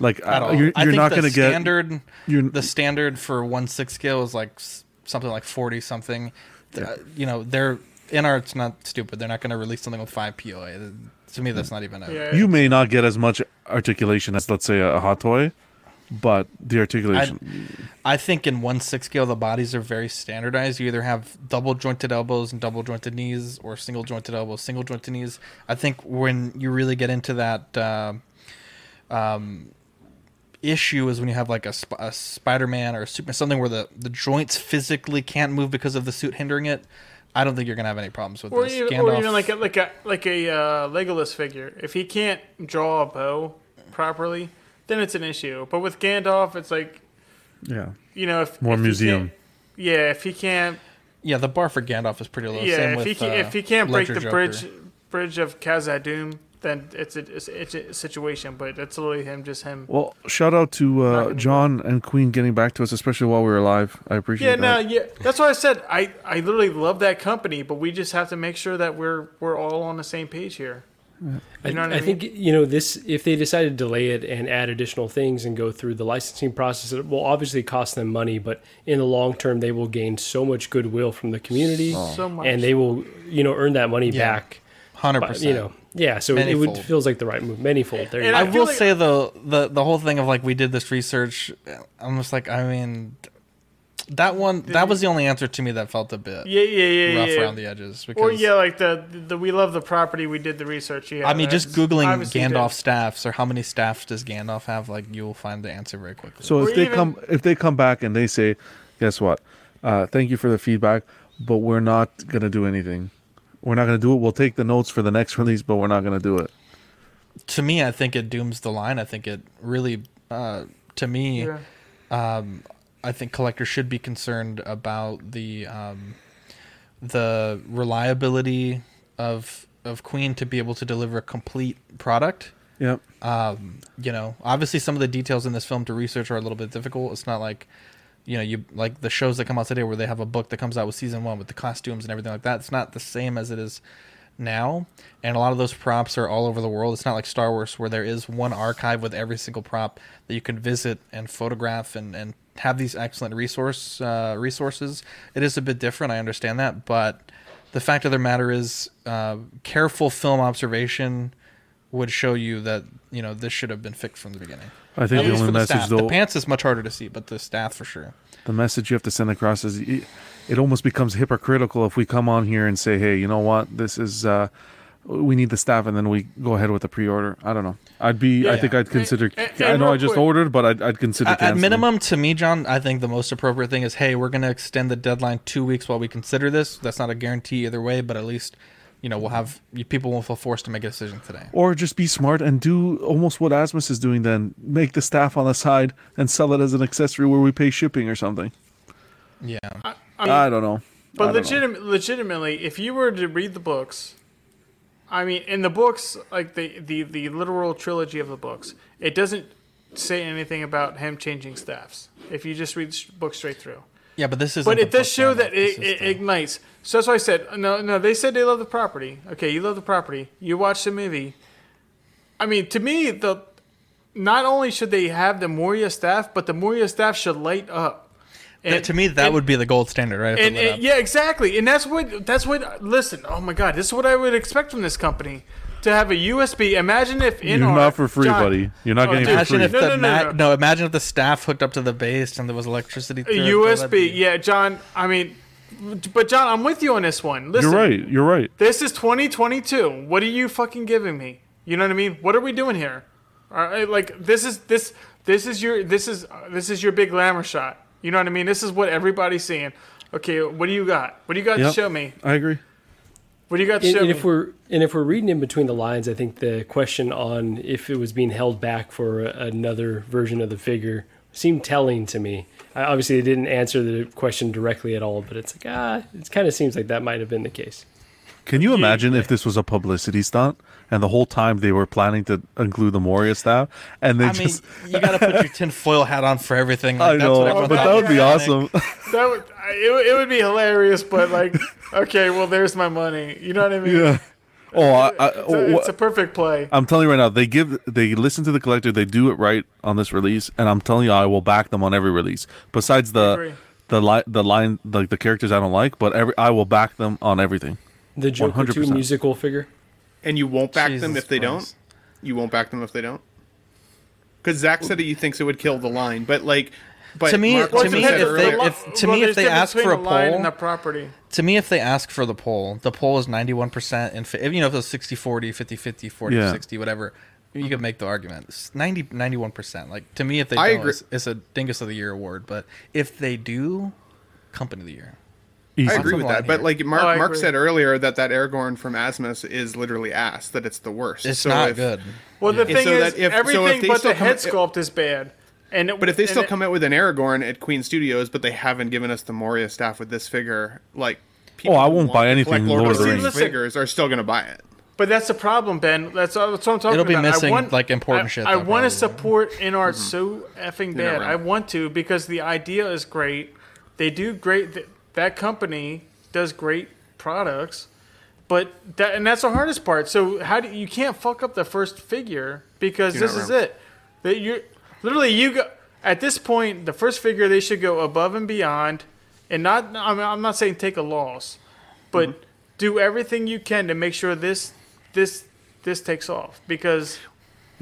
Like, at uh, all. you're, I you're think not going to get standard. you're- the standard for one six scale is like something like forty something. Uh, you know, they're InArt's not stupid. They're not going to release something with five POA. To me, that's not even a. You may not get as much articulation as, let's say, a, a hot toy, but the articulation. I think in one six scale the bodies are very standardized. You either have double jointed elbows and double jointed knees, or single jointed elbows, single jointed knees. I think when you really get into that, uh, um, issue is when you have like a, a Spider-Man or a Superman, something where the, the joints physically can't move because of the suit hindering it. I don't think you're gonna have any problems with Or this. even, or even like a, like a like a uh, Legolas figure. If he can't draw a bow properly, then it's an issue. But with Gandalf, it's like Yeah. you know if More if museum. Yeah, if he can't. yeah, the bar for Gandalf is pretty low. Yeah, Same if with, he can, uh, if he can't break Ledger the Joker. bridge bridge of Khazad-dûm, then it's a, it's, it's a situation. But it's literally him, just him. Well, shout out to uh, John and Queen getting back to us, especially while we were live. I appreciate Yeah, no, yeah. That's why I said I, I literally love that company, but we just have to make sure that we're we're all on the same page here. I, You know what I mean? I think you know this. If they decide to delay it and add additional things and go through the licensing process, it will obviously cost them money. But in the long term, they will gain so much goodwill from the community, So much. and they will you know earn that money Yeah. back. 100%. You know, yeah. So it would feels like the right move. Manyfold. There. you I, go. will say though, the the whole thing of like we did this research, I'm just like, I mean, that one that was the only answer to me that felt a bit Yeah, yeah, yeah, rough yeah. around the edges. Because Or yeah, like the the we love the property. We did the research. Yeah, I mean, just googling obviously Gandalf staffs or how many staffs does Gandalf have, like you will find the answer very quickly. So Or if they come if they come back and they say, guess what? Uh, thank you for the feedback, but we're not gonna do anything. We're not gonna do it. We'll take the notes for the next release, but we're not gonna do it. to me, I think it dooms the line. I think it really, uh, to me, Yeah. um, I think collectors should be concerned about the um, the reliability of of Queen to be able to deliver a complete product. Yep. Um, you know, obviously some of the details in this film to research are a little bit difficult. It's not like you know, you like the shows that come out today where they have a book that comes out with season one with the costumes and everything like that. It's not the same as it is now. And a lot of those props are all over the world. It's not like Star Wars where there is one archive with every single prop that you can visit and photograph and, and have these excellent resource uh, resources. It is a bit different. I understand that, but the fact of the matter is, uh, careful film observation would show you that you know this should have been fixed from the beginning. I think At the only the message, staff. though- the pants is much harder to see, but the staff for sure. The message you have to send across is it, it almost becomes hypocritical if we come on here and say, hey, you know what, this is uh, we need the staff, and then we go ahead with the pre-order. I don't know. I'd be. I Yeah. think I'd consider. And- I and know I just quick- ordered, but I'd, I'd consider. At, at minimum, to me, John, I think the most appropriate thing is, hey, we're going to extend the deadline two weeks while we consider this. That's not a guarantee either way, but at least you know we'll have people won't feel forced to make a decision today. Or just be smart and do almost what Asmus is doing. Then make the staff on the side and sell it as an accessory where we pay shipping or something. Yeah, I, I don't know. But don't know. legitimately, if you were to read the books, I mean, in the books, like the, the, the literal trilogy of the books, it doesn't say anything about him changing staffs. If you just read the book straight through. Yeah, but this is. But it does show that it, it ignites. So that's why I said no. No, they said they love the property. Okay, you love the property. You watch the movie. I mean, to me, the not only should they have the Moria staff, but the Moria staff should light up. That- to me, that would be the gold standard, right? And, and- yeah, exactly. And that's what that's what. Listen, oh my God, this is what I would expect from this company to have a USB. Imagine if in You're our not for free, John- buddy. You're not Oh, getting dude, it for Imagine free. if No, the no, no, ma- no. no, imagine if the staff hooked up to the base and there was electricity. A through it, USB, yeah, John. I mean, but John, I'm with you on this one. Listen, You're right. You're right. This is 2022. What are you fucking giving me? You know what I mean? What are we doing here? All right, like this is this this is your this is uh, this is your big glamour shot. You know what I mean? This is what everybody's seeing. Okay, what do you got? What do you got Yep. to show me? I agree. What do you got to And, show and me? if we're and if we're reading in between the lines, I think the question on if it was being held back for another version of the figure seemed telling to me. I, obviously, they didn't answer the question directly at all, but it's like ah, it kind of seems like that might have been the case. Can you imagine if this was a publicity stunt and the whole time they were planning to include the Moria staff and they I mean, just you got to put your [LAUGHS] tinfoil hat on for everything. I Like, that's know, what but that would be happening. awesome. [LAUGHS] [LAUGHS] that would it, would- it would be hilarious, but like, okay, well, there's my money. You know what I mean? yeah. Oh, I, I, It's a, oh, it's a perfect play. I'm telling you right now, they give they listen to the collector, they do it right on this release, and I'm telling you, I will back them on every release. Besides the the line the line like the characters I don't like, but every I will back them on everything. The Joker 2 100%. musical figure. And you won't back them Jesus if they Christ. don't. You won't back them if they don't. Because Zach said that he thinks it would kill the line, but like, but To me- Mark to me, said if earlier- they- if- to Well, me, if they ask for a the line poll- and the property. To me, if they ask for the poll, the poll is 91% and fa- you know if it was 60 40, 50 50, 40 Yeah. 60, whatever. you could make the argument. It's 90 91 percent. Like to me, if they I don't, agree. It's, it's a Dingus of the Year award. But if they do, Company of the Year. I agree with that, line but here. like Mark, Oh, Mark said earlier that that Aragorn from Asmus is literally ass. That it's the worst. It's So not if- good. Well, the Yeah. thing So is, that if- so everything if they but the head sculpt is bad. And it, But if they and still it- come out with an Aragorn at Queen Studios, but they haven't given us the Moria staff with this figure, like people Oh, I won't buy anything collect Lord Lord of the Rings Rings. figures are still going to buy it. But that's the problem, Ben. That's, uh, that's what I'm talking It'll be about. I missing, want- like, important I, shit, I though, want to support InArt so effing bad. right. I want to because the idea is great. They do great. Th- That company does great products, but that and that's the hardest part. So how do you can't fuck up the first figure because You're this is it. That you literally you go at this point the first figure they should go above and beyond, and not. I'm, I'm not saying take a loss, but Mm-hmm. do everything you can to make sure this this this takes off because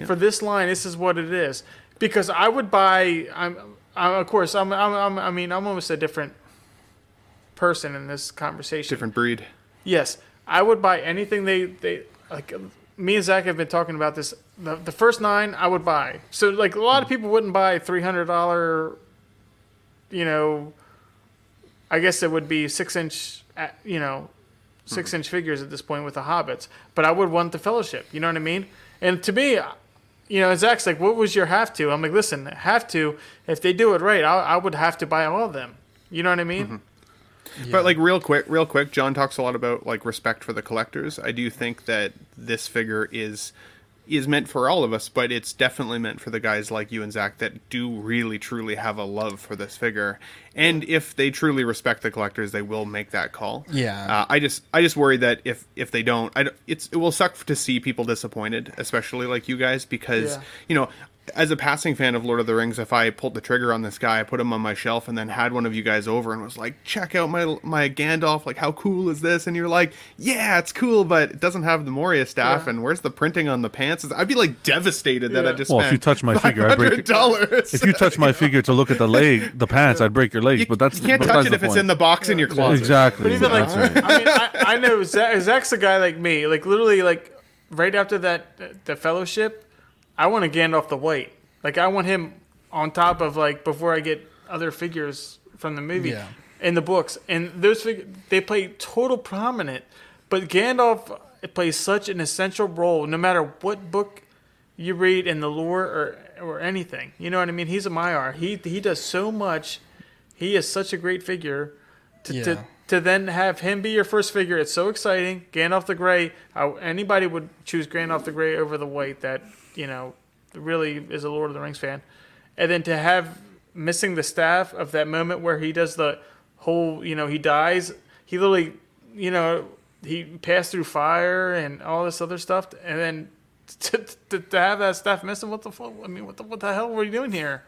for this line this is what it is because I would buy I'm, I'm of course I'm, I'm, I'm I mean I'm almost a different person in this conversation. Different breed. yes I would buy anything they they like me and Zach have been talking about this. The, the first nine I would buy. So like a lot of people wouldn't buy three hundred dollar you know I guess it would be six inch you know 6 mm-hmm. inch figures at this point with the hobbits but I would want the fellowship you know what I mean? And to me you know Zach's like what was your have to? I'm like listen have to if they do it right I, I would have to buy all of them. You know what I mean mm-hmm. But like real quick, real quick, John talks a lot about like respect for the collectors. I do think that this figure is is meant for all of us, but it's definitely meant for the guys like you and Zach that do really truly have a love for this figure. And if they truly respect the collectors, they will make that call. Yeah. Uh, I just I just worry that if if they don't, I don't- it's it will suck to see people disappointed, especially like you guys, because Yeah. you know. As a passing fan of Lord of the Rings, if I pulled the trigger on this guy, I put him on my shelf, and then had one of you guys over and was like, "Check out my my Gandalf! Like, how cool is this?" And you're like, "Yeah, it's cool, but it doesn't have the Moria staff, Yeah. and where's the printing on the pants?" I'd be like devastated that I Yeah. just Well, if you touch my figure, I break. dollars. [LAUGHS] If you touch my [LAUGHS] figure to look at the leg, the pants, I'd break your legs. But that's you can't touch it the if it's in the box in your closet. Exactly. But even like, That's right. I mean, I, I know Zach, Zach's a guy like me. Like literally, like right after that, the Fellowship, I want a Gandalf the White. Like I want him on top of like before I get other figures from the movie Yeah. in the books, and those fig- they play total prominent. But Gandalf plays such an essential role, no matter what book you read in the lore or or anything. You know what I mean? He's a Maiar. He he does so much. He is such a great figure. To, Yeah. to to then have him be your first figure, it's so exciting. Gandalf the Grey. I, anybody would choose Gandalf the Grey over the White. That you know really is a Lord of the Rings fan. And then to have missing the staff of that moment where he does the whole, you know, he dies. He literally, you know, he passed through fire and all this other stuff, and then [LAUGHS] to, to, to have that staff missing, what the fuck? I mean, what the what the hell were you doing here?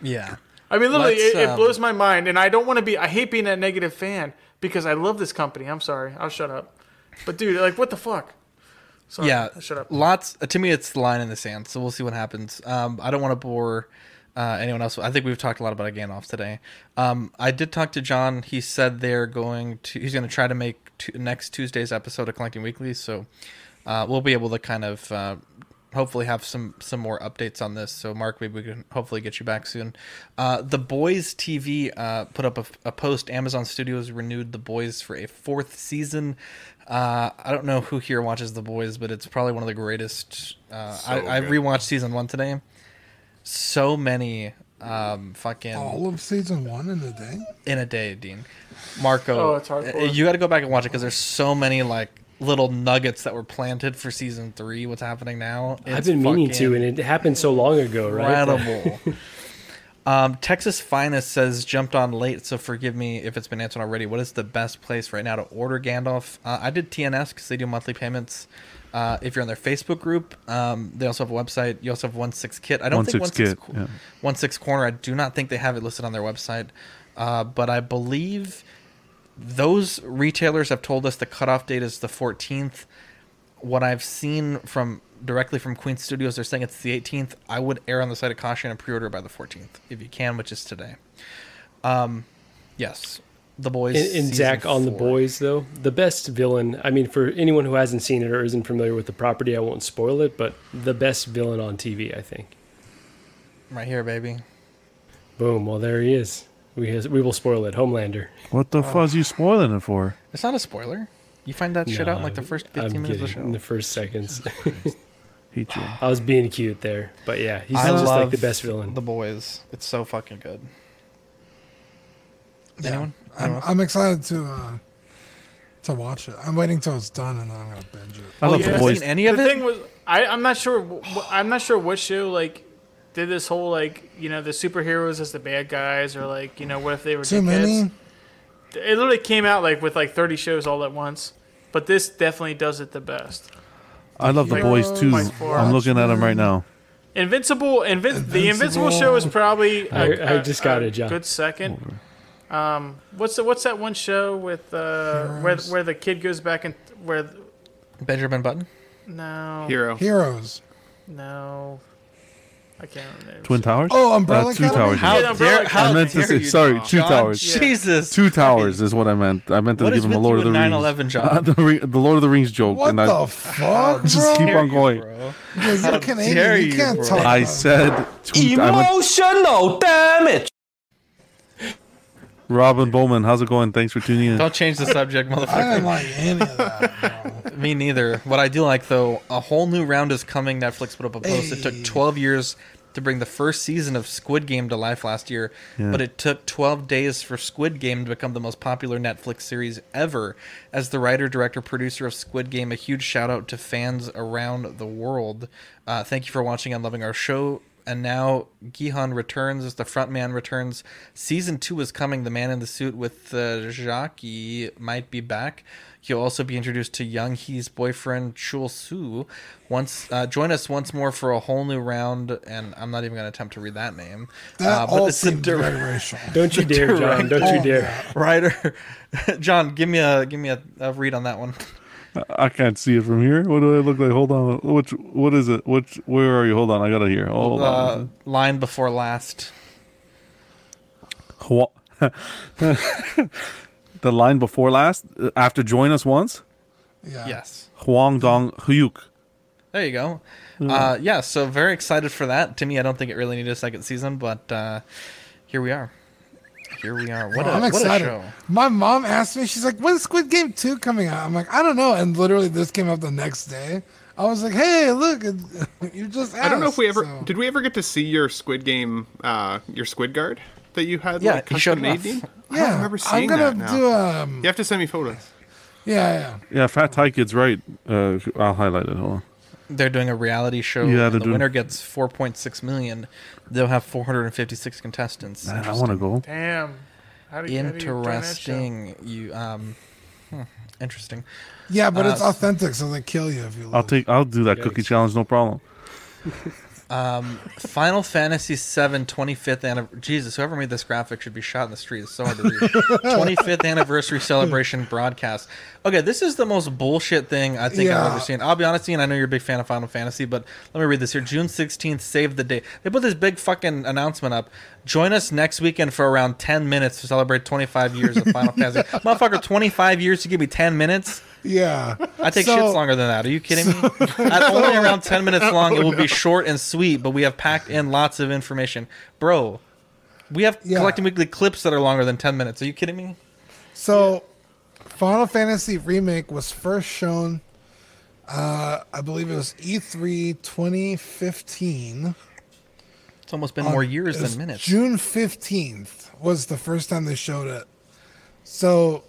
Yeah. I mean, literally, it, it um, blows my mind, and I don't want to be. I hate being a negative fan because I love this company. I'm sorry, I'll shut up. But dude, like, what the fuck? Sorry, yeah, shut up. Lots uh, to me, it's the line in the sand. So we'll see what happens. Um, I don't want to bore uh, anyone else. I think we've talked a lot about Gandalf today. Um, I did talk to John. He said they're going to. He's going to try to make t- next Tuesday's episode of Collecting Weekly. So uh, we'll be able to kind of. Uh, hopefully have some some more updates on this so mark maybe we can hopefully get you back soon uh, the boys tv uh, put up a, a post amazon studios renewed the boys for a fourth season uh, i don't know who here watches the boys but it's probably one of the greatest uh, So I, I good. rewatched season one today so many um fucking All of season one in a day. in a day dean marco Oh, it's hardcore. uh, you got to go back and watch it because there's so many like little nuggets that were planted for season three what's happening now I've It's been meaning to, and it happened so long ago, right? Incredible. [LAUGHS] um, Texas Finest says jumped on late, so forgive me if it's been answered already. What is the best place right now to order Gandalf? Uh, I did TNS because they do monthly payments. Uh, if you're on their Facebook group, um, they also have a website. You also have One Six Kit. I don't One think One Six Six Kit, yeah. One Six Corner. I do not think they have it listed on their website, uh, but I believe those retailers have told us the cutoff date is the 14th. What I've seen from directly from Queen Studios, they're saying it's the 18th. I would err on the side of caution and pre-order by the 14th if you can, which is today. Um, yes. The boys. And, and season Zach on the boys though, the best villain. I mean, for anyone who hasn't seen it or isn't familiar with the property, I won't spoil it. But the best villain on TV, I think. Right here, baby. Boom. Well, there he is. We has, we will spoil it. Homelander. What the fuzz you spoiling it for? It's not a spoiler. You find that shit out in like the first 15 I'm minutes of the show. In the first seconds. Hate you. I was being cute there, but yeah, he's I just like the best villain. The boys. It's so fucking good. Yeah. Anyone? I'm, I'm excited to uh, to watch it. I'm waiting till it's done and then I'm gonna binge it. I love oh, the boys. Seen any of the it? thing was, I, I'm not sure. I'm not sure what show like did this whole like you know the superheroes as the bad guys or like you know what if they were Too dickheads? many. It literally came out like with like 30 shows all at once, but this definitely does it the best. I love the boys too. I'm looking at them right now. Invincible, Invin- the Invincible show is probably I- a- I a- just got a it, John. Good second. Um, what's the, what's that one show with uh, where where the kid goes back and where Benjamin Button? no Hero. Heroes. no I can't remember. Twin Towers. Oh, Umbrella Uh, two Academy? towers. How Yeah, dare, how I meant to say you, sorry. John? Two John, towers. Jesus. Two towers is what I meant. I meant to What give him a Lord of the and Rings. 9/11, John? [LAUGHS] the, the Lord of the Rings joke. What and the I fuck, [LAUGHS] just bro? keep on going. bro. Yeah, you're How Canadian. dare You you, can't bro. talk. I said two. I meant, Emotional damage. Robin Bowman, how's it going? Thanks for tuning in. Don't change the subject, motherfucker. I didn't like any of that. Bro. Me neither. What I do like though, a whole new round is coming. Netflix put up a post. It took 12 years to bring the first season of Squid Game to life last year, Yeah. but it took 12 days for Squid Game to become the most popular Netflix series ever. As the writer, director, producer of Squid Game, a huge shout out to fans around the world. Uh, thank you for watching and loving our show. And now Gi-hun returns as the frontman returns. Season two is coming. The man in the suit with uh, Jackie might be back. He'll also be introduced to Young Hee's boyfriend Chul Soo. Once uh, join us once more for a whole new round, and I'm not even going to attempt to read that name. That Uh, all it's the dir- very racial. [LAUGHS] Don't you [LAUGHS] dare, John. Don't you dare. writer. [LAUGHS] John, give me a give me a, a read on that one. I can't see it from here. What do I look like? Hold on. Which? What is it? Which? Where are you? Hold on. I gotta hear. Hold Uh, on. line before last. Hua- the line before last, uh, after join us once, Yeah. Yes. Huang Dong Huyuk. There you go. Uh, yeah, so very excited for that. To me, I don't think it really needed a second season, but uh, here we are. Here we are. What, Bro, a, I'm what a excited. show. My mom asked me, she's like, "When's Squid Game 2 coming out?" I'm like, "I don't know." And literally, this came out the next day. I was like, "Hey, look, [LAUGHS] you just." Asked, I don't know if we ever so- did. We ever get to see your Squid Game, uh, your Squid guard that you had. Yeah, like, he showed custom it off. made? [LAUGHS] I Yeah, don't remember I'm seeing gonna that. Now. do um. You have to send me photos. Yeah, yeah. Yeah, Fat Ty Kid's right. Uh, I'll highlight it. Hold on. They're doing a reality show. Yeah, and the doing- winner gets 4.6 million. They'll have 456 contestants. Man, I want to go. Damn. How do you, how do you join that show? Interesting. You um, hmm, interesting. Yeah, but Uh, it's authentic, so they kill you if you. Lose. I'll take. I'll do that cookie challenge. No problem. [LAUGHS] Um, Final Fantasy VII 25th anniversary. Jesus, whoever made this graphic should be shot in the street. It's so hard to read. [LAUGHS] 25th anniversary celebration broadcast. Okay, this is the most bullshit thing I think I've Yeah. ever seen. I'll be honest, Ian. I know you're a big fan of Final Fantasy, but let me read this here. June 16th, save the date. They put this big fucking announcement up. Join us next weekend for around 10 minutes to celebrate 25 years of Final Fantasy. [LAUGHS] Motherfucker, 25 years to give me 10 minutes? Yeah. I take So- shits longer than that. Are you kidding me? [LAUGHS] At only [LAUGHS] around 10 minutes long, it will be short and sweet, but we have packed in lots of information. Bro, we have Yeah. collecting weekly clips that are longer than 10 minutes. Are you kidding me? So, Final Fantasy Remake was first shown, uh, I believe it was E3 2015. It's almost been on- more years than minutes. June 15th was the first time they showed it. So,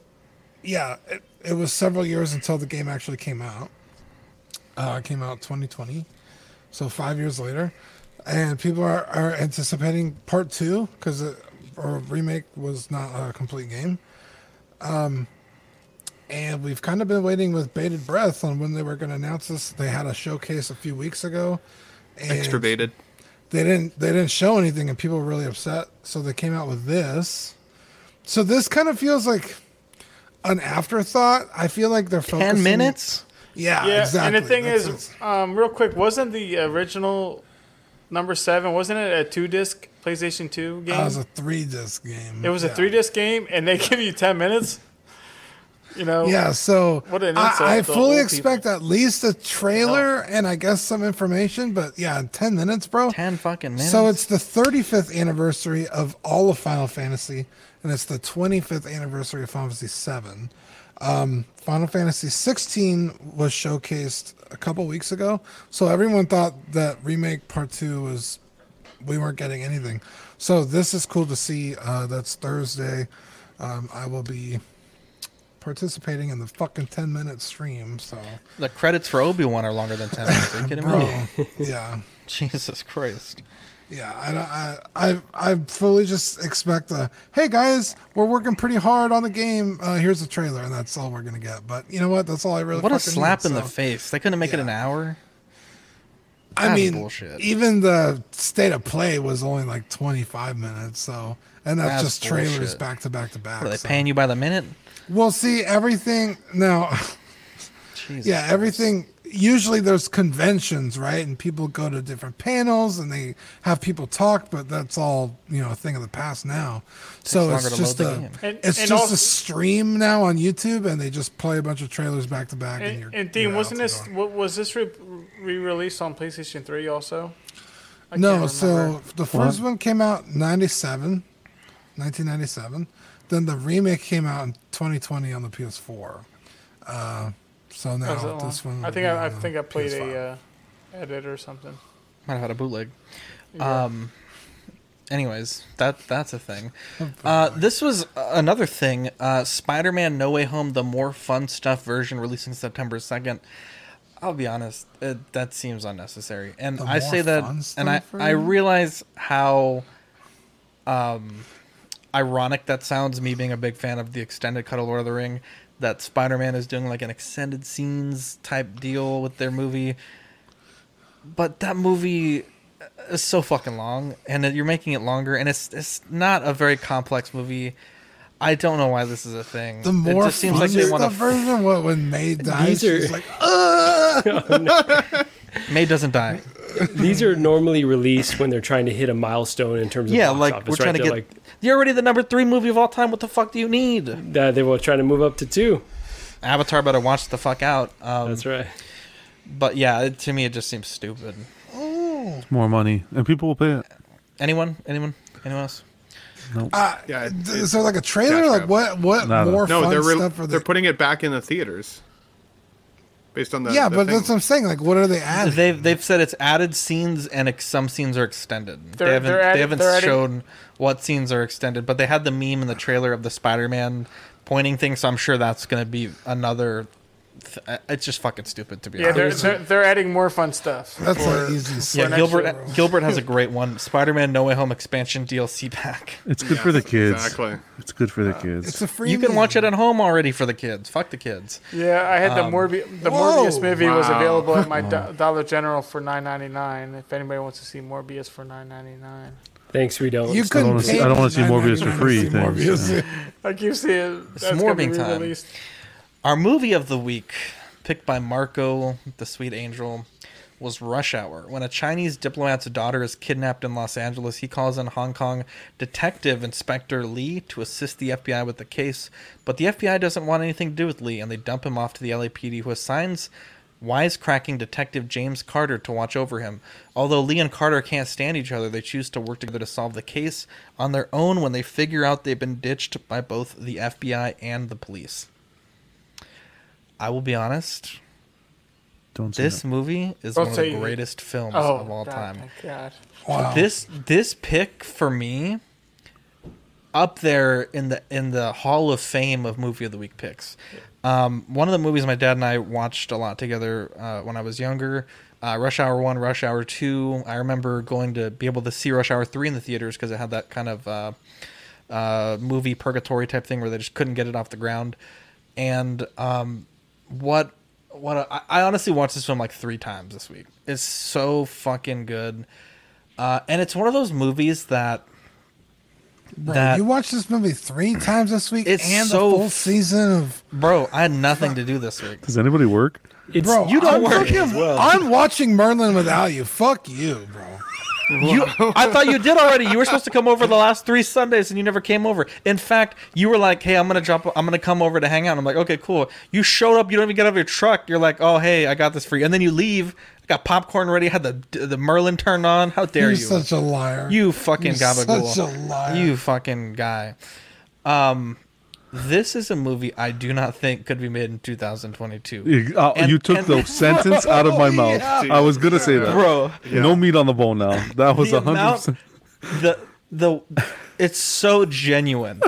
yeah, it, it was several years until the game actually came out. Uh, it came out 2020, so five years later. And people are, are anticipating part two because or remake was not a complete game. Um, and we've kind of been waiting with bated breath on when they were going to announce this. They had a showcase a few weeks ago. and Extra baited. They didn't. They didn't show anything, and people were really upset. So they came out with this. So this kind of feels like an afterthought. I feel like they're focusing. 10 minutes? Yeah, Yeah, exactly. and the thing That's is, um, real quick, wasn't the original number seven, wasn't it a two disc PlayStation Two game? It was a three disc game. it was a three disc game, and they [LAUGHS] give you ten minutes. You know. Yeah, so What an insult I, I fully old expect at least a trailer and I guess some information, but yeah, 10 minutes, bro. 10 fucking minutes. So it's the 35th anniversary of all of Final Fantasy, and it's the 25th anniversary of Final Fantasy 7. Um, Final Fantasy 16 was showcased a couple weeks ago, so everyone thought that remake part two was we weren't getting anything. So this is cool to see. Uh, that's Thursday. Um, I will be participating in the fucking 10 minute stream. So The credits for Obi Wan are longer than 10 minutes. Are you kidding Bro, [LAUGHS] me? yeah. Jesus Christ. Yeah, I, I, I, I fully just expect a, hey guys, we're working pretty hard on the game. Uh, here's the trailer, and that's all we're gonna get. But you know what? That's all I really. What a slap need, in the face. They couldn't make it an hour? I mean, bullshit. even the state of play was only like 25 minutes. So, and that's, That's just trailers bullshit. back to back to back. What, are they so. paying you by the minute? Well, see, everything now. Jesus yeah, everything. Usually there's conventions, right? And people go to different panels and they have people talk, but that's all you know, a thing of the past now. so longer it's just a. And- it's and just also- a stream now on YouTube, and they just play a bunch of trailers back to back. And, And, and Dean, you're wasn't this the what was this re- re-released on PlayStation Three also? I No, so the first one came out in 97, 1997. Then the remake came out in 2020 on the PS4. Uh, so now How's this one. I think I, I think I played PS5. a uh, edit or something. Might have had a bootleg. Yeah. Um. Anyways, that that's a thing. Uh, this was another thing. Uh, Spider-Man: No Way Home, the more fun stuff version, releasing September second. I'll be honest, it, that seems unnecessary, and The I say that, and I I realize how, um, ironic that sounds. Me being a big fan of the extended cut of Lord of the Ring, that Spider-Man is doing like an extended scenes type deal with their movie but that movie is so fucking long, and you're making it longer, and it's it's not a very complex movie. I don't know why this is a thing. The more it just seems fun like they stuff want to. version, what when May dies, [LAUGHS] These are- she's like, "Ugh!" [LAUGHS] Oh, [LAUGHS] May doesn't die. These are normally released when they're trying to hit a milestone in terms of Yeah, box like office, we're trying right? to They're get. you're already the number three movie of all time. What the fuck do you need? like that they were trying to move up to two. Avatar better watch the fuck out. Um, That's right. But yeah, it, to me it just seems stupid. It's more money, and people will pay it. Anyone? Anyone? Anyone else? Uh, Yeah, d- it- is there like a trailer? Like what? What Nada. more No, fun they're re- stuff are they're putting it back in the theaters. Based on the yeah, the but thing. that's what I'm saying. Like, what are they adding? They've they've said it's added scenes and ex- some scenes are extended. They're- they haven't they're adding- they haven't they're adding- shown what scenes are extended, but they had the meme in the trailer of the Spider-Man pointing thing, so I'm sure that's going to be another. Th- it's just fucking stupid to be Yeah, they're, they're they're adding more fun stuff. That's for- an easy. for sell. yeah, Gilbert year. [LAUGHS] Gilbert has a great one. Spider-Man No Way Home expansion DLC pack. It's good for the kids. exactly. It's good for the kids. It's a free. You can watch it at home already for the kids. Fuck the kids. Yeah, I had the Um, Morbi- the Whoa, Morbius movie was wow. available at my [LAUGHS] Do- Dollar General for nine ninety nine. If anybody wants to see Morbius for nine ninety nine, Thanks, we don't. You I don't couldn't. wanna see- pay I don't wanna see $9.99 Morbius for to free, see thanks. Morbius. [LAUGHS] I keep seeing It's that's gonna be Morbing time. re-released. Our movie of the week, picked by Marco, the sweet angel, was Rush Hour. When a Chinese diplomat's daughter is kidnapped in Los Angeles, he calls in Hong Kong Detective Inspector Lee to assist the FBI with the case. But the FBI doesn't want anything to do with Lee, and they dump him off to the LAPD, who assigns wisecracking Detective James Carter to watch over him. Although Lee and Carter can't stand each other, they choose to work together to solve the case on their own when they figure out they've been ditched by both the FBI and the police. I will be honest. Don't say This that. movie is Don't one of the say- greatest films Oh, of all God, time. thank God. Wow. This this pick for me up there in the in the Hall of Fame of movie of the week picks. Um, one of the movies my dad and I watched a lot together uh, when I was younger. Uh, Rush Hour One, Rush Hour Two. I remember going to be able to see Rush Hour Three in the theaters because it had that kind of uh, uh, movie purgatory type thing where they just couldn't get it off the ground. And um, what what a, I I honestly watched this film like three times this week. It's so fucking good, uh, and it's one of those movies that Bro, that you watched this movie three times this week It's and so the full season of. bro. I had nothing to do this week. Does anybody work? It's Bro, you don't I'm, work fucking- as well. I'm watching Merlin without you. Fuck you, bro. You, I thought you did already. You were supposed to come over the last three Sundays, and you never came over. In fact, you were like, "Hey, I'm gonna drop. I'm gonna come over to hang out." I'm like, "Okay, cool." You showed up. You don't even get out of your truck. You're like, "Oh, hey, I got this for you," and then you leave. I got popcorn ready. Had the the Merlin turned on. How dare You're you? such a liar. You fucking You're gabagool. such a liar. You fucking guy. Um, this is a movie I do not think could be made in 2022. You, uh, And- you took and- the [LAUGHS] sentence out of my mouth. Yeah. I was gonna say that, Bro. No meat on the bone now. That was The a hundred amount- percent. the the it's so genuine.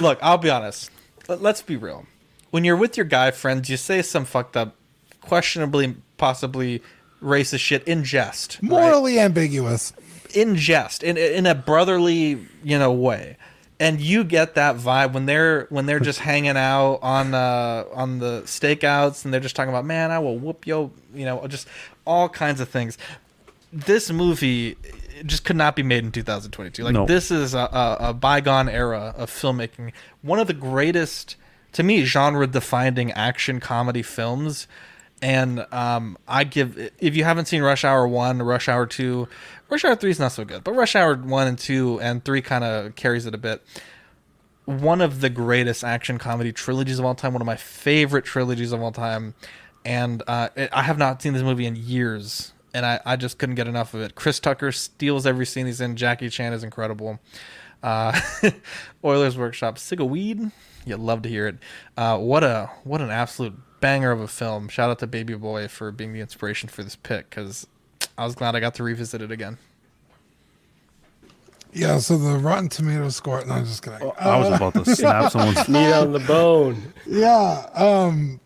Look, I'll be honest. Let- Let's be real. When you're with your guy friends, you say some fucked up, questionably, possibly racist shit in jest. right? Morally ambiguous. in jest in in a brotherly you know way and you get that vibe when they're when they're just hanging out on uh on the stakeouts and they're just talking about man i will whoop yo you know just all kinds of things. This movie just could not be made in 2022 like No. this is a, a, a bygone era of filmmaking. One of the greatest to me genre defining action comedy films. And um, I give if you haven't seen Rush Hour one, Rush Hour two, Rush Hour three is not so good, but Rush Hour one and two and three kind of carries it a bit. One of the greatest action comedy trilogies of all time, one of my favorite trilogies of all time, and uh, it, I have not seen this movie in years, and I, I just couldn't get enough of it. Chris Tucker steals every scene he's in. Jackie Chan is incredible. Uh, [LAUGHS] Oilers Workshop, Sig Weed. You'd love to hear it. Uh, what a what an absolute banger of a film. Shout out to Baby Boy for being the inspiration for this pick because I was glad I got to revisit it again. Yeah, so the Rotten Tomatoes score. No, I'm just kidding. I was about to snap [LAUGHS] someone's meat on the bone. Yeah, um,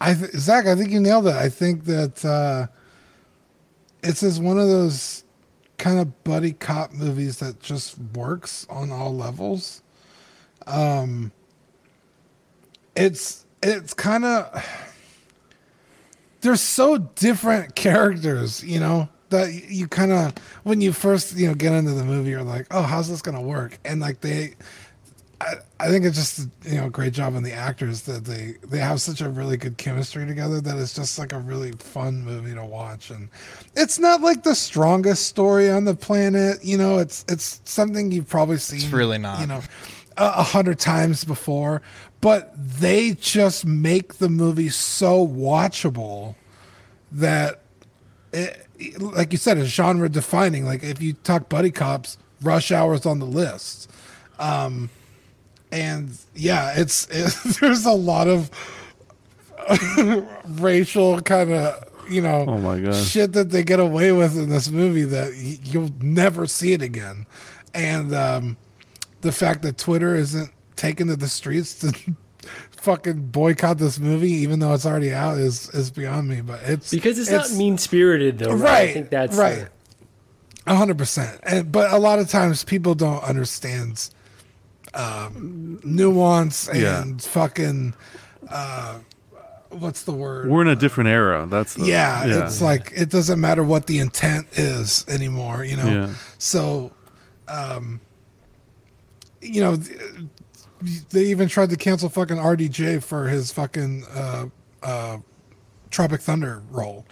I th- Zach, I think you nailed it. I think that uh, it's just one of those kind of buddy cop movies that just works on all levels. Um, it's it's kind of they're so different characters, you know, that you kind of when you first you know get into the movie, you're like, oh, how's this gonna work? And like they, I, I think it's just you know a great job on the actors that they they have such a really good chemistry together that it's just like a really fun movie to watch and it's not like the strongest story on the planet you know it's it's something you've probably seen really not. you know a a hundred times before but they just make the movie so watchable that it, like you said it's genre defining. Like if you talk buddy cops rush hours on the list. Um and yeah it's [LAUGHS] it, there's a lot of [LAUGHS] racial kind of you know Oh my God. shit that they get away with in this movie that you'll never see it again. And um the fact that twitter isn't taken to the streets to [LAUGHS] fucking boycott this movie even though it's already out is is beyond me but it's Because it's, not mean spirited though, right? right I think that's right a hundred percent. But a lot of times people don't understand um, nuance and Yeah. fucking uh, what's the word? We're in a different era. That's the, yeah, it's like it doesn't matter what the intent is anymore. You know, Yeah. so um, you know. Th- They even tried to cancel fucking RDJ for his fucking uh, uh, Tropic Thunder role.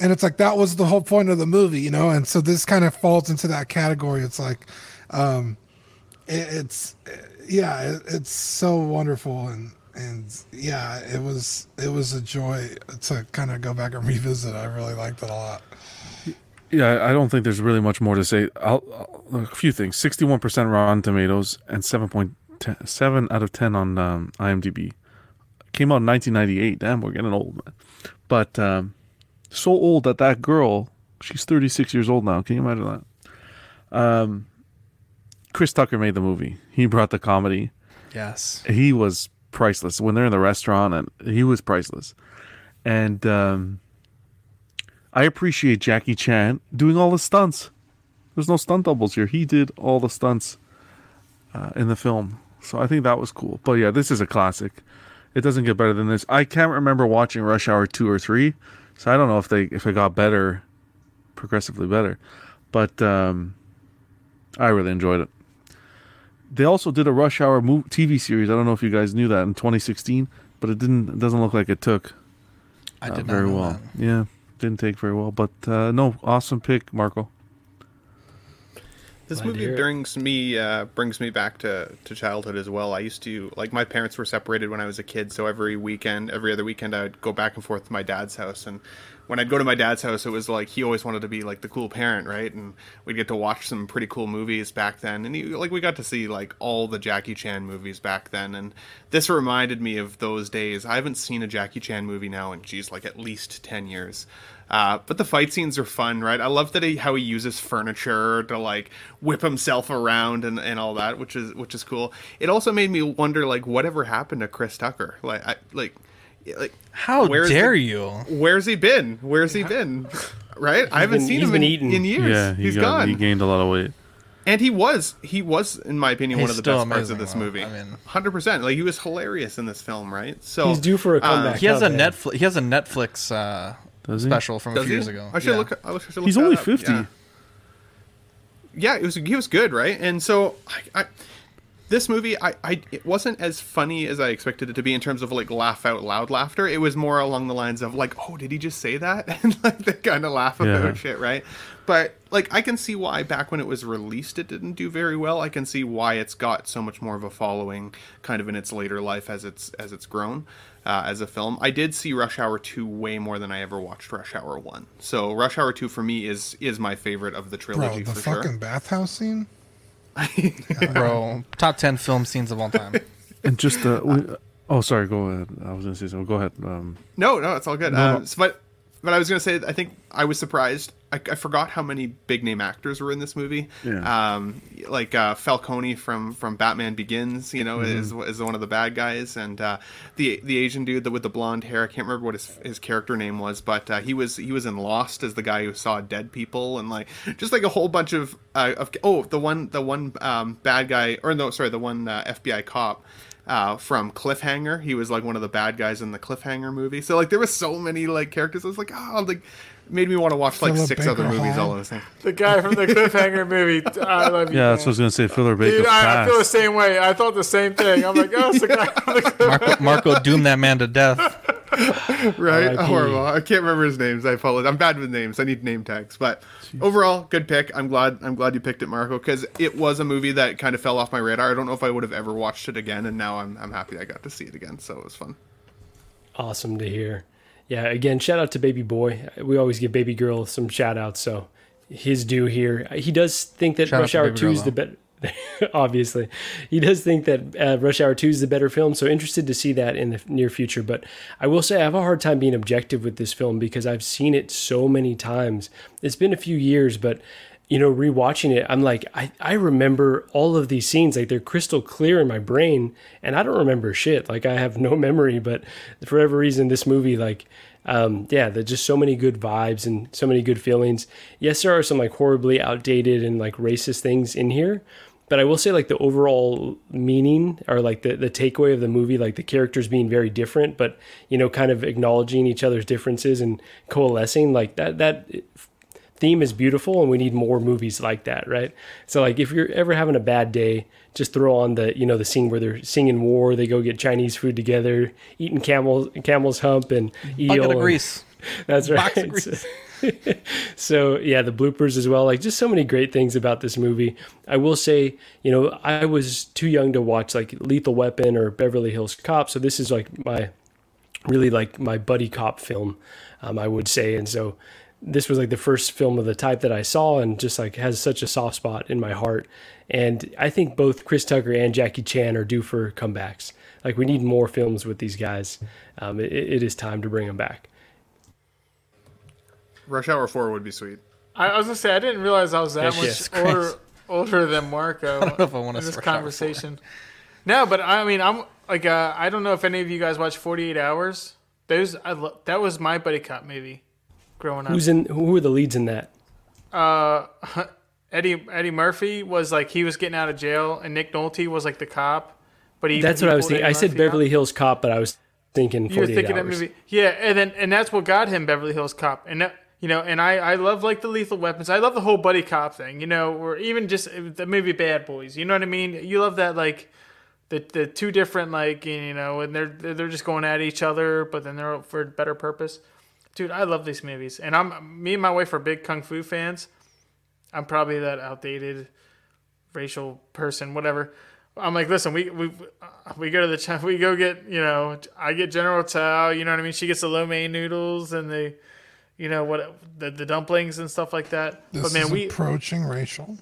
And it's like that was the whole point of the movie you know? And so this kind of falls into that category. It's like um it, it's yeah it, it's so wonderful. And and yeah it was it was a joy to kind of go back and revisit. I really liked it a lot. Yeah, I don't think there's really much more to say. I'll, I'll- a few things: sixty-one percent Rotten Tomatoes and seven point seven out of ten on um, IMDb. Came out in nineteen ninety-eight. Damn, we're getting old, man. But um, so old that that girl, she's thirty-six years old now. Can you imagine that? Um, Chris Tucker made the movie. He brought the comedy. Yes. He was priceless when they're in the restaurant, and he was priceless. And um, I appreciate Jackie Chan doing all the stunts. There's no stunt doubles here. He did all the stunts uh, in the film, so I think that was cool. But yeah, this is a classic. It doesn't get better than this. I can't remember watching Rush Hour two or three, so I don't know if they if it got better, progressively better. But um, I really enjoyed it. They also did a Rush Hour mov TV series. I don't know if you guys knew that in 2016, but it didn't. It doesn't look like it took. I uh, very well. that. Yeah, didn't take very well, but uh, no, awesome pick, Marco. This Glad movie brings me uh, brings me back to, to childhood as well. I used to like my parents were separated when I was a kid, so every weekend, every other weekend, I would go back and forth to my dad's house. And when I'd go to my dad's house, it was like he always wanted to be like the cool parent, right? And we'd get to watch some pretty cool movies back then. And he, like we got to see like all the Jackie Chan movies back then. And this reminded me of those days. I haven't seen a Jackie Chan movie now in geez, like at least ten years. Uh, but the fight scenes are fun, right? I love that he, how he uses furniture to like whip himself around and, and all that, which is which is cool. It also made me wonder like whatever happened to Chris Tucker, like I, like like How where's dare the- you? Where's he been? Where's he been? [LAUGHS] Right? I haven't been- seen him in, in years. Yeah, he He's got, gone. He gained a lot of weight. And he was, he was, in my opinion, one of the best parts of amazing, this though. movie. I mean- hundred percent. Like he was hilarious in this film, right? So He's due for a uh, comeback. He has a. Netflix. He has a Netflix uh, Does he? special from a few he? years ago. I should Yeah. look. I should look He's that only up. 50. Yeah. yeah, it was he was good, right? And so I, I this movie I, I it wasn't as funny as I expected it to be in terms of like laugh out loud laughter. It was more along the lines of like, oh, did he just say that? [LAUGHS] And like they kind of laugh about Yeah. shit, right? But like I can see why back when it was released it didn't do very well. I can see why it's got so much more of a following kind of in its later life as it's as it's grown. Uh, as a film, I did see Rush Hour two way more than I ever watched Rush Hour one. So Rush Hour two for me is is my favorite of the trilogy Bro, trilogy the for fucking sure. bathhouse scene. [LAUGHS] Bro, top ten film scenes of all time. [LAUGHS] And just uh, we, oh, sorry. Go ahead. I was gonna say something. Go ahead. Um, No, no, it's all good. No, uh, no. so- but but I was gonna say, I think I was surprised. I, I forgot how many big name actors were in this movie. Yeah. Um, like uh, Falcone from from Batman Begins, you know, is Mhm. is one of the bad guys, and uh, the the Asian dude that with the blonde hair. I can't remember what his his character name was, but uh, he was he was in Lost as the guy who saw dead people, and like just like a whole bunch of uh, of oh the one the one um, bad guy or no sorry the one uh, FBI cop uh, from Cliffhanger. He was like one of the bad guys in the Cliffhanger movie. So like there was so many like characters. I was like, oh, like made me want to watch like Philip six Baker other movies Hall. all at the same. The guy from the cliffhanger movie. [LAUGHS] I love you. yeah, man. that's what I was gonna say. Philip Baker Dude, I, I feel the same way. I thought the same thing. I'm like, oh, it's the guy [LAUGHS] from the Marco, Marco doomed that man to death. [LAUGHS] right? R.I.P. Horrible. I can't remember his names. I apologize. I'm bad with names. I need name tags. But overall, good pick. I'm glad. I'm glad you picked it, Marco, because it was a movie that kind of fell off my radar. I don't know if I would have ever watched it again, and now I'm I'm happy I got to see it again. So it was fun. Awesome to hear. Yeah, again, shout out to Baby Boy. We always give Baby Girl some shout outs, so his due here. He does think that Shout Rush Hour 2 is the better. [LAUGHS] Obviously, he does think that uh, Rush Hour 2 is the better film, so interested to see that in the near future. But I will say I have a hard time being objective with this film because I've seen it so many times. It's been a few years, but you know, rewatching it, I'm like, I, I remember all of these scenes, like they're crystal clear in my brain, and I don't remember shit. Like I have no [LAUGHS] memory, but for whatever reason, this movie, like, um, yeah, there's just so many good vibes and so many good feelings. Yes, there are some like horribly outdated and like racist things in here, but I will say like the overall meaning or like the, the takeaway of the movie, like the characters being very different, but you know, kind of acknowledging each other's differences and coalescing, like that, that theme is beautiful and we need more movies like that right so like if you're ever having a bad day just throw on the you know the scene where they're singing war they go get chinese food together eating camel camel's hump and eel Bucket of and- grease. [LAUGHS] that's right Box of grease. [LAUGHS] so yeah the bloopers as well like just so many great things about this movie i will say you know i was too young to watch like lethal weapon or beverly hills cop so this is like my really like my buddy cop film um, i would say and so this was like the first film of the type that i saw and just like has such a soft spot in my heart and i think both chris tucker and jackie chan are due for comebacks like we need more films with these guys um, it, it is time to bring them back Rush Hour Four would be sweet. I, I was gonna say I didn't realize I was that Jesus much older, older than Marco. [LAUGHS] I don't know if I wanna in this conversation. No, but I mean, I'm like, uh, I don't know if any of you guys watch 48 Hours. Those, I lo- that was my buddy cop movie, growing up. who's in who were the leads in that uh, [LAUGHS] Eddie Eddie Murphy was like he was getting out of jail, and Nick Nolte was like the cop. But he that's he what i was thinking Eddie i said Murphy out. beverly hills cop but i was thinking You were 48 thinking hours. that movie, yeah, and then and that's what got him Beverly Hills Cop, and that, you know, and I I love like the Lethal Weapons, I love the whole buddy cop thing, you know, or even just the movie Bad Boys, you know what I mean? You love that like the the two different like you know, and they're they're just going at each other, but then they're for a better purpose. Dude, I love these movies, and I'm me and my wife are big kung fu fans. I'm probably that outdated racial person, whatever. I'm like, listen, we we uh, we go to the we go get you know I get General Tao, you know what I mean. She gets the lo mein noodles and the, you know what the, the dumplings and stuff like that. This but man, is we approaching racial.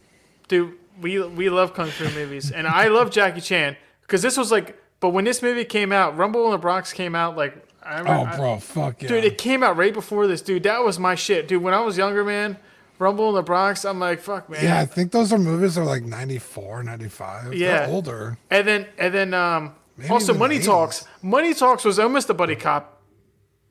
dude, we we love kung fu movies, and I love Jackie Chan because this was like. But when this movie came out, Rumble in the Bronx came out like. I Oh, remember, bro, fuck yeah. Dude, it came out right before this, dude. That was my shit, dude. When I was younger, man, Rumble in the Bronx, I'm like, fuck, man. yeah, I think those are movies are like 94, 95. Yeah. They're older. And then and then um Maybe also Money 80s. Talks. Money Talks was almost a buddy cop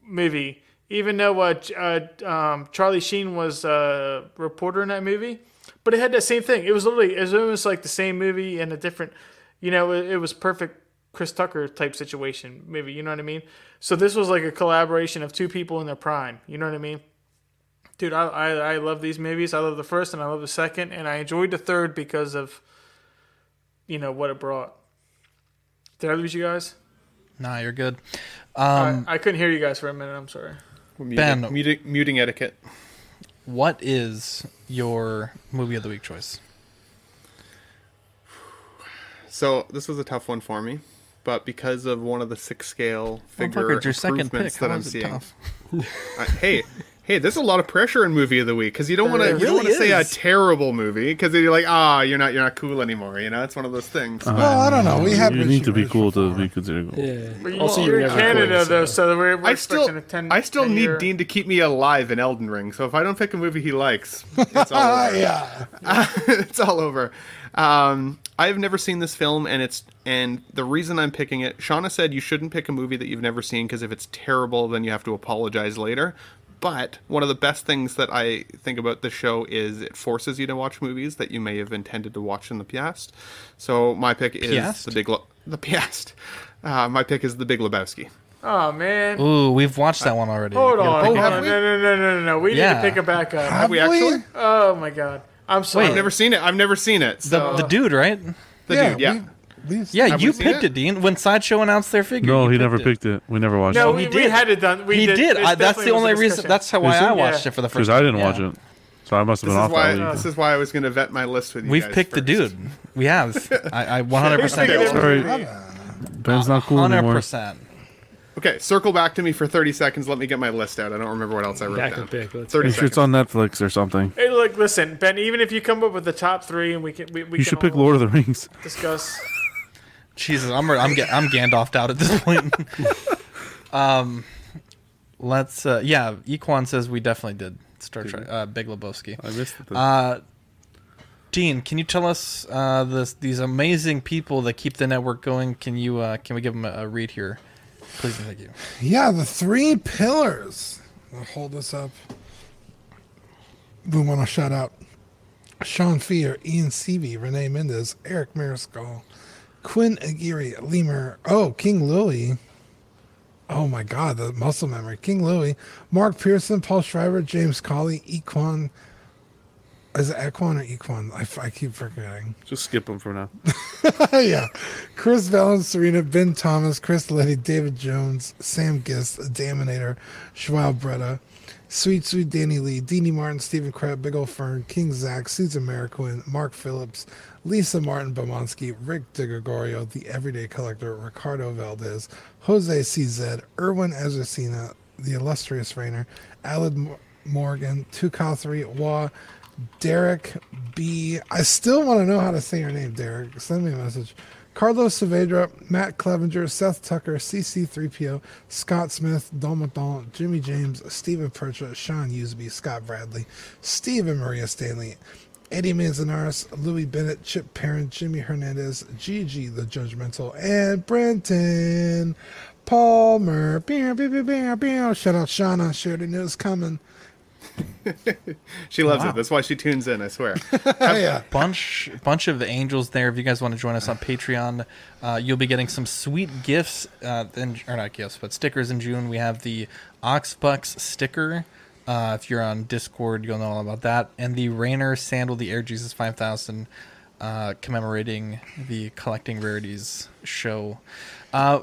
movie, even though uh, uh um Charlie Sheen was a reporter in that movie. But it had that same thing. It was literally it was almost like the same movie and a different you know, it, it was perfect Chris Tucker type situation maybe, you know what I mean? So this was like a collaboration of two people in their prime, you know what I mean? Dude, I, I I love these movies. I love the first and I love the second, and I enjoyed the third because of you know what it brought. Did I lose you guys? Nah, you're good. Um, I, I couldn't hear you guys for a minute. I'm sorry. Muting, Ben. muting, muting etiquette. what is your movie of the week choice? So this was a tough one for me, but because of one of the six scale figure your second improvements pick. that I'm seeing. I- hey, hey, there's a lot of pressure in movie of the week because you don't want to There you don't want to really say a terrible movie because you're like ah you're not you're not cool anymore. You know, it's one of those things. Well, I don't know. We have You need to be Richie cool to be considered cool. Yeah. But you, Also, you're you're in Canada cool, though, so we're, we're I still a 10 I still need year- Dean to keep me alive in Elden Ring. So if I don't pick a movie he likes, [LAUGHS] it's all over. yeah. [LAUGHS] it's all over. Um, I've never seen this film, and it's and the reason I'm picking it. Shauna said you shouldn't pick a movie that you've never seen because if it's terrible, then you have to apologize later. But one of the best things that I think about this show is it forces you to watch movies that you may have intended to watch in the past. So my pick is Past? the Big Le- the past. Uh, my pick is the Big Lebowski. Oh man. Ooh, we've watched that one already. Hold on. pick hold it on. No, no, no, no, no, no. We Yeah. need to pick it back up. Have we actually? Oh my god. I'm sorry. Wait. I've never seen it. I've never seen it. The, So the dude, right? the yeah, dude, yeah. We, we, Yeah, Have you seen picked it? it? Dean. When Sideshow announced their figure. No, you he never it. picked it. We never watched No, it we, he we did. had it done. We he did. did. This I, that's definitely the was a only reason. discussion. That's how why Is it? I watched Yeah. it for the first. because I didn't yeah. watch it, so I must have This been is off why. that week. This is why I was going to vet my list with you. We've guys picked the first. dude. We have. I, I [LAUGHS] 100 percent. Pick it. Sorry, Ben's not cool 100 anymore. percent. Okay, circle back to me for 30 seconds. Let me get my list out. I don't remember what else I wrote Back down. and pick. Let's 30 Make sure it's on Netflix or something. Hey, look, listen, Ben. Even if you come up with the top three, and we can, we, we You can should pick all Lord of the Rings. discuss. Jesus, I'm I'm I'm Gandalfed out at this point. [LAUGHS] um, let's. Uh, yeah, Equan says we definitely did Star Trek. Uh, Big Lebowski. I missed it. Uh, Dean, can you tell us uh, this, these amazing people that keep the network going? Can you uh, can we give them a, a read here, please thank you. yeah, the three pillars. I'll hold this up. We want to shout out Sean Fear, Ian Seavey, Renee Mendez, Eric Mariscal, Quinn Aguirre, Lemur, oh, King Louie. Oh my God, the muscle memory. King Louie, Mark Pearson, Paul Schreiber, James Colley, Equan. Is it Equan or Equan? I keep forgetting. Just skip them for now. [LAUGHS] yeah. Chris Valens, Serena, Ben Thomas, Chris Letty, David Jones, Sam Gist, Daminator, Schwab Bretta, Sweet Sweet Danny Lee, Deanie Martin, Stephen Kratt, Big Ol' Fern, King Zach, Susan Mariquin, Mark Phillips, Lisa Martin Bomansky, Rick DeGregorio, The Everyday Collector, Ricardo Valdez, Jose CZ, Erwin Ezracina, The Illustrious Rainer, Alad Mo- Morgan, Tukathri, Wa, Derek B. I still want to know how to say your name, Derek. Send me a message. Carlos Saavedra, Matt Clevenger, Seth Tucker, CC3PO, Scott Smith, Don Jimmy James, Stephen Percha, Sean Usby, Scott Bradley, Steve and Maria Stanley, Eddie Manzanares, Louis Bennett, Chip Perrin, Jimmy Hernandez, Gigi the Judgmental, and Brenton Palmer. Beow, beow, beow, beow, beow. Shout out Shauna. She already knew it's coming. [LAUGHS] She loves Wow. it. That's why she tunes in, I swear. [LAUGHS] yeah. bunch bunch of angels there. If you guys want to join us on Patreon, uh, you'll be getting some sweet gifts, uh, in, or not gifts, but stickers in June. We have the Oxbucks sticker. Uh, if you're on Discord, you'll know all about that. And the Rainer Sandal, the Air Jesus 5000 uh, commemorating the Collecting Rarities show. Uh,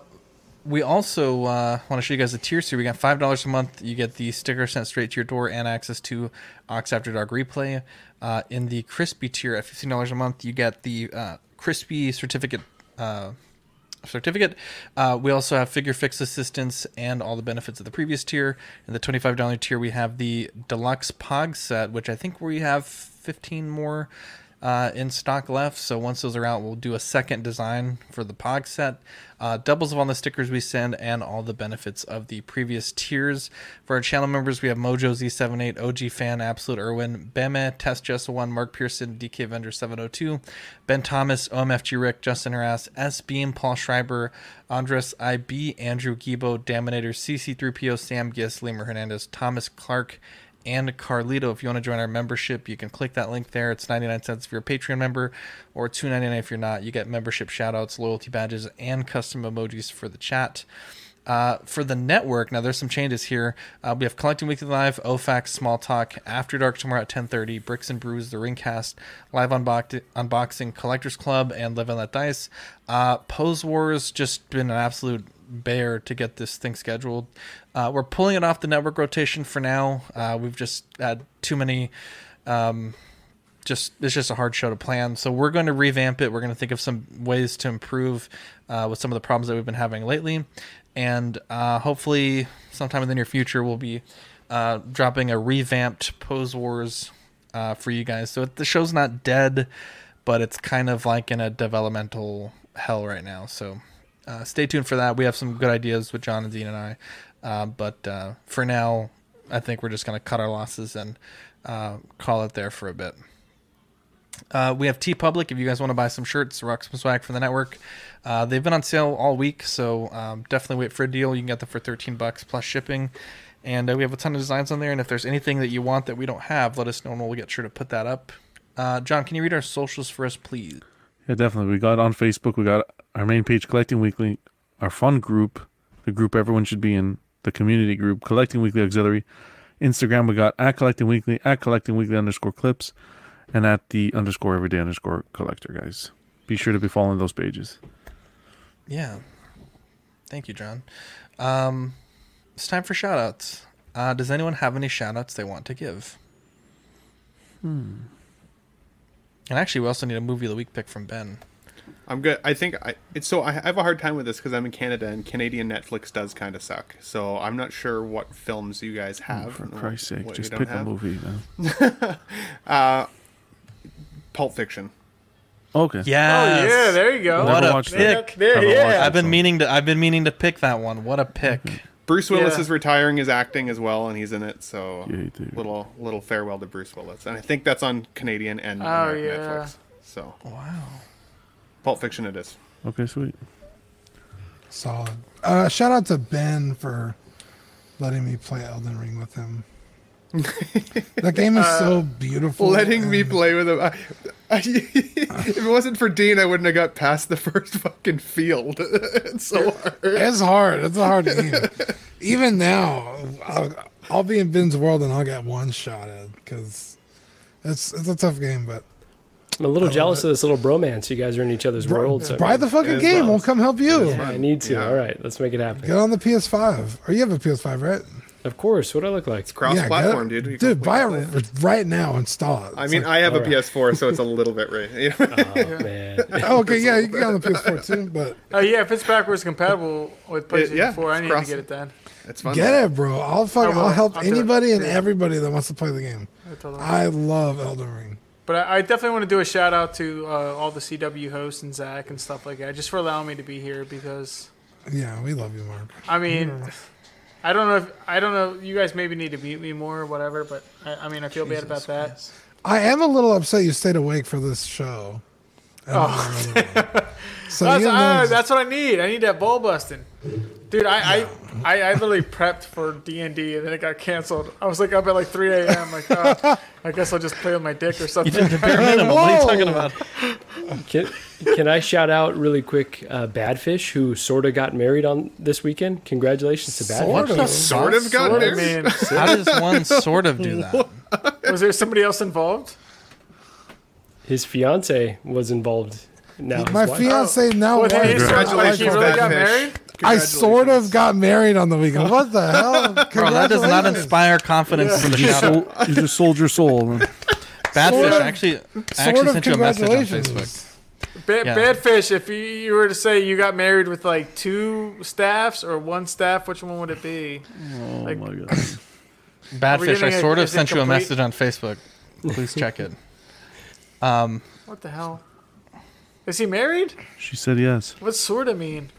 we also uh, want to show you guys the tiers here. We got five dollars a month. You get the sticker sent straight to your door and access to Ox After Dark replay. Uh, in the crispy tier at fifteen dollars a month, you get the uh, crispy certificate. Certificate. Uh, we also have figure fix assistance and all the benefits of the previous tier. In the twenty-five dollar tier, we have the deluxe Pog set, which I think we have fifteen more uh, in stock left. So once those are out, we'll do a second design for the Pog set. Uh, doubles of all the stickers we send and all the benefits of the previous tiers. For our channel members, we have Mojo Z78, OG Fan, Absolute Irwin, Beme, Test Just One, Mark Pearson, DK Vendor 702, Ben Thomas, OMFG Rick, Justin Harass, S Beam, Paul Schreiber, Andres IB, Andrew Gibo, Daminator, CC3PO, Sam Gis, Lemur Hernandez, Thomas Clark, and Carlito. If you want to join our membership, you can click that link there. It's 99 cents if you're a Patreon member or 2.99 if you're not. You get membership shoutouts, loyalty badges, and custom emojis for the chat. Uh, for the network, now there's some changes here. Uh, we have Collecting Weekly Live, OFAX, Small Talk, After Dark tomorrow at 10:30, Bricks and Brews, The Ringcast, Live unbox- Unboxing, Collectors Club, and Live and Let Dice. Uh, Pose Wars just been an absolute bear to get this thing scheduled. Uh, we're pulling it off the network rotation for now. Uh, we've just had too many. Um, just it's just a hard show to plan. So we're going to revamp it. We're going to think of some ways to improve uh, with some of the problems that we've been having lately, and uh, hopefully sometime in the near future we'll be uh, dropping a revamped Pose Wars uh, for you guys. So the show's not dead, but it's kind of like in a developmental hell right now. So uh, stay tuned for that. We have some good ideas with John and Dean and I. Uh, but uh, for now, I think we're just going to cut our losses and uh, call it there for a bit. Uh, we have TeePublic. If you guys want to buy some shirts, rock some swag for the network, uh, they've been on sale all week. So um, definitely wait for a deal. You can get them for 13 bucks plus shipping. And we have a ton of designs on there. And if there's anything that you want that we don't have, let us know and we'll get sure to put that up. John, can you read our socials for us, please? Yeah, definitely. We got on Facebook. We got our main page, Collecting Weekly, our fun group, the group everyone should be in, the community group, Collecting Weekly Auxiliary. Instagram, we got at Collecting Weekly, at Collecting Weekly underscore clips, and at the underscore everyday underscore collector, guys. Be sure to be following those pages. Yeah. Thank you, John. Um, it's time for shout outs. Uh, does anyone have any shout outs they want to give? Hmm. And actually, we also need a movie of the week pick from Ben. I'm good. I think I, it's so I have a hard time with this because I'm in Canada and Canadian Netflix does kind of suck. So I'm not sure what films you guys have. Oh, for Christ's sake, what just pick don't a movie, man. [LAUGHS] uh, Pulp Fiction. Okay. Yeah. Oh, yeah, there you go. What Never a pick! There, yeah. I've been meaning to. I've been meaning to pick that one. What a pick! Bruce Willis Yeah. is retiring his acting as well, and he's in it. So little little farewell to Bruce Willis, and I think that's on Canadian and Oh, American yeah. Netflix. So wow, Pulp Fiction it is. Okay, sweet. Solid. Uh, shout out to Ben for letting me play Elden Ring with him. That game is uh, so beautiful. Letting me play with him. I, I, [LAUGHS] if it wasn't for Dean, I wouldn't have got past the [LAUGHS] first fucking field. [LAUGHS] it's so hard. It's hard. It's a hard game. Even now, I'll, I'll be in Ben's world and I'll get one shot at because it's it's a tough game. But I'm a little jealous of this little bromance. You guys are in each other's worlds. so- buy the fucking game. Uh, we'll come help you. Yeah, I need to. All right, let's make it happen. Get on the PS5. Or you have a PS5, right? Of course. What do I look like? It's cross-platform, get dude. You Dude, buy it right now. Install it. I mean, like- I have a Alright. PS4, so it's a little bit right. [LAUGHS] You know? Oh, [LAUGHS] man. okay, yeah, you can get on the PS4 too, but [LAUGHS] Oh yeah, if it's backwards compatible with PlayStation yeah, 4, I it's need cross- to get it then. It's fun. get it, bro. I'll fuck, I will. I'll help I'll anybody and Yeah. everybody that wants to play the game. I. I love Elden Ring. But I, I definitely want to do a shout out to uh, all the CW hosts and Zach and stuff like that, just for allowing me to be here because Yeah, we love you, Mark. I mean, I don't know if I don't know. You guys maybe need to mute me more or whatever, but I, I mean, I feel bad about that. I am a little upset you stayed awake for this show. And Oh. not another one. so that's, you know, uh, that's what I need. I need that ball busting, dude. I, I, I, I literally prepped for D and D, and then it got canceled. I was like up at like 3 a.m. Like, oh, I guess I'll just play with my dick or something. You did the bare minimum. What are you talking about? [LAUGHS] Can, can I shout out really quick uh, Badfish, who sort of got married on this weekend? Congratulations to Badfish. Sort of. Sort of got Sort of, married. man. How does one sort of do that? [LAUGHS] Was there somebody else involved? His fiance was involved. Now his My wife. fiance oh. now What, wife. he- so, Congratulations, he really Bad got Fish. married? I sort of got married on the weekend. What the [LAUGHS] hell? Bro, that does not Congratulations. inspire confidence in the You just, shout. sold, you just sold your soul. Badfish, Sort of- actually, I Sort actually of sent you a message on congratulations. Facebook. Bad, Yeah. bad fish. If you, you were to say you got married with like two staffs or one staff, which one would it be? Oh Like- my [LAUGHS] god. Badfish, I getting a- sort of is it sent you a complete? message on Facebook. Please check it. Um, What the hell? Is he married? She said yes. What's sort of mean?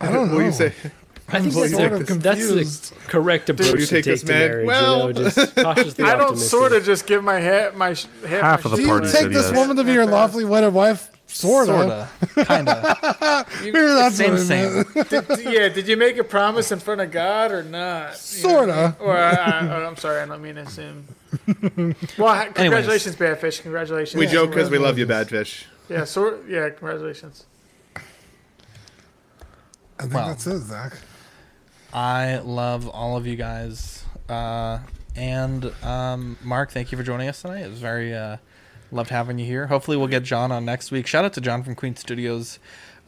I don't know. What do you say? [LAUGHS] I think that's, sort the, of that's the correct approach you to take take this to man? marriage. Well- you know, just [LAUGHS] cautiously I don't optimistic. sort of just give my hat my sh- half, Half my of the Do shit you party take said this yes. woman to be your lawfully wedded wife? Sort of. kinda. [LAUGHS] Maybe that's Same, same. Did, yeah, did you make a promise in front of God or not? You know what I mean? Sorta. Or I, I, I'm sorry, I don't mean to assume. [LAUGHS] Well, ha- congratulations, Badfish. Congratulations. We joke because we love you, Badfish. Yeah, sort. Yeah, congratulations. I think Well. that's it, Zach. I love all of you guys. Uh, and um, Mark, thank you for joining us tonight. It was very uh, loved having you here. Hopefully, we'll get John on next week. Shout out to John from Queen Studios.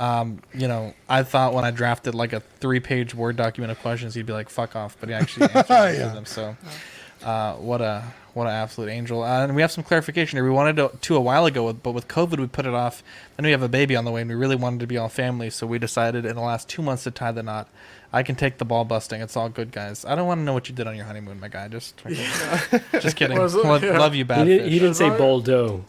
Um, you know, I thought when I drafted like a three-page Word document of questions, he'd be like, "Fuck off," but he actually [LAUGHS] answered Yeah. them. So, uh, what a what an absolute angel! Uh, and we have some clarification here. We wanted to, to a while ago, but with COVID, we put it off. Then we have a baby on the way, and we really wanted to be all family, so we decided in the last two months to tie the knot. I can take the ball busting. It's all good, guys. I don't want to know what you did on your honeymoon, my guy. Just, [LAUGHS] just kidding. [LAUGHS] Was? Love, Yeah. love you, He bad didn't, he didn't say Right. Boldo.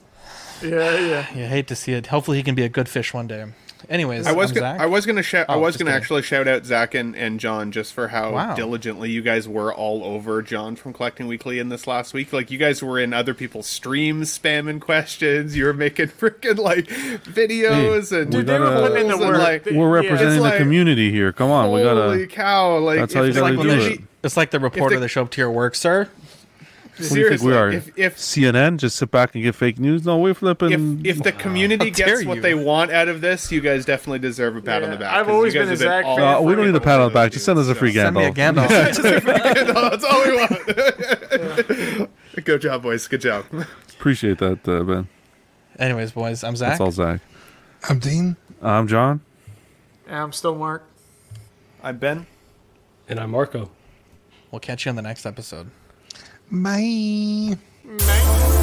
Yeah, yeah. You hate to see it. Hopefully, he can be a good fish one day. Anyways, I was I'm gonna, Zach. I was gonna shout I Oh, was gonna kidding. actually shout out Zach and, and John just for how Wow. diligently you guys were all over John from Collecting Weekly in this last week. Like you guys were in other people's streams spamming questions. You were making [LAUGHS] freaking like videos and we they were gotta- putting in the and, work. like They- We're representing It's the community here. Come on, we gotta. Holy cow! Like That's how you if- gotta like, do it. It's like the reporter the- that showed up to your work, sir. What do you think we seriously, are? If, if CNN? Just sit back and get fake news? No, we're flipping. if, if the community How gets what you. they want out of this, you guys definitely deserve a pat on the back. I've always been a have Zach all- fan. Uh, we don't need a pat on the back. Just send us a free Send me a Gandalf. [LAUGHS] Gandalf. [LAUGHS] That's all we want. [LAUGHS] Good job, boys. Good job. Appreciate that, uh, Ben. Anyways, boys, I'm Zach. That's all, Zach. I'm Dean. I'm John. Yeah, I'm still Mark. I'm Ben. And I'm Marco. We'll catch you on the next episode. Bye. Night.